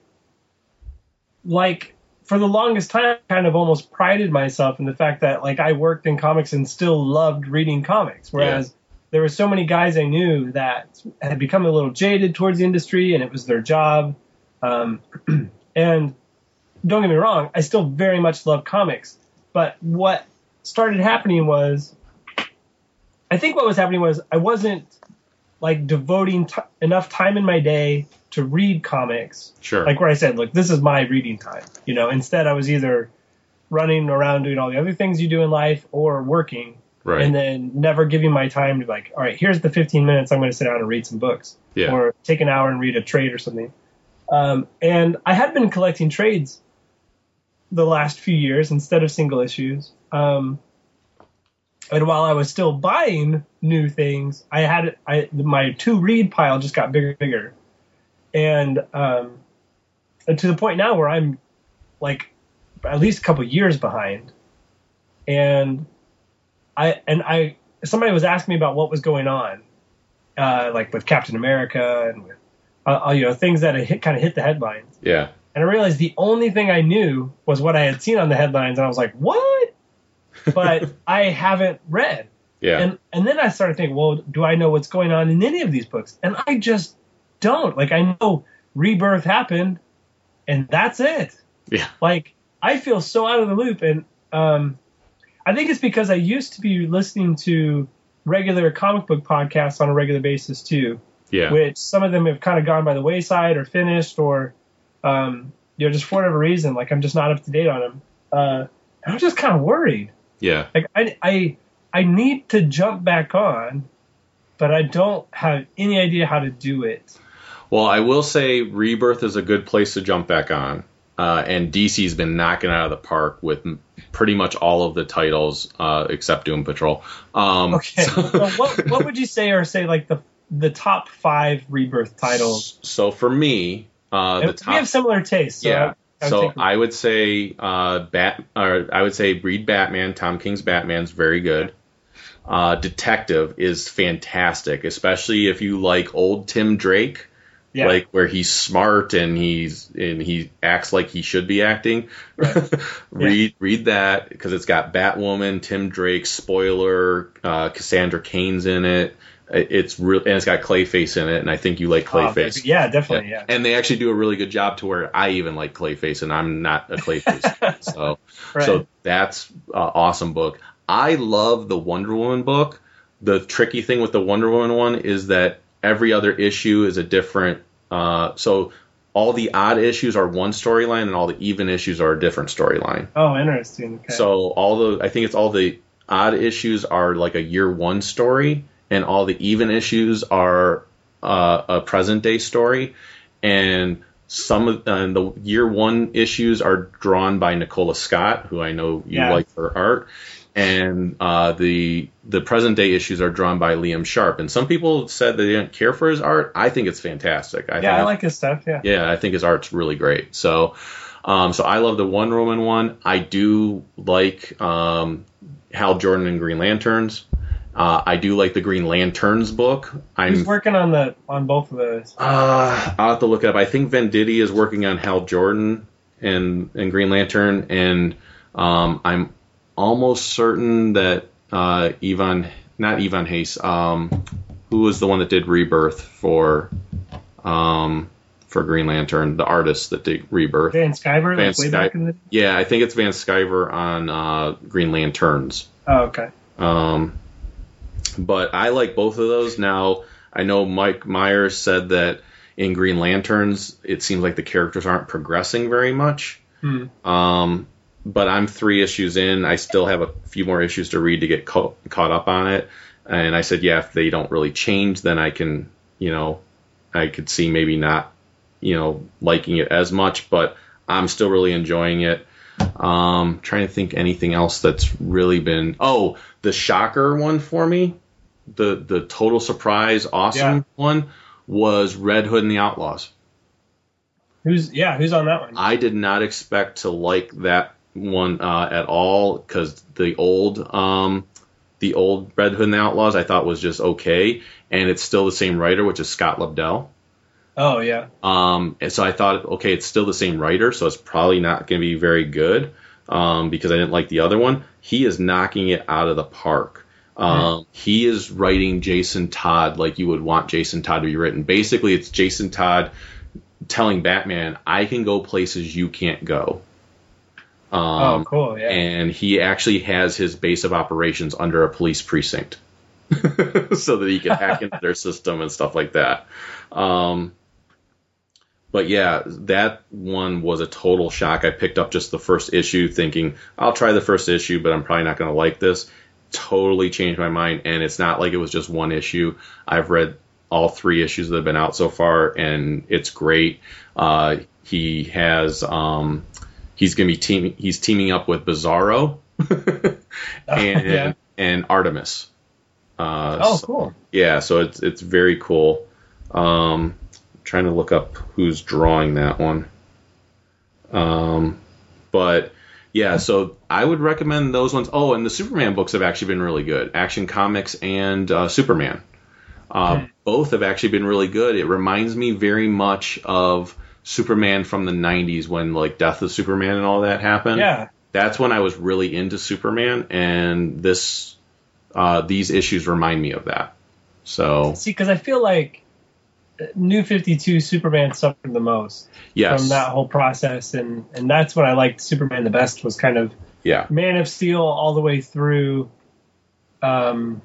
like for the longest time kind of almost prided myself in the fact that like I worked in comics and still loved reading comics whereas there were so many guys I knew that had become a little jaded towards the industry and it was their job um, and don't get me wrong I still very much love comics but what started happening was I think what was happening was I wasn't like devoting t- enough time in my day to read comics. sure, Like where I said, look, this is my reading time. You know, instead I was either running around doing all the other things you do in life or working right, and then never giving my time to like, all right, here's the 15 minutes I'm going to sit down and read some books yeah, or take an hour and read a trade or something. Um, and I had been collecting trades the last few years instead of single issues. Um, and while I was still buying new things, I had I my two read pile just got bigger and bigger, and um, and to the point now where I'm like at least a couple years behind, and I and I somebody was asking me about what was going on, uh, like with Captain America and with uh, you know things that hit, kind of hit the headlines. yeah, And I realized the only thing I knew was what I had seen on the headlines, and I was like, "What?" But I haven't read. yeah, And and then I started thinking, well, do I know what's going on in any of these books? And I just don't. Like I know rebirth happened, and that's it. yeah, Like I feel so out of the loop, and um, I think it's because I used to be listening to regular comic book podcasts on a regular basis too yeah, which some of them have kind of gone by the wayside or finished or um, you know just for whatever reason like i'm just not up to date on them uh, i'm just kind of worried yeah. like I, I i need to jump back on but i don't have any idea how to do it Well, I will say Rebirth is a good place to jump back on. Uh, and DC's been knocking out of the park with pretty much all of the titles uh, except Doom Patrol. Um, okay so- so what, what would you say are say like the the top five rebirth titles So for me, uh, the we top, have similar tastes so yeah. I, I so I would say uh, Bat, or I would say read Batman. Tom King's Batman's very good. Uh, Detective is fantastic, especially if you like old Tim Drake, yeah. like where he's smart and he's and he acts like he should be acting. read read that because it's got Batwoman, Tim Drake, spoiler, uh, Cassandra Cain's in it. It- It's real and it's got Clayface in it, and I think you like Oh, Clayface. yeah definitely yeah, And they actually do a really good job to where I even like Clayface, and I'm not a Clayface. fan. so, Right. so that's awesome book. I love the Wonder Woman book. The tricky thing with the Wonder Woman one is that every other issue is a different. Uh, so all the odd issues are one storyline, and all the even issues are a different storyline. oh interesting okay. So all the I think it's all the odd issues are like a year one story, and all the even issues are uh, a present day story, and some of and the year one issues are drawn by Nicola Scott, who I know you Yeah. like her art, and uh, the the present day issues are drawn by Liam Sharp. And some people said they didn't care for his art. I think it's fantastic. I think yeah i like his stuff yeah yeah, I think his art's really great. So, um, so I love the Wonder Woman one. I do like um, Hal Jordan and Green Lanterns. Uh, I do like the Green Lanterns book. I'm working on the on both of those uh, I'll have to look it up. I think Venditti is working on Hal Jordan and and Green Lantern, and um, I'm almost certain that uh, Ivan, not Ivan Hayes, um, who was the one that did Rebirth for um, for Green Lantern, the artist that did Rebirth. Van Sciver, Van like way back in the. Yeah, I think it's Van Sciver on uh, Green Lanterns. Oh, okay. Um, but I like both of those. Now, I know Mike Myers said that in Green Lanterns, it seems like the characters aren't progressing very much. Hmm. Um, but I'm three issues in. I still have a few more issues to read to get ca- caught up on it. And I said, yeah, if they don't really change, then I can, you know, I could see maybe not, you know, liking it as much. But I'm still really enjoying it. Um, trying to think anything else that's really been. Oh, the shocker one for me, the the total surprise, awesome Yeah. one was Red Hood and the Outlaws. Who's yeah? Who's on that one? I did not expect to like that one uh, at all because the old um, the old Red Hood and the Outlaws I thought was just okay, and it's still the same writer, which is Scott Lobdell. Oh yeah. Um, and so I thought, okay, it's still the same writer, so it's probably not going to be very good um, because I didn't like the other one. He is knocking it out of the park. Um, He is writing Jason Todd like you would want Jason Todd to be written. Basically, it's Jason Todd telling Batman, "I can go places you can't go." Um, oh, cool. Yeah. and he actually has his base of operations under a police precinct so that he can hack into their system and stuff like that. Um, but yeah, that one was a total shock. I picked up just the first issue thinking, I'll try the first issue, but I'm probably not going to like this. Totally changed my mind, and it's not like it was just one issue. I've read all three issues that have been out so far, and it's great. Uh, he has um, he's going to be teaming he's teaming up with Bizarro and yeah. and Artemis. Uh, Oh, so- cool. yeah, so it's it's very cool. Um, trying to look up who's drawing that one. Um, but yeah, so I would recommend those ones. Oh, and the Superman books have actually been really good. Action Comics and uh, Superman, uh, both have actually been really good. It reminds me very much of Superman from the '90s when like Death of Superman and all that happened Yeah. that's when I was really into Superman, and this uh, these issues remind me of that. So See, because I feel like New Fifty Two Superman suffered the most yes, from that whole process, and and that's what I liked Superman the best was kind of yeah, Man of Steel all the way through. Um,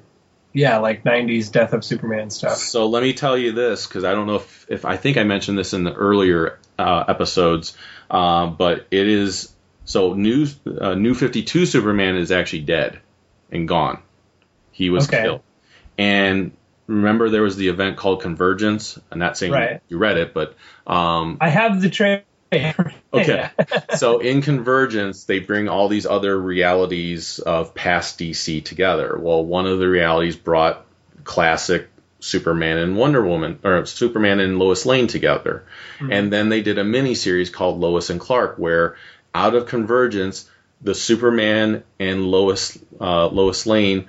yeah, like '90s Death of Superman stuff. So let me tell you this because I don't know if, if I think I mentioned this in the earlier uh, episodes, uh, but it is so new uh, new Fifty Two Superman is actually dead and gone. He was Okay. killed, and remember there was the event called Convergence. I'm not saying Right. you read it, but um, I have the trailer. Okay. so in Convergence, they bring all these other realities of past DC together. Well, one of the realities brought classic Superman and Wonder Woman, or Superman and Lois Lane together. And then they did a mini series called Lois and Clark, where out of Convergence, the Superman and Lois uh, Lois Lane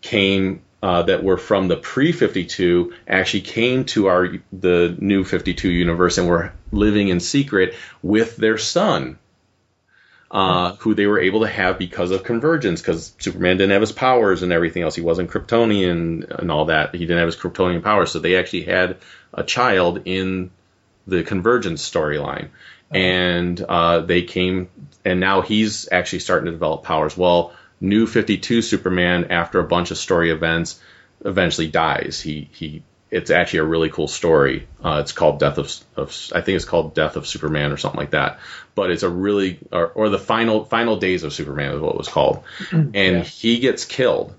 came uh, that were from the pre 52 actually came to our the new 52 universe and were living in secret with their son uh, who they were able to have because of convergence because superman didn't have his powers and everything else. He wasn't kryptonian and all that. He didn't have his kryptonian powers. So they actually had a child in the convergence storyline. And uh, they came and now he's actually starting to develop powers. Well new 52 superman after a bunch of story events eventually dies. He he it's actually a really cool story. Uh, it's called death of, of i think it's called death of superman or something like that. But it's a really or, or the final final days of superman is what it was called. And he gets killed.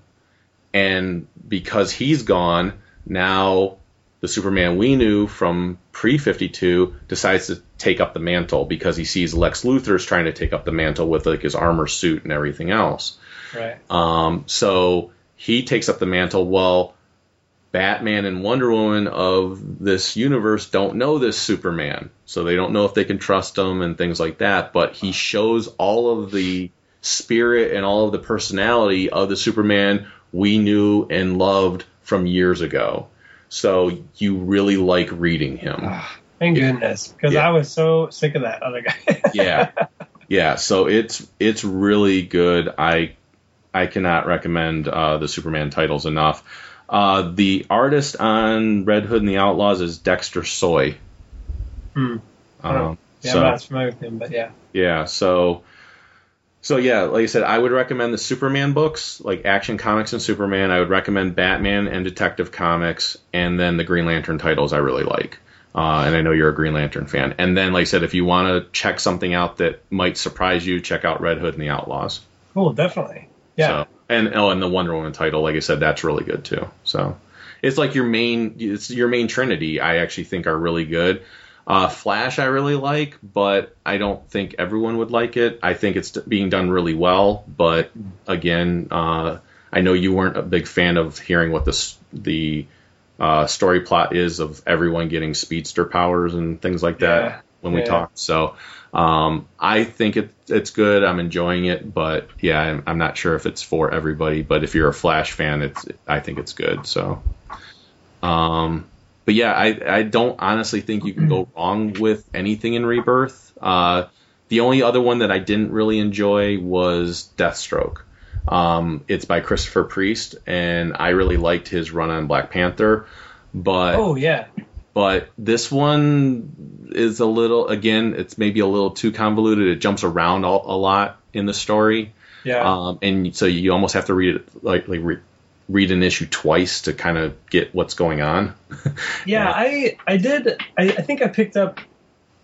And because he's gone now the Superman we knew from pre 52 decides to take up the mantle because he sees Lex Luthor's trying to take up the mantle with like his armor suit and everything else. Right. Um, so he takes up the mantle. Well, Batman and Wonder Woman of this universe don't know this Superman, so they don't know if they can trust him and things like that. But he shows all of the spirit and all of the personality of the Superman we knew and loved from years ago. So you really like reading him. Thank goodness, because Yeah. I was so sick of that other guy. yeah yeah so it's it's really good i i cannot recommend uh, the superman titles enough uh, the artist on red hood and the outlaws is dexter soy Hmm. Um, Yeah, so, I'm not familiar with him, but yeah. yeah, so so yeah, like I said, I would recommend the Superman books, like Action Comics and Superman. I would recommend Batman and Detective Comics, and then the Green Lantern titles I really like. Uh, and I know you're a Green Lantern fan. And then, like I said, if you want to check something out that might surprise you, check out Red Hood and the Outlaws. Cool, definitely. Yeah. So, and oh, and the Wonder Woman title, like I said, that's really good too. So it's like your main, it's your main trinity. I actually think are really good. Uh, Flash, I really like, but I don't think everyone would like it. I think it's being done really well, but again, uh, I know you weren't a big fan of hearing what this the uh, story plot is of everyone getting speedster powers and things like that Yeah. when we Yeah. talked. So um, I think it, it's good. I'm enjoying it, but yeah, I'm, I'm not sure if it's for everybody. But if you're a Flash fan, it's I think it's good. So, um, but yeah, I I don't honestly think you can go wrong with anything in Rebirth. Uh, the only other one that I didn't really enjoy was Deathstroke. Um, it's by Christopher Priest, and I really liked his run on Black Panther. But Oh yeah. But this one is a little again it's maybe a little too convoluted it jumps around a, a lot in the story Yeah. um, and so you almost have to read it like, like re- read an issue twice to kind of get what's going on Yeah. I I did. I, I think I picked up.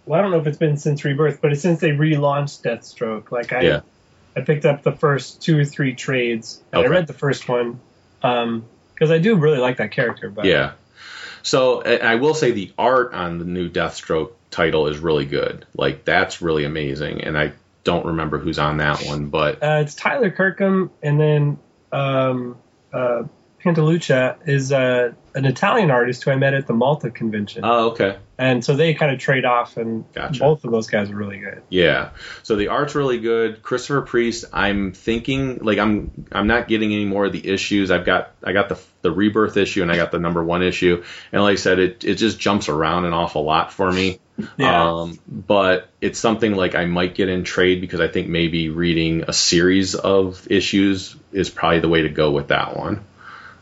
Well, I don't know if it's been since Rebirth, but it's since they relaunched Deathstroke. Like I, Yeah. I picked up the first two or three trades, and Okay. I read the first one because I do really like that character. But yeah so i will say the art on the new deathstroke title is really good. Like that's really amazing and i don't remember who's on that one but uh, it's Tyler Kirkham, and then um, uh, Pantaluccia is uh, an Italian artist who I met at the Malta convention, oh okay and so they kind of trade off, and Gotcha. both of those guys are really good. Yeah. So the art's really good. Christopher Priest, I'm thinking like I'm I'm not getting any more of the issues. I've got I got the the rebirth issue and I got the number one issue. And like I said, it it just jumps around an awful lot for me. Yeah. Um, but it's something like I might get in trade because I think maybe reading a series of issues is probably the way to go with that one.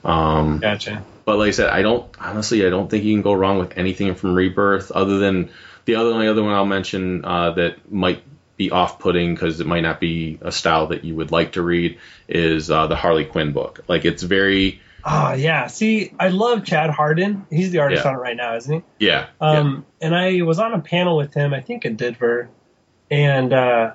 Um, Gotcha. But like I said, I don't honestly, I don't think you can go wrong with anything from Rebirth, other than the other only other one I'll mention uh, that might be off-putting because it might not be a style that you would like to read is uh, the Harley Quinn book. Like it's very Oh yeah. See, I love Chad Hardin. He's the artist Yeah. on it right now, isn't he? yeah, Um, and I was on a panel with him, I think in Denver, and uh,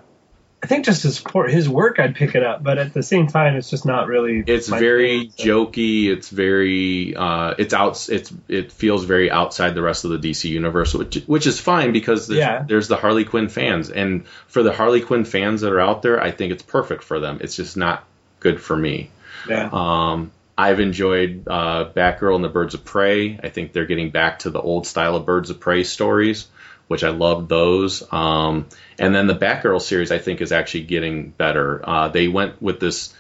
I think just to support his work, I'd pick it up. But at the same time, it's just not really. it's very thing, so- jokey. It's very uh, it's out. It's it feels very outside the rest of the DC universe, which which is fine because there's, Yeah. there's the Harley Quinn fans, and for the Harley Quinn fans that are out there, I think it's perfect for them. It's just not good for me. Yeah. Um, I've enjoyed uh, Batgirl and the Birds of Prey. I think they're getting back to the old style of Birds of Prey stories, which I love those. Um, and then the Batgirl series, I think, is actually getting better. Uh, they went with this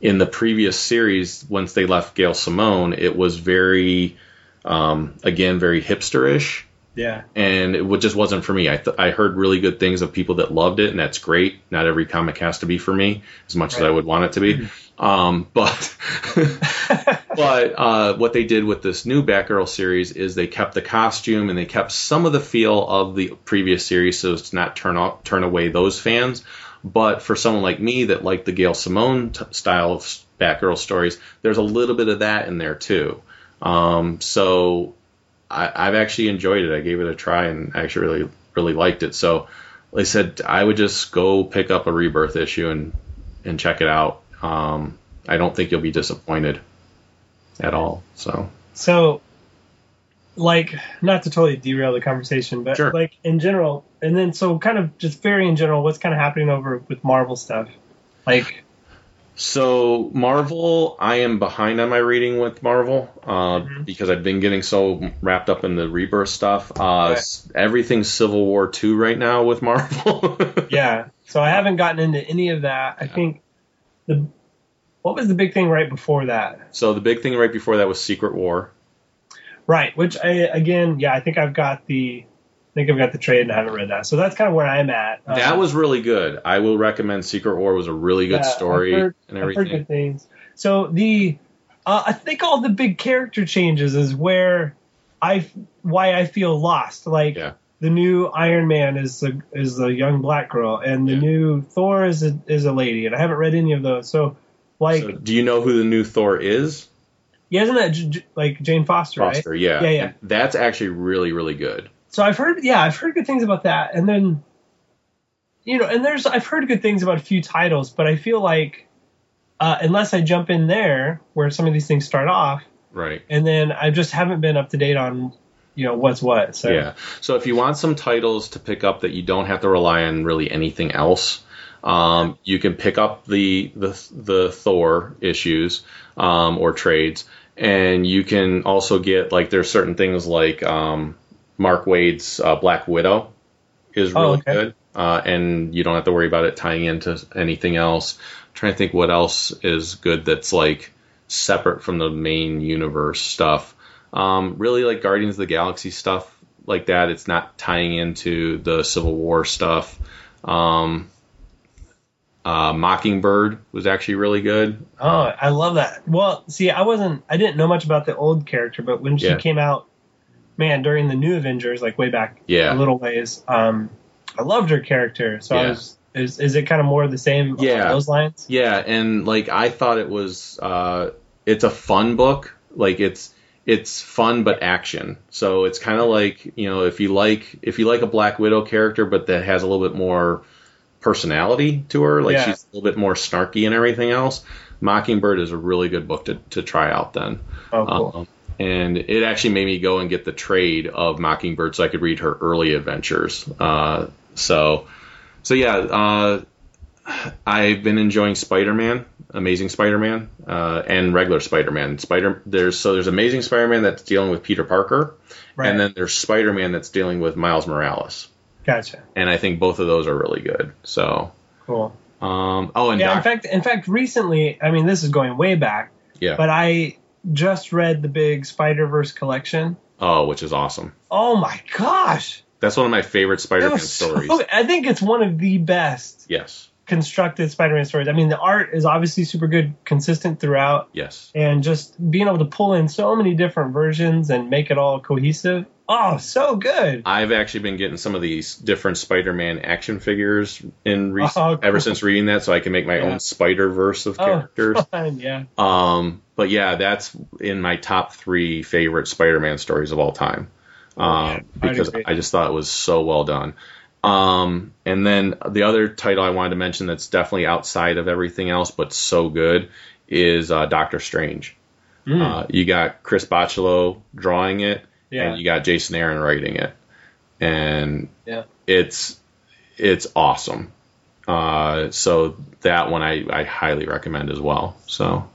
in the previous series. Once they left Gail Simone, it was very, um, again, very hipsterish yeah. and it just wasn't for me. I, th- I heard really good things of people that loved it, and that's great. Not every comic has to be for me, as much as I would want it to be. Um, but but uh, what they did with this new Batgirl series is they kept the costume and they kept some of the feel of the previous series, so to not turn off, turn away those fans. But for someone like me that liked the Gail Simone t- style of Batgirl stories, there's a little bit of that in there too. Um, so I, I've actually enjoyed it. I gave it a try and actually really really liked it. So, like I said, I would just go pick up a Rebirth issue and and check it out. Um, I don't think you'll be disappointed at all. So So, like, not to totally derail the conversation, but Sure. like in general, and then so kind of just very in general, what's kind of happening over with Marvel stuff? Like, So Marvel, I am behind on my reading with Marvel uh, because I've been getting so wrapped up in the rebirth stuff. Uh, s- Everything's Civil War two right now with Marvel. yeah. So I haven't gotten into any of that. I think the what was the big thing right before that? So the big thing right before that was Secret War. Right. Which I again, yeah, I think I've got the. I think I've got the trade and I haven't read that. So that's kind of where I'm at. Um, That was really good. I will recommend Secret War was a really good Yeah, story heard, and I've heard everything. good things. So the, uh, I think all the big character changes is where I, why I feel lost. Like Yeah. The new Iron Man is the is the young black girl, and the Yeah. new Thor is a is a lady, and I haven't read any of those. So, like, So, do you know who the new Thor is? yeah, isn't that J- J- like Jane Foster, Foster, right? yeah. Yeah, yeah. That's actually really, really good. So I've heard, yeah, I've heard good things about that, and then, you know, and there's I've heard good things about a few titles, but I feel like uh, unless I jump in there where some of these things start off, Right. and then I just haven't been up to date on, you know, what's what. So Yeah. So if you want some titles to pick up that you don't have to rely on really anything else, um, you can pick up the the the Thor issues um, or trades, and you can also get like there's certain things like um, Mark Waid's uh, Black Widow is Oh, really okay. good, uh, and you don't have to worry about it tying into anything else. I'm trying to think what else is good that's like separate from the main universe stuff. Um, really like Guardians of the Galaxy stuff like that. It's not tying into the Civil War stuff. Um, uh, Mockingbird was actually really good. Oh, I love that. Well, see, I wasn't, I didn't know much about the old character, but when she Yeah. came out, man, during the New Avengers, like way back Yeah. a little ways, um, I loved her character. So I was, is, is it kind of more of the same Yeah. those lines? Yeah, and like I thought it was, uh, it's a fun book. Like it's it's fun but action. So it's kind of like you know if you like if you like a Black Widow character, but that has a little bit more personality to her, like Yeah. she's a little bit more snarky and everything else. Mockingbird is a really good book to to try out then. Oh, cool. Um, and it actually made me go and get the trade of Mockingbird so I could read her early adventures. Uh, so, so yeah, uh, I've been enjoying Spider-Man, Amazing Spider-Man, uh, and regular Spider-Man. Spider, there's so there's Amazing Spider-Man that's dealing with Peter Parker, right. and then there's Spider-Man that's dealing with Miles Morales. gotcha. And I think both of those are really good. So, Cool. um, oh, and Yeah, in fact, in fact, recently, I mean, this is going way back, yeah, but I just read the big Spider Verse collection. oh, which is awesome. Oh my gosh, That's one of my favorite Spider-Man so, stories. I think it's one of the best Yes, constructed Spider-Man stories. I mean, the art is obviously super good, consistent throughout, yes. and just being able to pull in so many different versions and make it all cohesive. Oh, so good. I've actually been getting some of these different Spider-Man action figures in rec- Oh, cool. ever since reading that, so I can make my Yeah. own Spider Verse of Oh, characters. fun, yeah. Um, but yeah, that's in my top three favorite Spider-Man stories of all time. Um, because. I just thought it was so well done. Um, and then the other title I wanted to mention that's definitely outside of everything else, but so good, is uh, Doctor Strange. Mm, Uh, you got Chris Bachalo drawing it, yeah. and you got Jason Aaron writing it, and Yeah. it's it's awesome. Uh, so that one I, I highly recommend as well. So,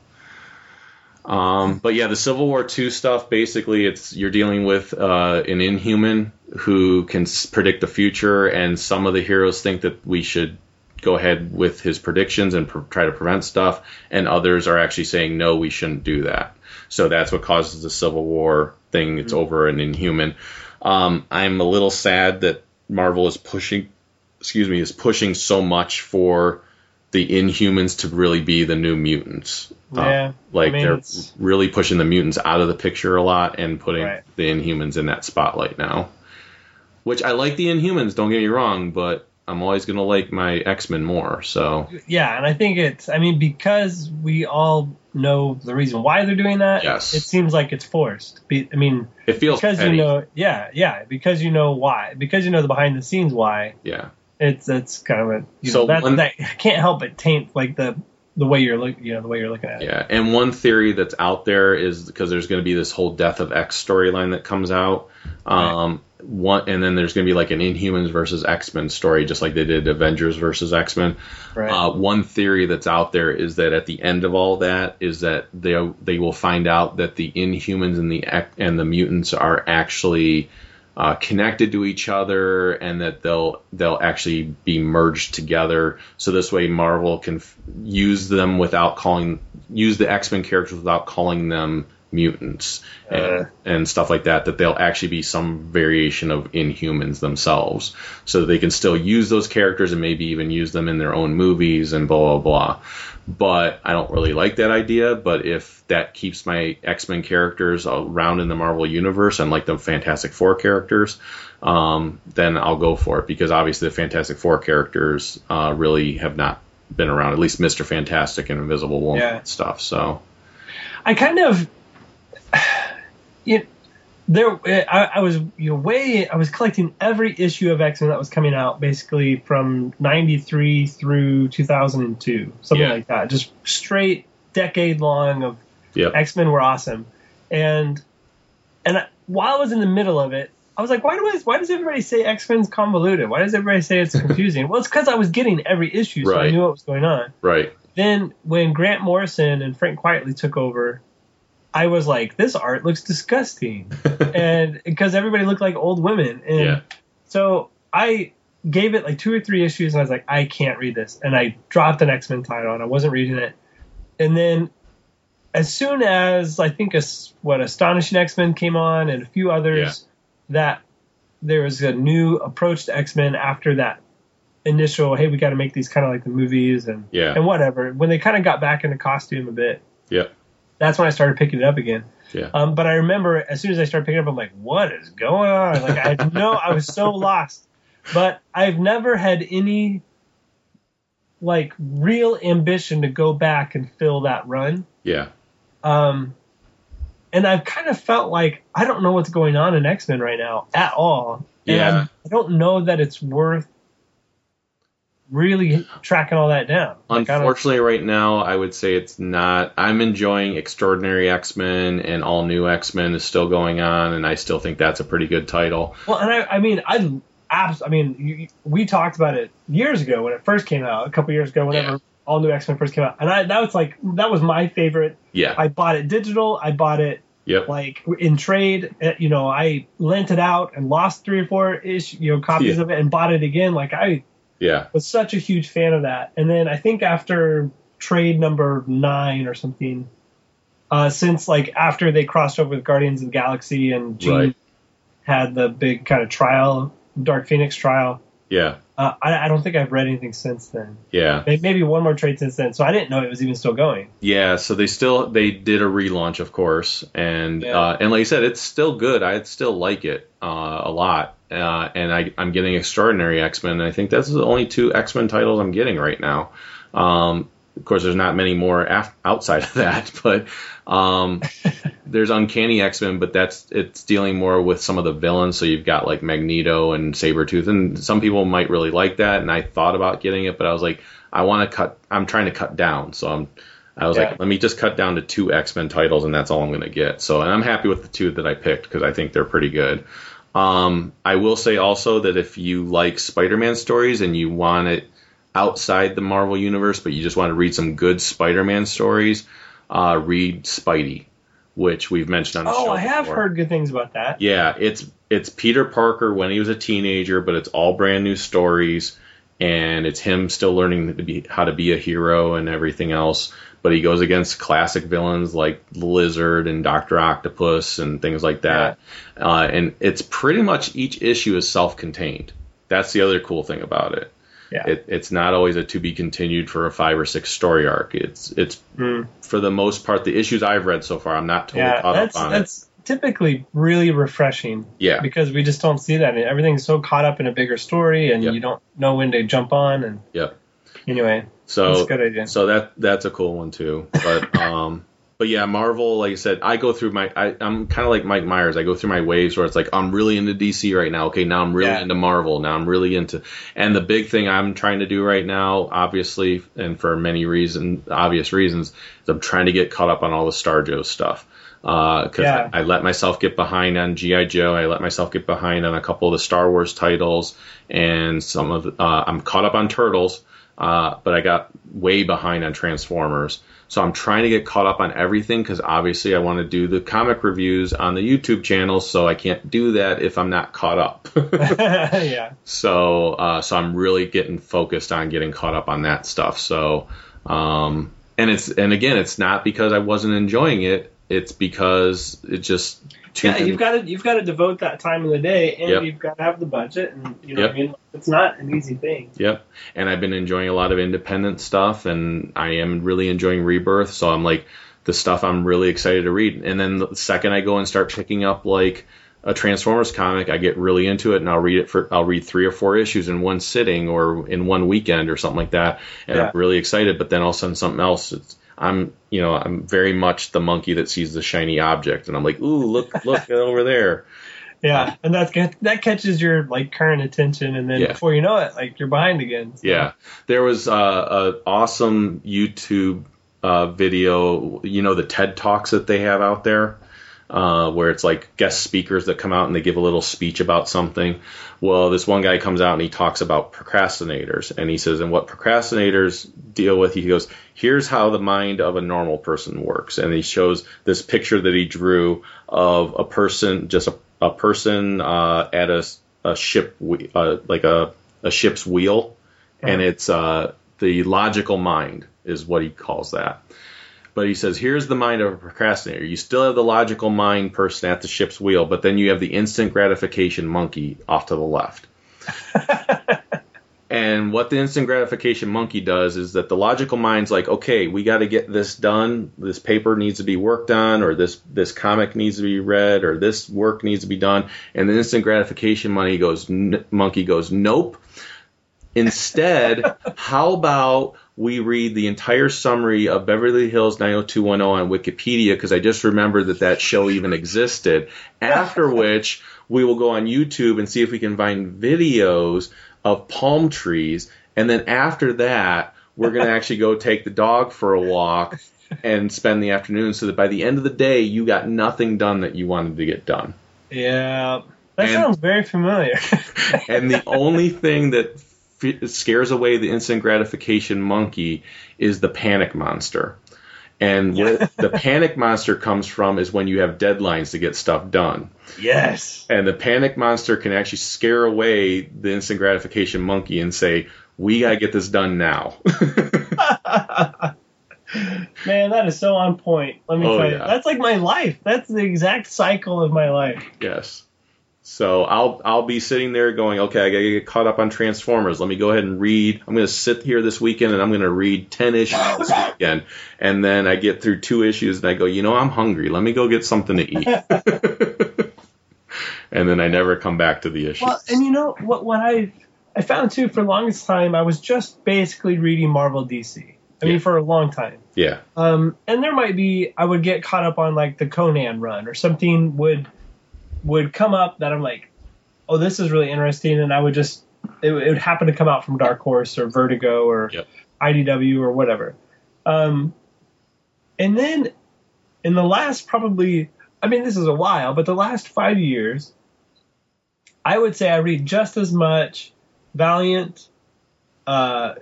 um, but yeah, the Civil War two stuff basically it's you're dealing with uh, an Inhuman who can s- predict the future, and some of the heroes think that we should go ahead with his predictions and pr- try to prevent stuff, and others are actually saying no, we shouldn't do that. So that's what causes the Civil War thing. It's over an Inhuman. Um, I'm a little sad that Marvel is pushing, excuse me, is pushing so much for the Inhumans to really be the new mutants. Uh, Yeah, like I mean, they're it's- really pushing the mutants out of the picture a lot and putting Right. the Inhumans in that spotlight now. Which I like the Inhumans, don't get me wrong, but I'm always gonna like my X Men more. So yeah, and I think it's. I mean, because we all know the reason why they're doing that. Yes. It seems like it's forced. I mean, it feels because petty. you know, yeah, yeah, because you know why, because you know the behind the scenes why. yeah. It's it's kind of a you So know that one- that can't help but taint like the the way you're look you know the way you're looking at it. Yeah, and one theory that's out there is because there's going to be this whole Death of X storyline that comes out. Um, one, and then there's going to be like an Inhumans versus X Men story, just like they did Avengers versus X Men. Right. Uh, one theory that's out there is that at the end of all that is that they they will find out that the Inhumans and the and the mutants are actually uh, connected to each other, and that they'll they'll actually be merged together. So this way, Marvel can f- use them without calling use the X Men characters without calling them mutants and, Uh. and stuff like that. That they'll actually be some variation of Inhumans themselves, so that they can still use those characters and maybe even use them in their own movies and blah blah blah. But I don't really like that idea. But if that keeps my X Men characters around in the Marvel universe and like the Fantastic Four characters, um, then I'll go for it because obviously the Fantastic Four characters uh, really have not been around, at least Mister Fantastic and Invisible Woman Yeah. and stuff. So I kind of, you there. I, I was you know way. I was collecting every issue of X Men that was coming out, basically from '93 through 2002, something Yeah. like that. Just straight decade long of Yep. X Men were awesome, and and I- while I was in the middle of it. I was like, why do I, why does everybody say X Men's convoluted? Why does everybody say it's confusing? well, it's because I was getting every issue, so I knew what was going on right, then when Grant Morrison and Frank Quitely took over, I was like, this art looks disgusting, and because everybody looked like old women, and Yeah. so I gave it like two or three issues, and I was like, I can't read this, and I dropped an X Men title, and I wasn't reading it, and then as soon as I think what Astonishing X Men came on and a few others that there was a new approach to X Men after that initial hey we got to make these kind of like the movies and Yeah. and whatever. When they kind of got back into costume a bit. Yep. That's when I started picking it up again Yeah. um, but I remember as soon as I started picking it up I'm like what is going on like I had no I was so lost but I've never had any like real ambition to go back and fill that run Yeah. um, and I've kind of felt like I don't know what's going on in X Men right now at all. And Yeah. I'm- I don't know that it's worth really tracking all that down. Like, Unfortunately, right now, I would say it's not. I'm enjoying Extraordinary X Men and All New X Men is still going on, and I still think that's a pretty good title. well, and I, I mean, I, abs- I mean, you, we talked about it years ago when it first came out, a couple years ago, whenever Yeah. all new X Men first came out, and I that was like that was my favorite. Yeah. I bought it digital. I bought it yep. like in trade. uh, You know, I lent it out and lost three or four ish, you know, copies Yeah. of it and bought it again. Like I yeah. was such a huge fan of that. And then I think after trade number nine or something, uh, since like after they crossed over with Guardians of the Galaxy and Gene Right. had the big kind of trial, Dark Phoenix trial, Yeah. uh, I, I don't think I've read anything since then. Yeah. May- Maybe one more trade since then. So I didn't know it was even still going. Yeah, so they still they did a relaunch, of course, and Yeah. uh, and like I said, it's still good. I still like it uh, a lot, uh, and I, I'm getting Extraordinary X Men. I think that's the only two X Men titles I'm getting right now. Um, of course, there's not many more af- outside of that, but um, there's Uncanny X Men, but that's it's dealing more with some of the villains. So you've got like Magneto and Sabretooth, and some people might really like that. And I thought about getting it, but I was like, I want to cut. I'm trying to cut down, so I'm. I was Yeah. like, let me just cut down to two X Men titles, and that's all I'm going to get. So, and I'm happy with the two that I picked because I think they're pretty good. Um, I will say also that if you like Spider-Man stories and you want it outside the Marvel universe, but you just want to read some good Spider-Man stories, uh, read Spidey, which we've mentioned on the show. Oh, I have before. heard good things about that. Yeah, it's it's Peter Parker when he was a teenager, but it's all brand new stories, and it's him still learning to be how to be a hero and everything else. But he goes against classic villains like Lizard and Doctor Octopus and things like that. Uh, and it's pretty much each issue is self-contained. That's the other cool thing about it. Yeah. It, it's not always a to be continued for a five or six story arc. It's it's Mm. for the most part the issues I've read so far. I'm not totally Yeah, caught up on it. that's typically really refreshing. Yeah. because we just don't see that. And everything's so caught up in a bigger story, and Yep. you don't know when to jump on. And Yep. anyway, So that's a. So that that's a cool one too. But um, but yeah, Marvel, like I said, I go through my. I, I'm kind of like Mike Myers. I go through my waves where it's like I'm really into DC right now. Okay, now I'm really Yeah. into Marvel. Now I'm really into. And the big thing I'm trying to do right now, obviously, and for many reasons, obvious reasons, is I'm trying to get caught up on all the StarJo stuff. Because Yeah. I, I let myself get behind on GI Joe. I let myself get behind on a couple of the Star Wars titles, and some of. Uh, I'm caught up on Turtles. Uh, but I got way behind on Transformers. So I'm trying to get caught up on everything because obviously I want to do the comic reviews on the YouTube channel, so I can't do that if I'm not caught up. yeah, so uh, so I'm really getting focused on getting caught up on that stuff. So um, and it's and again, it's not because I wasn't enjoying it. it's because it just too Yeah, you've got to you've got to devote that time of the day, and Yep. you've got to have the budget, and you know Yep. I mean. It's not an easy thing. Yep. And I've been enjoying a lot of independent stuff, and I am really enjoying Rebirth. So I'm like, the stuff I'm really excited to read. And then the second I go and start picking up like a Transformers comic, I get really into it, and I'll read it for I'll read three or four issues in one sitting or in one weekend or something like that, and Yeah. I'm really excited. But then all of a sudden something else. It's, I'm you know I'm very much the monkey that sees the shiny object, and I'm like, ooh, look look over there. Yeah, and that's that catches your like current attention, and then Yeah. before you know it, like you're behind again. So- Yeah, there was uh, a awesome YouTube uh, video. You know the TED talks that they have out there, uh, where it's like guest speakers that come out and they give a little speech about something. Well, this one guy comes out and he talks about procrastinators, and he says, and what procrastinators deal with. He goes, here's how the mind of a normal person works, and he shows this picture that he drew of a person, just a, a person uh, at a, a ship, uh, like a, a ship's wheel and it's uh, the logical mind is what he calls that. But he says, here's the mind of a procrastinator. You still have the logical mind person at the ship's wheel, but then you have the instant gratification monkey off to the left. and what the instant gratification monkey does is that the logical mind's like, okay, we got to get this done. This paper needs to be worked on, or this this comic needs to be read, or this work needs to be done. And the instant gratification money goes, n- monkey goes, nope. Instead, how about we read the entire summary of Beverly Hills 90210 on Wikipedia because I just remembered that that show even existed. After which, we will go on YouTube and see if we can find videos of palm trees. And then after that, we're going to actually go take the dog for a walk and spend the afternoon so that by the end of the day, you got nothing done that you wanted to get done. yeah. That And- sounds very familiar. and the only thing that f- scares away the instant gratification monkey is the panic monster. And where the panic monster comes from is when you have deadlines to get stuff done. yes. And the panic monster can actually scare away the instant gratification monkey and say, "We got to get this done now." Man, that is so on point. Let me Oh, tell you, yeah. that's like my life. That's the exact cycle of my life. yes. So I'll I'll be sitting there going, okay, I gotta get caught up on Transformers. Let me go ahead and read. I'm gonna sit here this weekend and I'm gonna read ten issues this weekend. And then I get through two issues and I go, you know, I'm hungry. Let me go get something to eat. and then I never come back to the issue. Well, and you know what? What I I found too for the longest time, I was just basically reading Marvel DC. I Yeah. mean, for a long time. yeah, Um, and there might be I would get caught up on like the Conan run or something would would come up that I'm like, oh, this is really interesting, and I would just it, would- it would happen to come out from Dark Horse or Vertigo or Yep. IDW or whatever. Um, and then in the last probably, I mean, this is a while, but the last five years, I would say I read just as much Valiant, uh,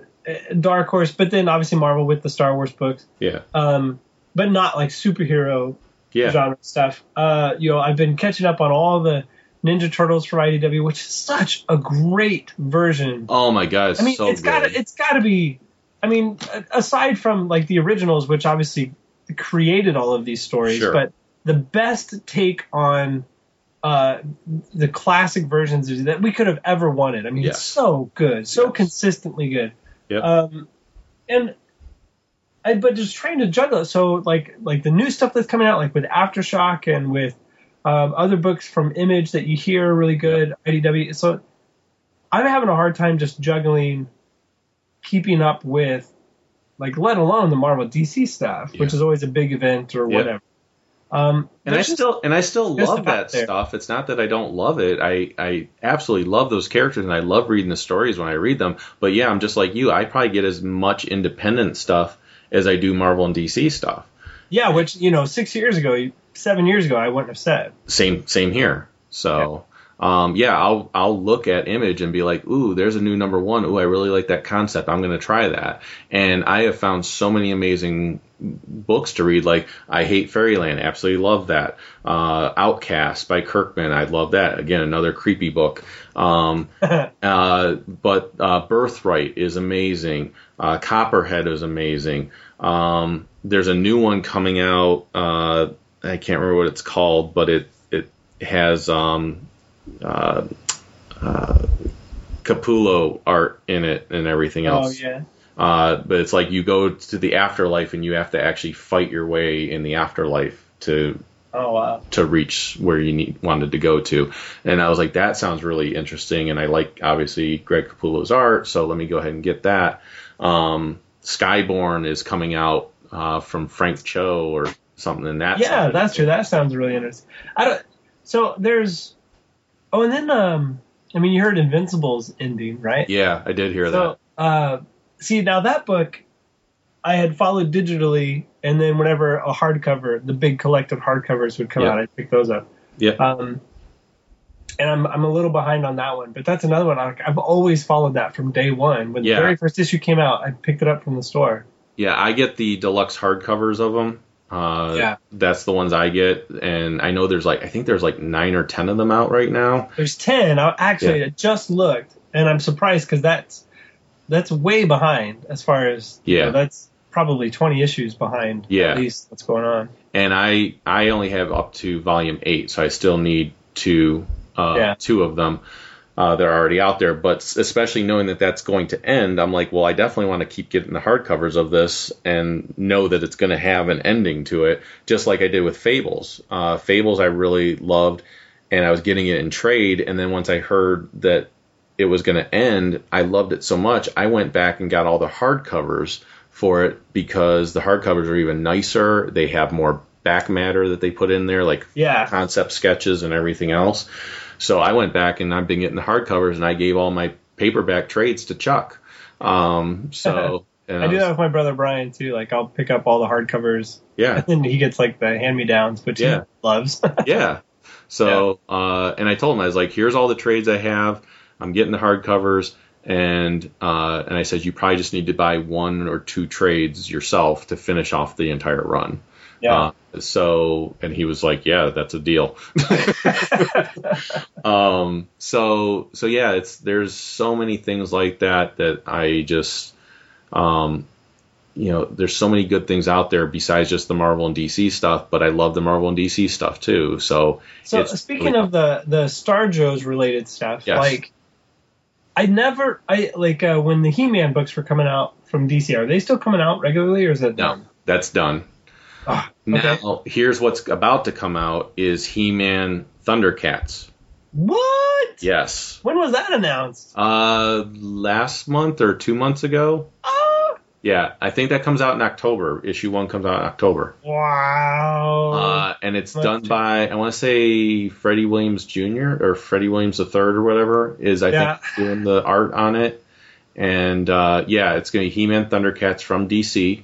Dark Horse, but then obviously Marvel with the Star Wars books yeah, um, but not like superhero yeah. genre stuff. Uh, you know, I've been catching up on all the Ninja Turtles for IDW, which is such a great version. Oh my god, it's I mean, so it's gotta, it's gotta be. I mean, aside from like the originals, which obviously created all of these stories, Sure. but the best take on uh, the classic versions that we could have ever wanted. I mean, Yes. it's so good, so Yes. consistently good. Yep. Um, and I, but just trying to juggle it. So like like the new stuff that's coming out, like with Aftershock and with um, other books from Image that you hear are really good. IDW. So I'm having a hard time just juggling, keeping up with, like let alone the Marvel DC stuff, which is always a big event or Yeah. whatever. Um, and I just- still and I still love that there. stuff. It's not that I don't love it. I I absolutely love those characters and I love reading the stories when I read them. But yeah, I'm just like you. I probably get as much independent stuff as I do Marvel and DC stuff. yeah, which you know, six years ago, seven years ago, I wouldn't have said. Same same here. So um, yeah, I'll I'll look at Image and be like, ooh, there's a new number one. Ooh, I really like that concept. I'm going to try that. And I have found so many amazing books to read. Like I Hate Fairyland, absolutely love that. Uh, Outcast by Kirkman, I love that. Again, another creepy book. Um, uh, but uh, Birthright is amazing. Uh, Copperhead is amazing. Um, there's a new one coming out. Uh, I can't remember what it's called, but it it has um, uh, uh, Capullo art in it and everything Oh else. yeah. Uh, but it's like you go to the afterlife and you have to actually fight your way in the afterlife to Oh wow. to reach where you need, wanted to go to. And I was like, that sounds really interesting. And I like obviously Greg Capullo's art, so let me go ahead and get that. Um, Skybourne is coming out uh, from Frank Cho or something. And that Yeah, that's true. That sounds really interesting. I don't. So there's. Oh, and then um, I mean, you heard Invincible's ending, right? Yeah, I did hear that. So, uh, see, now that book I had followed digitally, and then whenever a hardcover, the big collective hardcovers would come Yeah. out, I'd pick those up. Yeah, Um, and I'm I'm a little behind on that one, but that's another one. I- I've always followed that from day one. When Yeah. the very first issue came out, I picked it up from the store. yeah. I get the deluxe hardcovers of them. Uh, Yeah. that's the ones I get, and I know there's like I think there's like nine or ten of them out right now. There's ten. I actually I just looked, and I'm surprised because that's that's way behind as far as you Yeah. know, that's probably 20 issues behind. Yeah. at least what's going on. and I I only have up to volume eight, so I still need two uh, Yeah. two of them. Uh, that are already out there, but especially knowing that that's going to end, I'm like, well, I definitely want to keep getting the hardcovers of this and know that it's going to have an ending to it, just like I did with Fables. Uh, Fables I really loved, and I was getting it in trade, and then once I heard that it was going to end, I loved it so much, I went back and got all the hardcovers for it because the hardcovers are even nicer. They have more back matter that they put in there, like Yeah. concept sketches and everything else. So I went back and I've been getting the hardcovers, and I gave all my paperback trades to Chuck. Um, so and I do that with my brother Brian too. Like I'll pick up all the hardcovers, yeah, and he gets like the hand me downs, which Yeah. he loves. yeah. So, uh, and I told him, I was like, here's all the trades I have. I'm getting the hardcovers. And, uh, and I said, you probably just need to buy one or two trades yourself to finish off the entire run. Yeah. Uh, so, and he was like, yeah, that's a deal. um, so, so yeah, it's, there's so many things like that that I just, um, you know, there's so many good things out there besides just the Marvel and DC stuff, but I love the Marvel and DC stuff too. So, So it's speaking really- of the the Star Joe's related stuff, Yes. like I never I like uh, when the He Man books were coming out from DC. Are they still coming out regularly, or is that no, done? that's done. Now, okay. here's what's about to come out is He-Man Thundercats. What? Yes. When was that announced? Uh, last month or two months ago. Ah, Yeah, I think that comes out in October. Issue one comes out in October. wow. Uh, and it's done by I want to say Freddie Williams Jr. or Freddie Williams III or whatever is I Yeah. think doing the art on it. And uh, yeah, it's going to be He-Man Thundercats from DC,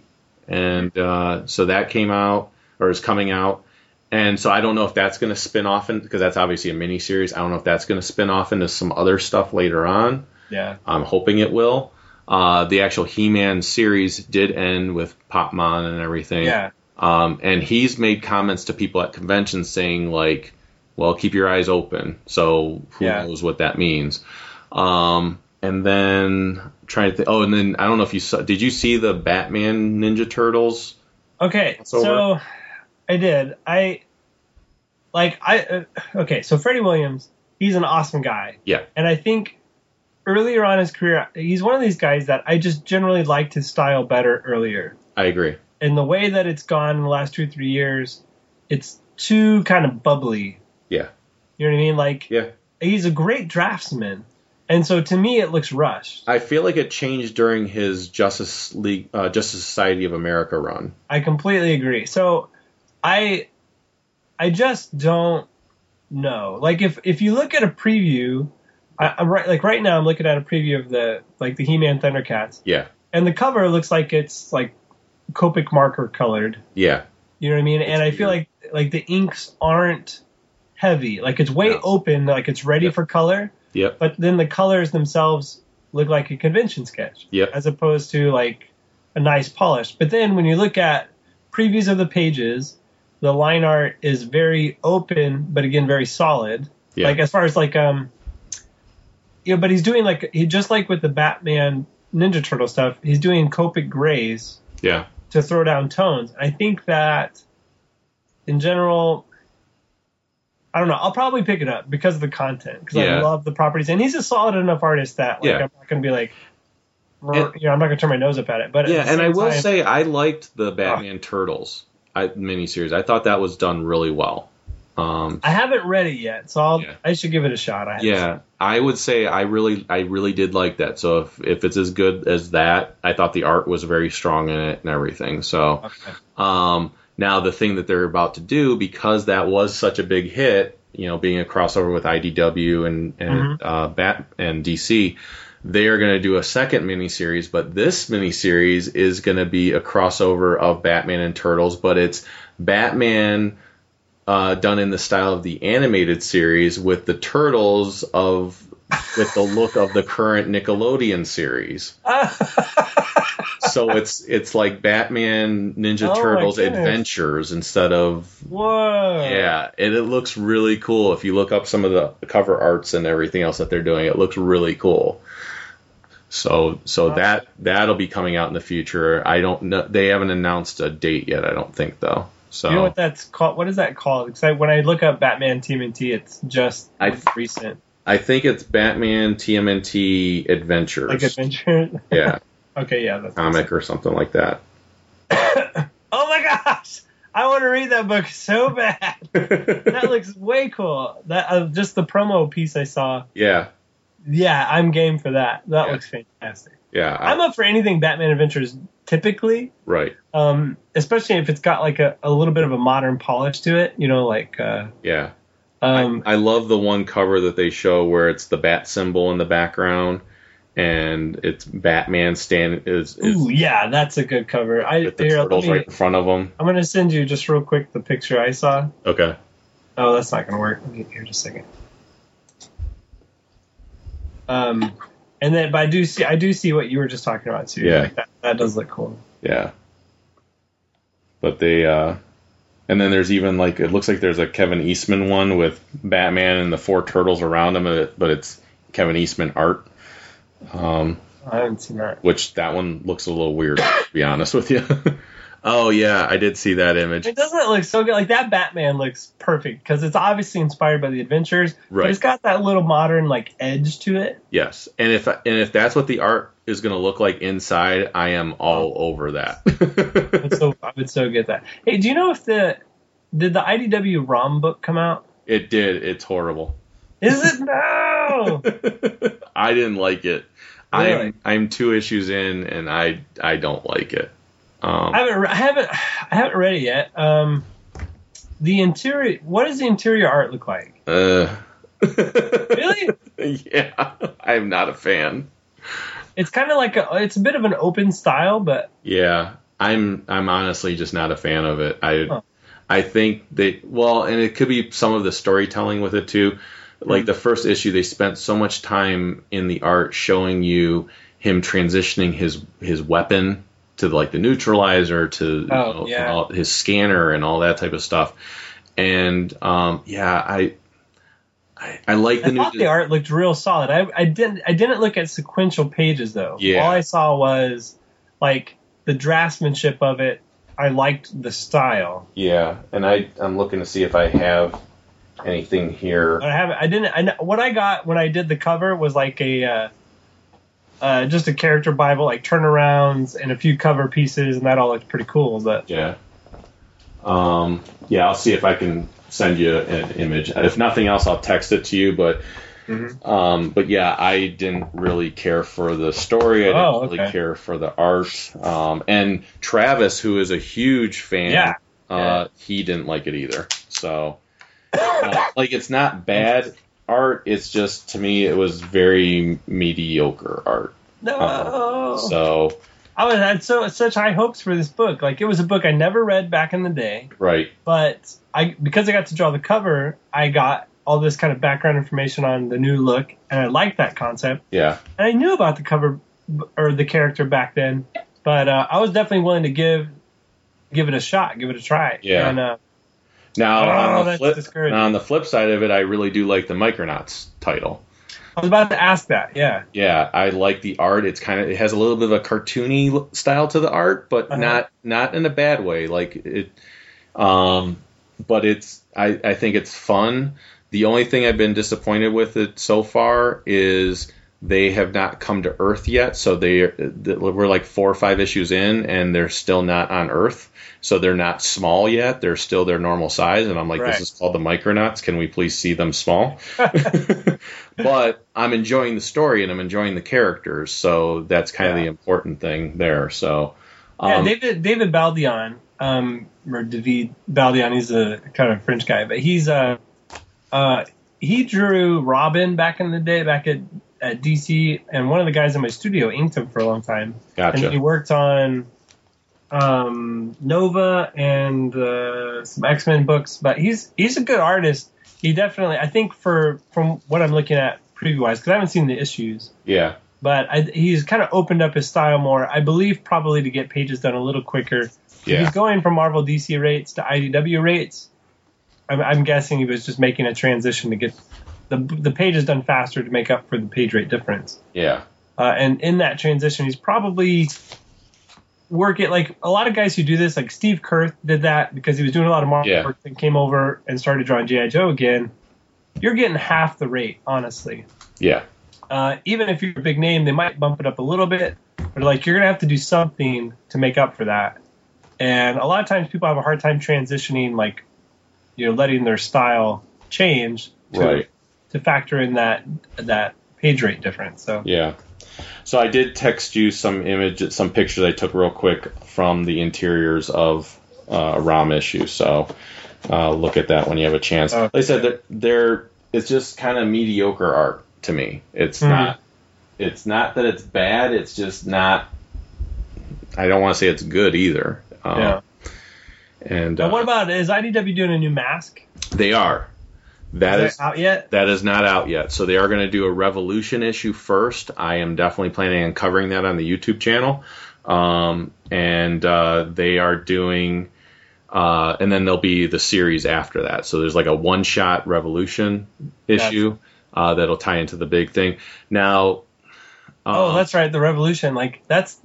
and uh, so that came out or is coming out. And so I don't know if that's going to spin off in because that's obviously a mini series. I don't know if that's going to spin off into some other stuff later on. yeah. I'm hoping it will. Uh, the actual He-Man series did end with Popmon and everything. Yeah. Um, and he's made comments to people at conventions saying like, "Well, keep your eyes open." So who Yeah. knows what that means? Um, and then trying to think. Oh, and then I don't know if you saw. Did you see the Batman Ninja Turtles? Okay, so. I did. I like I uh, okay. So Freddie Williams, he's an awesome guy, Yeah, and I think earlier on in his career, he's one of these guys that I just generally liked his style better earlier. I agree. And the way that it's gone in the last two or three years, it's too kind of bubbly. Yeah, You know what I mean? Like yeah. he's a great draftsman, and so to me, it looks rushed. I feel like it changed during his Justice League, uh, Justice Society of America run. I completely agree. So I I just don't know. Like if if you look at a preview, I, I'm right like right now I'm looking at a preview of the like the He-Man Thundercats, Yeah, and the cover looks like it's like Copic marker colored. yeah, You know what I mean? and I feel like like the inks aren't heavy. Like it's way No. open, like it's ready for color, yep, but then the colors themselves look like a convention sketch yep. as opposed to like a nice polish. But then when you look at previews of the pages, the line art is very open, but again very solid. Yeah. Like as far as like um, you know, but he's doing like he just like with the Batman Ninja Turtle stuff, he's doing Copic grays Yeah, to throw down tones. I think that in general, I don't know. I'll probably pick it up because of the content because I love the properties, and he's a solid enough artist that like Yeah. I'm not going to be like, And- you know, I'm not going to turn my nose up at it. But yeah, and I will time- say I liked the Batman Turtles I, miniseries. I thought that was done really well. Um, I haven't read it yet, so I'll, Yeah. I should give it a shot. I yeah, I would say I really, I really did like that. So if if it's as good as that, I thought the art was very strong in it and everything. So. Okay. Um, now the thing that they're about to do, because that was such a big hit, you know, being a crossover with IDW and and uh, Bat and DC, they are going to do a second miniseries. But this miniseries is going to be a crossover of Batman and Turtles, but it's Batman uh, done in the style of the animated series with the Turtles of with the look of the current Nickelodeon series so it's it's like Batman Ninja Oh Turtles. Adventures instead of Whoa. yeah, and it looks really cool. If you look up some of the cover arts and everything else that they're doing, it looks really cool. So so Wow. that that'll be coming out in the future. I don't know. They haven't announced a date yet. I don't think though. So You know what that's called? What is that called? Because I, when I look up Batman TMNT, it's just I- recent, I think it's Batman TMNT Adventures. like adventure. yeah, okay, yeah, that's comic or something like that. Oh my gosh, I want to read that book so bad. that looks way cool. That uh, just the promo piece I saw. yeah, Yeah, I'm game for that. That Yeah. looks fantastic. yeah. I- I'm up for anything Batman Adventures typically, right. um, especially if it's got like a, a little bit of a modern polish to it. You know, like uh, Yeah. Um, I, I love the one cover that they show where it's the bat symbol in the background, and it's Batman standing. is, is ooh, yeah, that's a good cover. I the here, turtles me- right in front of him. I'm gonna send you just real quick the picture I saw. Okay. Oh, that's not gonna work. Here, just a second. Um, and then, but I do see, I do see what you were just talking about too. Yeah. Like that, that does look cool. Yeah. But they uh and then there's even like it looks like there's a Kevin Eastman one with Batman and the four turtles around him, but it's Kevin Eastman art. Um, I haven't seen that. which that one looks a little weird, to be honest with you. oh yeah, I did see that image. It doesn't look so good. Like that Batman looks perfect because it's obviously inspired by the adventures, Right. but it's got that little modern like edge to it. Yes, and if and if that's what the art is going to look like inside, I am all over that. It's so I would so get that. Hey, do you know if the did the IDW ROM book come out? it did. It's horrible. Is it no? I didn't like it. Really? I'm I'm two issues in, and I I don't like it. Um, I haven't I haven't I haven't read it yet. Um, the interior. What does the interior art look like? uh, Really? yeah, I'm not a fan. It's kind of like a. It's a bit of an open style, but Yeah, I'm I'm honestly just not a fan of it. I Huh. I think they well, and it could be some of the storytelling with it too. Like the first issue, they spent so much time in the art showing you him transitioning his his weapon to like the neutralizer to you Oh, know, yeah. all- his scanner and all that type of stuff. And um, yeah, I I, I like the I new thought the art looked real solid. I, I didn't I didn't look at sequential pages though. Yeah. All I saw was like the draftsmanship of it. I liked the style. yeah, and I I'm looking to see if I have anything here. I haven't. I didn't. I, what I got when I did the cover was like a uh, uh, just a character bible, like turnarounds and a few cover pieces, and that all looked pretty cool. But Yeah. Um, yeah, I'll see if I can send you an image. If nothing else, I'll text it to you. But, Mm-hmm. um, but yeah, I didn't really care for the story. I didn't Oh, really care for the art. Um, and Travis, who is a huge fan, Yeah. uh, he didn't like it either. So, uh, like, it's not bad art. It's just to me, it was very mediocre art. no, Uh, So, I was had so such high hopes for this book. Like it was a book I never read back in the day, right. but I because I got to draw the cover, I got all this kind of background information on the new look, and I liked that concept. Yeah. And I knew about the cover or the character back then, but uh, I was definitely willing to give give it a shot, give it a try. Yeah. And uh, Now, on the flip, now on the flip side of it, I really do like the Micronauts title. I was about to ask that. Yeah. Yeah, I like the art. It's kind of it has a little bit of a cartoony style to the art, but Uh-huh. not not in a bad way. Like it, um, but it's I, I think it's fun. The only thing I've been disappointed with it so far is they have not come to Earth yet. So they we're like four or five issues in, and they're still not on Earth. So they're not small yet. They're still their normal size, and I'm like, Right. this is called the Micronauts. Can we please see them small? but I'm enjoying the story and I'm enjoying the characters, so that's kind of the important thing there. So, Yeah, um, David David Baldeón, um, or David Baldeón, he's a kind of French guy, but he's uh, uh, he drew Robin back in the day, back at, at DC, and one of the guys in my studio inked him for a long time. Gotcha. And he worked on um, Nova and uh, some X Men books, but he's he's a good artist. He definitely, I think, for from what I'm looking at preview wise, because I haven't seen the issues yeah, but I, he's kind of opened up his style more. I believe probably to get pages done a little quicker. Yeah. He's going from Marvel DC rates to IDW rates. I'm, I'm guessing he was just making a transition to get the the pages done faster to make up for the page rate difference. yeah, Uh, and in that transition, he's probably working like a lot of guys who do this. Like Steve Kurth did that because he was doing a lot of Marvel Yeah. work and came over and started drawing GI Joe again. You're getting half the rate, honestly yeah, uh, even if you're a big name, they might bump it up a little bit, but like you're gonna have to do something to make up for that. And a lot of times people have a hard time transitioning, like you know, letting their style change to, right. to factor in that that page rate difference. So Yeah. So I did text you some image, some pictures I took real quick from the interiors of uh, a ROM issue. So uh, look at that when you have a chance. Okay. Like I said, they're, they're it's just kind of mediocre art to me. It's Mhm. not. It's not that it's bad. It's just not. I don't want to say it's good either. Um, yeah. And Now, uh, what about is IDW doing a new mask? they are. That is is out yet? that is not out yet. So they are going to do a Revolution issue first. I am definitely planning on covering that on the YouTube channel. Um, and uh, they are doing, uh, and then there'll be the series after that. So there's like a one shot Revolution issue uh, that'll tie into the big thing. Now, oh, um, that's right, the Revolution. Like that's.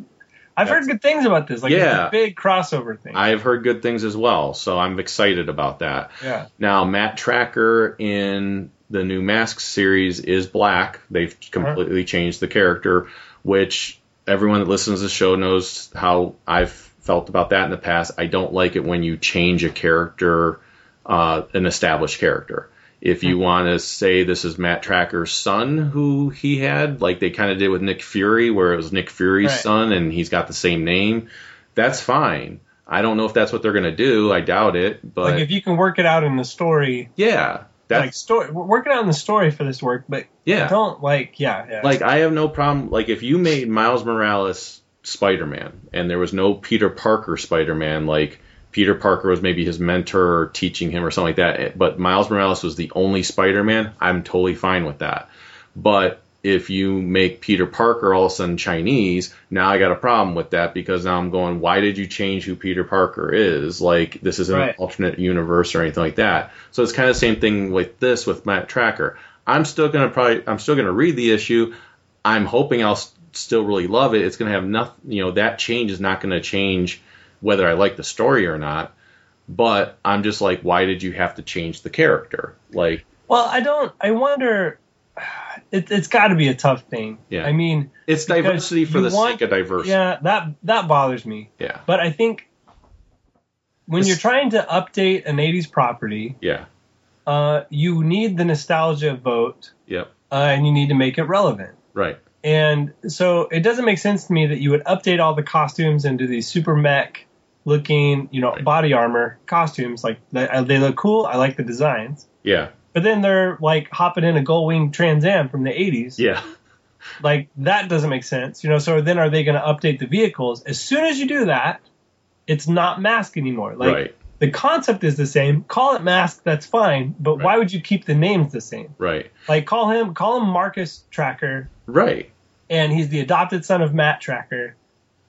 I've heard good things about this. Like Yeah. a big crossover thing. I've heard good things as well. So I'm excited about that. yeah. Now, Matt Tracker in the new Masks series is black. They've completely changed the character, which everyone that listens to the show knows how I've felt about that in the past. I don't like it when you change a character, uh, an established character. If you hmm. want to say this is Matt Tracker's son who he had, like they kind of did with Nick Fury, where it was Nick Fury's Right. son and he's got the same name, that's fine. I don't know if that's what they're going to do. I doubt it, but Like if you can work it out in the story, yeah, that's like story, work it out in the story for this work, but yeah. don't like yeah yeah Like I have no problem. Like if you made Miles Morales Spider-Man and there was no Peter Parker Spider-Man, like Peter Parker was maybe his mentor or teaching him or something like that, eh, but Miles Morales was the only Spider-Man, I'm totally fine with that. But if you make Peter Parker all of a sudden Chinese, now I got a problem with that because now I'm going, why did you change who Peter Parker is? Like this isn't Right. an alternate universe or anything like that. So it's kind of the same thing with this with Matt Tracker. I'm still gonna probably I'm still gonna read the issue. I'm hoping I'll s- still really love it. It's gonna have nothing, you know, that change is not gonna change whether I like the story or not. But I'm just like, why did you have to change the character? Like, Well, I don't. I wonder. It, it's got to be a tough thing. Yeah. I mean, it's diversity for the want- sake of diversity. yeah, that that bothers me. Yeah. But I think when This- you're trying to update an '80s property, Yeah. uh, you need the nostalgia vote, Yep. uh, and you need to make it relevant. Right. And so it doesn't make sense to me that you would update all the costumes and do these super mech looking, you know, Right. body armor costumes. Like they, uh, they look cool. I like the designs. Yeah. But then they're like hopping in a gold Wing Trans Am from the 80s. Yeah. Like that doesn't make sense. You know, so then are they going to update the vehicles? As soon as you do that, it's not mask anymore. Like right. the concept is the same. Call it mask, that's fine. But Right. why would you keep the names the same? Right. Like call him call him Marcus Tracker Right. and he's the adopted son of Matt Tracker,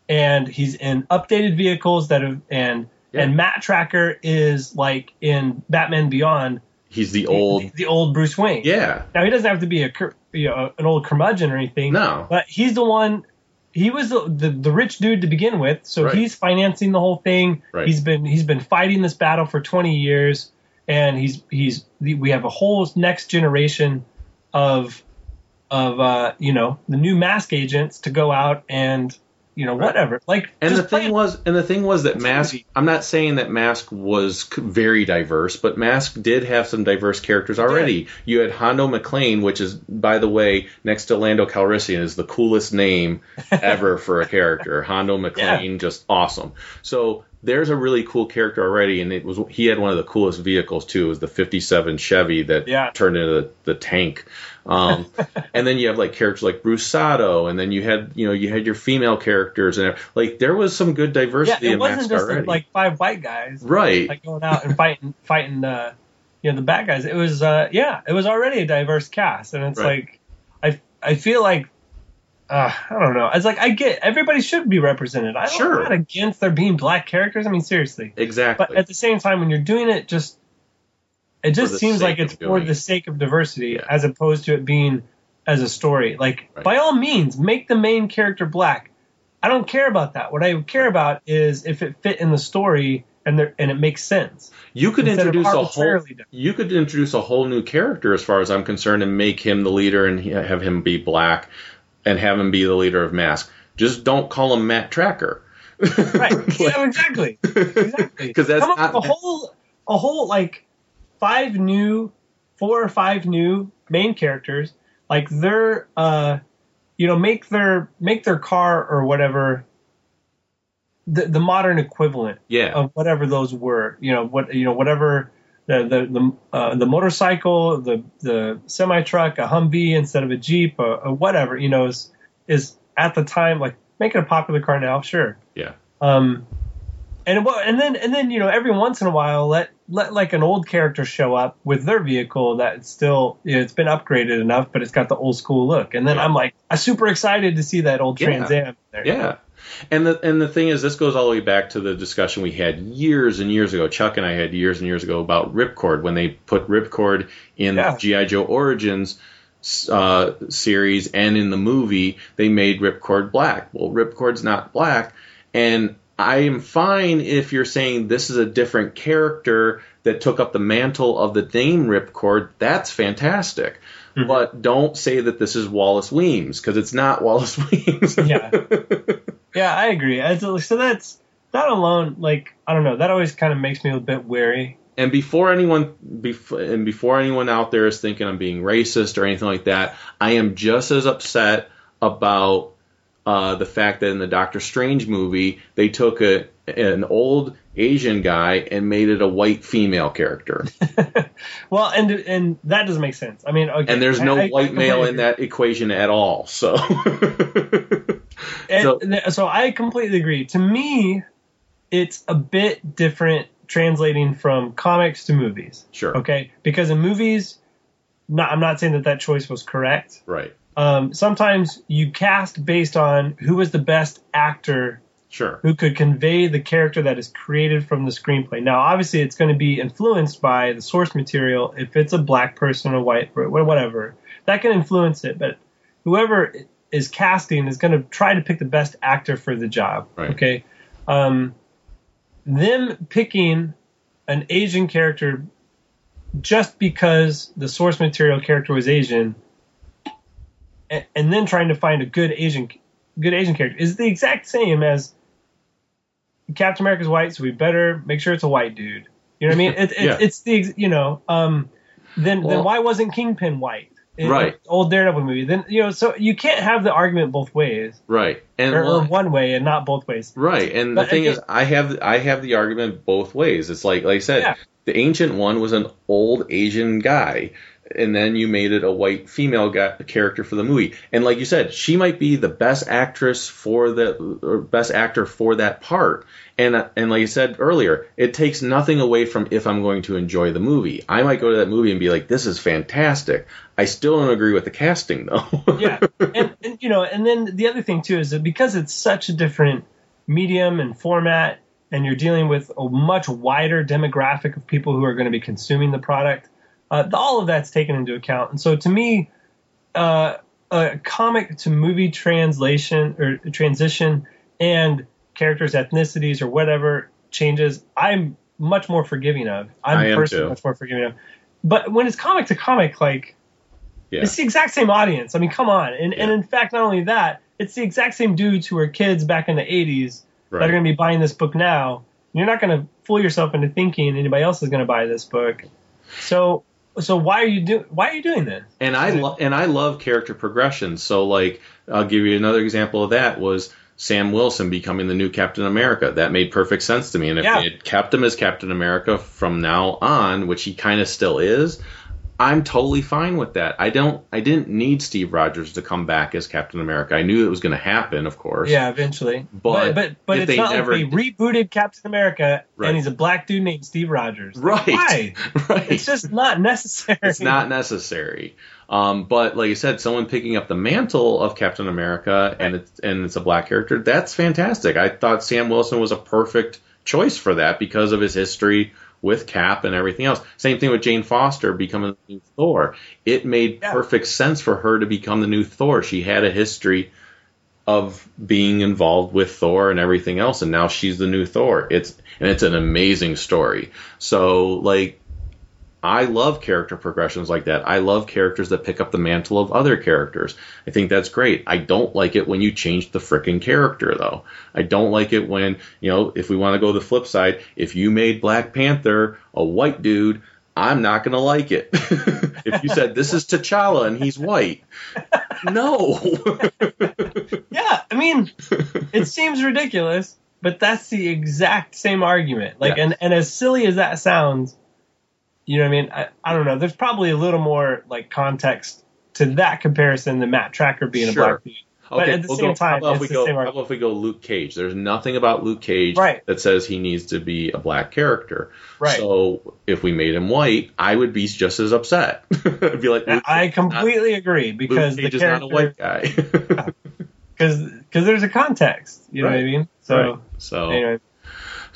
and he's in updated vehicles that have and Yeah. and Matt Tracker is like in Batman Beyond, He's the old. the, the old Bruce Wayne. Yeah. Now he doesn't have to be a cur- you know an old curmudgeon or anything. No. but he's the one. He was the, the, the rich dude to begin with, so Right. he's financing the whole thing. Right. He's been he's been fighting this battle for 20 years. and he's he's we have a whole next generation of of uh, you know the new mask agents to go out and you know whatever like And the thing was, and the thing was that Mask. I'm not saying that Mask was very diverse, but Mask did have some diverse characters already. You had Hondo MacLean, which is, by the way, next to Lando Calrissian, is the coolest name ever for a character. Hondo MacLean, just awesome. So there's a really cool character already, and it was he had one of the coolest vehicles too. It was the '57 Chevy that Yeah. turned into the, the tank. Um, and then you have like characters like Bruce Sato, and then you had you know you had your female characters, and like there was some good diversity. yeah it in wasn't just already. like five white guys right, like going out and fighting fighting uh you know the bad guys it was uh yeah it was already a diverse cast and it's Right. like i i feel like uh, I don't know. It's like I get everybody should be represented. I don't, Sure. I'm not against there being black characters. I mean, seriously. exactly. But at the same time, when you're doing it, just it just seems like it's for the sake of diversity, Yeah. as opposed to it being as a story. Like, Right. by all means, make the main character black. I don't care about that. What I care about is if it fit in the story and there, and it makes sense. you could introduce a whole you could introduce a whole new character as far as I'm concerned and make him the leader and have him be black and have him be the leader of Mask. Just don't call him Matt Tracker. Right? yeah, exactly. Because that's Come up not- with a whole a whole like five new, four or five new main characters. Like their uh, you know, make their make their car or whatever. The, the modern equivalent Yeah. of whatever those were, you know what you know whatever the the the, uh, the motorcycle, the the semi truck, a Humvee instead of a Jeep, or, or whatever you know is is at the time like make it a popular car now, sure. Yeah. Um, and well, and then and then you know every once in a while let let like an old character show up with their vehicle that it's still you know, it's been upgraded enough, but it's got the old school look. And then Yeah. I'm like, I'm super excited to see that old Yeah. Trans Am there. Yeah. And the and the thing is, this goes all the way back to the discussion we had years and years ago. Chuck and I had years and years ago about Ripcord when they put Ripcord in Yeah. GI Joe Origins uh, series and in the movie they made Ripcord black. Well, Ripcord's not black, and I am fine if you're saying this is a different character that took up the mantle of the name Ripcord. That's fantastic. Mm-hmm. But don't say that this is Wallace Weems because it's not Wallace Weems. Yeah. Yeah, I agree. So that's that alone. Like I don't know. That always kind of makes me a bit wary. and before anyone before, and before anyone out there is thinking I'm being racist or anything like that, I am just as upset about uh, the fact that in the Doctor Strange movie they took a an old Asian guy and made it a white female character, Well, and and that doesn't make sense. I mean, okay, and there's no I- I white male completely in that equation at all. So, So- so I completely agree. To me, it's a bit different translating from comics to movies. sure, Okay, because in movies, not, I'm not saying that that choice was correct. right, Um, sometimes you cast based on who is the best actor sure, who could convey the character that is created from the screenplay. Now, obviously, it's going to be influenced by the source material. If it's a black person or white, or whatever, that can influence it. But whoever is casting is going to try to pick the best actor for the job. Right. Okay. Um, them picking an Asian character just because the source material character was Asian, and, and then trying to find a good Asian good Asian character is the exact same as Captain America's white, so we better make sure it's a white dude. You know what I mean? It, it, Yeah. It's the you know um, then then why wasn't Kingpin white? In Right. the Old Daredevil movie. Then you know so you can't have the argument both ways right, and or, or one way and not both ways. Right, and the thing again- is, I have I have the argument both ways. It's like like I said, Yeah. the ancient one was an old Asian guy, and then you made it a white female character for the movie. And like you said, she might be the best actress for the or best actor for that part. And and like I said earlier, it takes nothing away from if I'm going to enjoy the movie. I might go to that movie and be like, "This is fantastic." I still don't agree with the casting though. yeah, and, and you know, and then the other thing too is that because it's such a different medium and format, and you're dealing with a much wider demographic of people who are going to be consuming the product, uh, all of that's taken into account. And so, to me, uh, a comic to movie translation or transition and characters' ethnicities or whatever changes, I'm much more forgiving of. I'm I am personally too. much more forgiving of. But when it's comic to comic, like Yeah. it's the exact same audience. I mean, come on. And and in fact, not only that, it's the exact same dudes who were kids back in the '80s that are going to be buying this book now. You're not going to fool yourself into thinking anybody else is going to buy this book. So so why are you do why are you doing this? and I lo- and I love character progression. So like I'll give you another example of that was Sam Wilson becoming the new Captain America. That made perfect sense to me. And if Yeah. they had kept him as Captain America from now on, which he kind of still is, I'm totally fine with that. I don't I didn't need Steve Rogers to come back as Captain America. I knew it was going to happen, of course. Yeah, eventually. But but but, if it's they not never like they rebooted Captain America Right. and he's a black dude named Steve Rogers. Right. Why? Right. It's just not necessary. it's not necessary. Um, but like I said, someone picking up the mantle of Captain America and it's and it's a black character, that's fantastic. I thought Sam Wilson was a perfect choice for that because of his history with Cap and everything else. Same thing with Jane Foster becoming the new Thor. It made Yeah. perfect sense for her to become the new Thor. She had a history of being involved with Thor and everything else, and now she's the new Thor. It's and it's an amazing story. So like I love character progressions like that. I love characters that pick up the mantle of other characters. I think that's great. I don't like it when you change the frickin' character though. I don't like it when, you know, if we want to go the flip side, if you made Black Panther a white dude, I'm not going to like it. if you said this is T'Challa and he's white, no. Yeah, I mean, it seems ridiculous, but that's the exact same argument. Like, Yeah. and, and as silly as that sounds, you know what I mean? I, I don't know. There's probably a little more like context to that comparison than Matt Tracker being Sure. a black dude. But at the we'll same go, time, how about we the go? same How about if we go Luke Cage? There's nothing about Luke Cage Right. that says he needs to be a black character. Right. So if we made him white, I would be just as upset. I'd be like, Luke I Cage is not- completely agree Luke because the Cage is not a white guy. because because there's a context. You know what I mean? So Right. So anyway,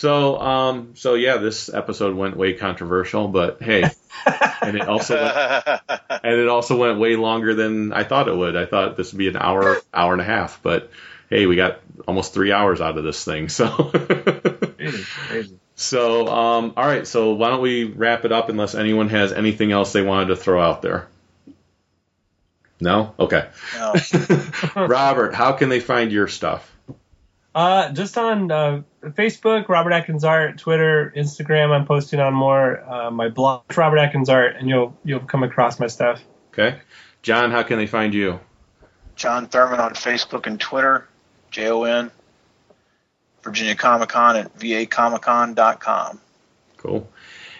so um so yeah, this episode went way controversial, but hey, and it also went, and it also went way longer than I thought it would. I thought this would be an hour, hour and a half, but hey, we got almost three hours out of this thing. So, crazy, crazy. so um, all right. So why don't we wrap it up? Unless anyone has anything else they wanted to throw out there. No. Okay. No. Robert, how can they find your stuff? Uh, just on uh, Facebook, Robert Atkins Art, Twitter, Instagram. I'm posting on more. Uh, my blog, Robert Atkins Art, and you'll you'll come across my stuff. Okay. John, how can they find you? John Thurman on Facebook and Twitter, J O N. Virginia Comic Con at vacomiccon.com. Cool.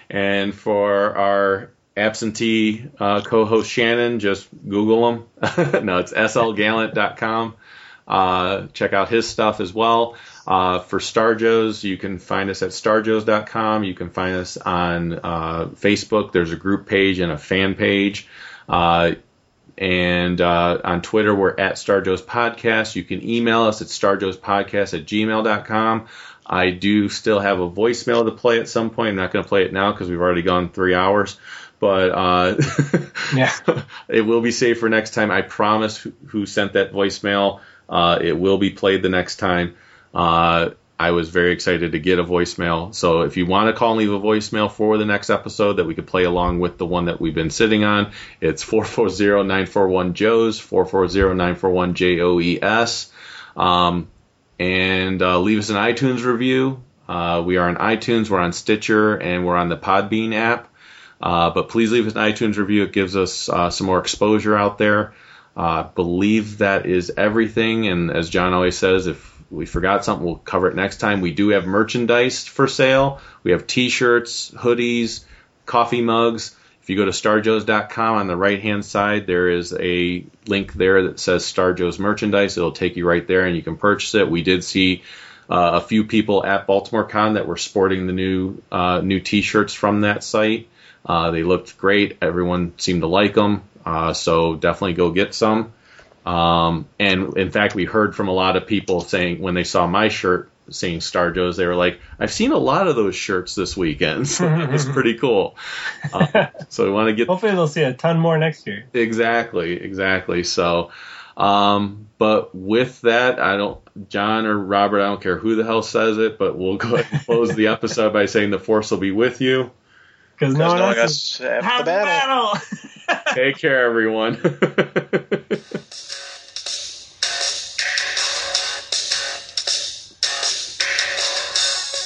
And for our absentee uh, co-host Shannon, just Google him. no, it's slgallant.com. Uh, check out his stuff as well. Uh, for Starjoes, you can find us at starjoes.com. You can find us on uh, Facebook. There's a group page and a fan page. Uh, and uh, on Twitter, we're at Starjoes Podcast. You can email us at starjoespodcast at gmail.com. I do still have a voicemail to play at some point. I'm not going to play it now because we've already gone three hours. But uh, Yeah. it will be saved for next time. I promise who, who sent that voicemail. Uh, it will be played the next time. Uh, I was very excited to get a voicemail. So if you want to call and leave a voicemail for the next episode that we could play along with the one that we've been sitting on, it's 440-941-JOES, 440-941-JOES. Um, and uh, leave us an iTunes review. Uh, we are on iTunes, we're on Stitcher, and we're on the Podbean app. Uh, but please leave us an iTunes review. It gives us uh, some more exposure out there. Uh, believe that is everything. And as John always says, if we forgot something, we'll cover it next time. We do have merchandise for sale. We have T-shirts, hoodies, coffee mugs. If you go to starjoes.com on the right hand side, there is a link there that says Starjoes merchandise. It'll take you right there and you can purchase it. We did see uh, a few people at Baltimore Con that were sporting the new uh, new T-shirts from that site. Uh, they looked great. Everyone seemed to like them. Uh, so definitely go get some. Um, and in fact, we heard from a lot of people saying when they saw my shirt seeing Star Joe's, they were like, I've seen a lot of those shirts this weekend. So it was pretty cool. Uh, so we want to get. Hopefully, they'll see a ton more next year. Exactly, exactly. So, um, but with that, I don't, John or Robert, I don't care who the hell says it, but we'll go ahead and close the episode by saying the force will be with you. Because no, one else has have the battle. battle. Take care, everyone.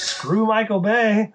Screw Michael Bay.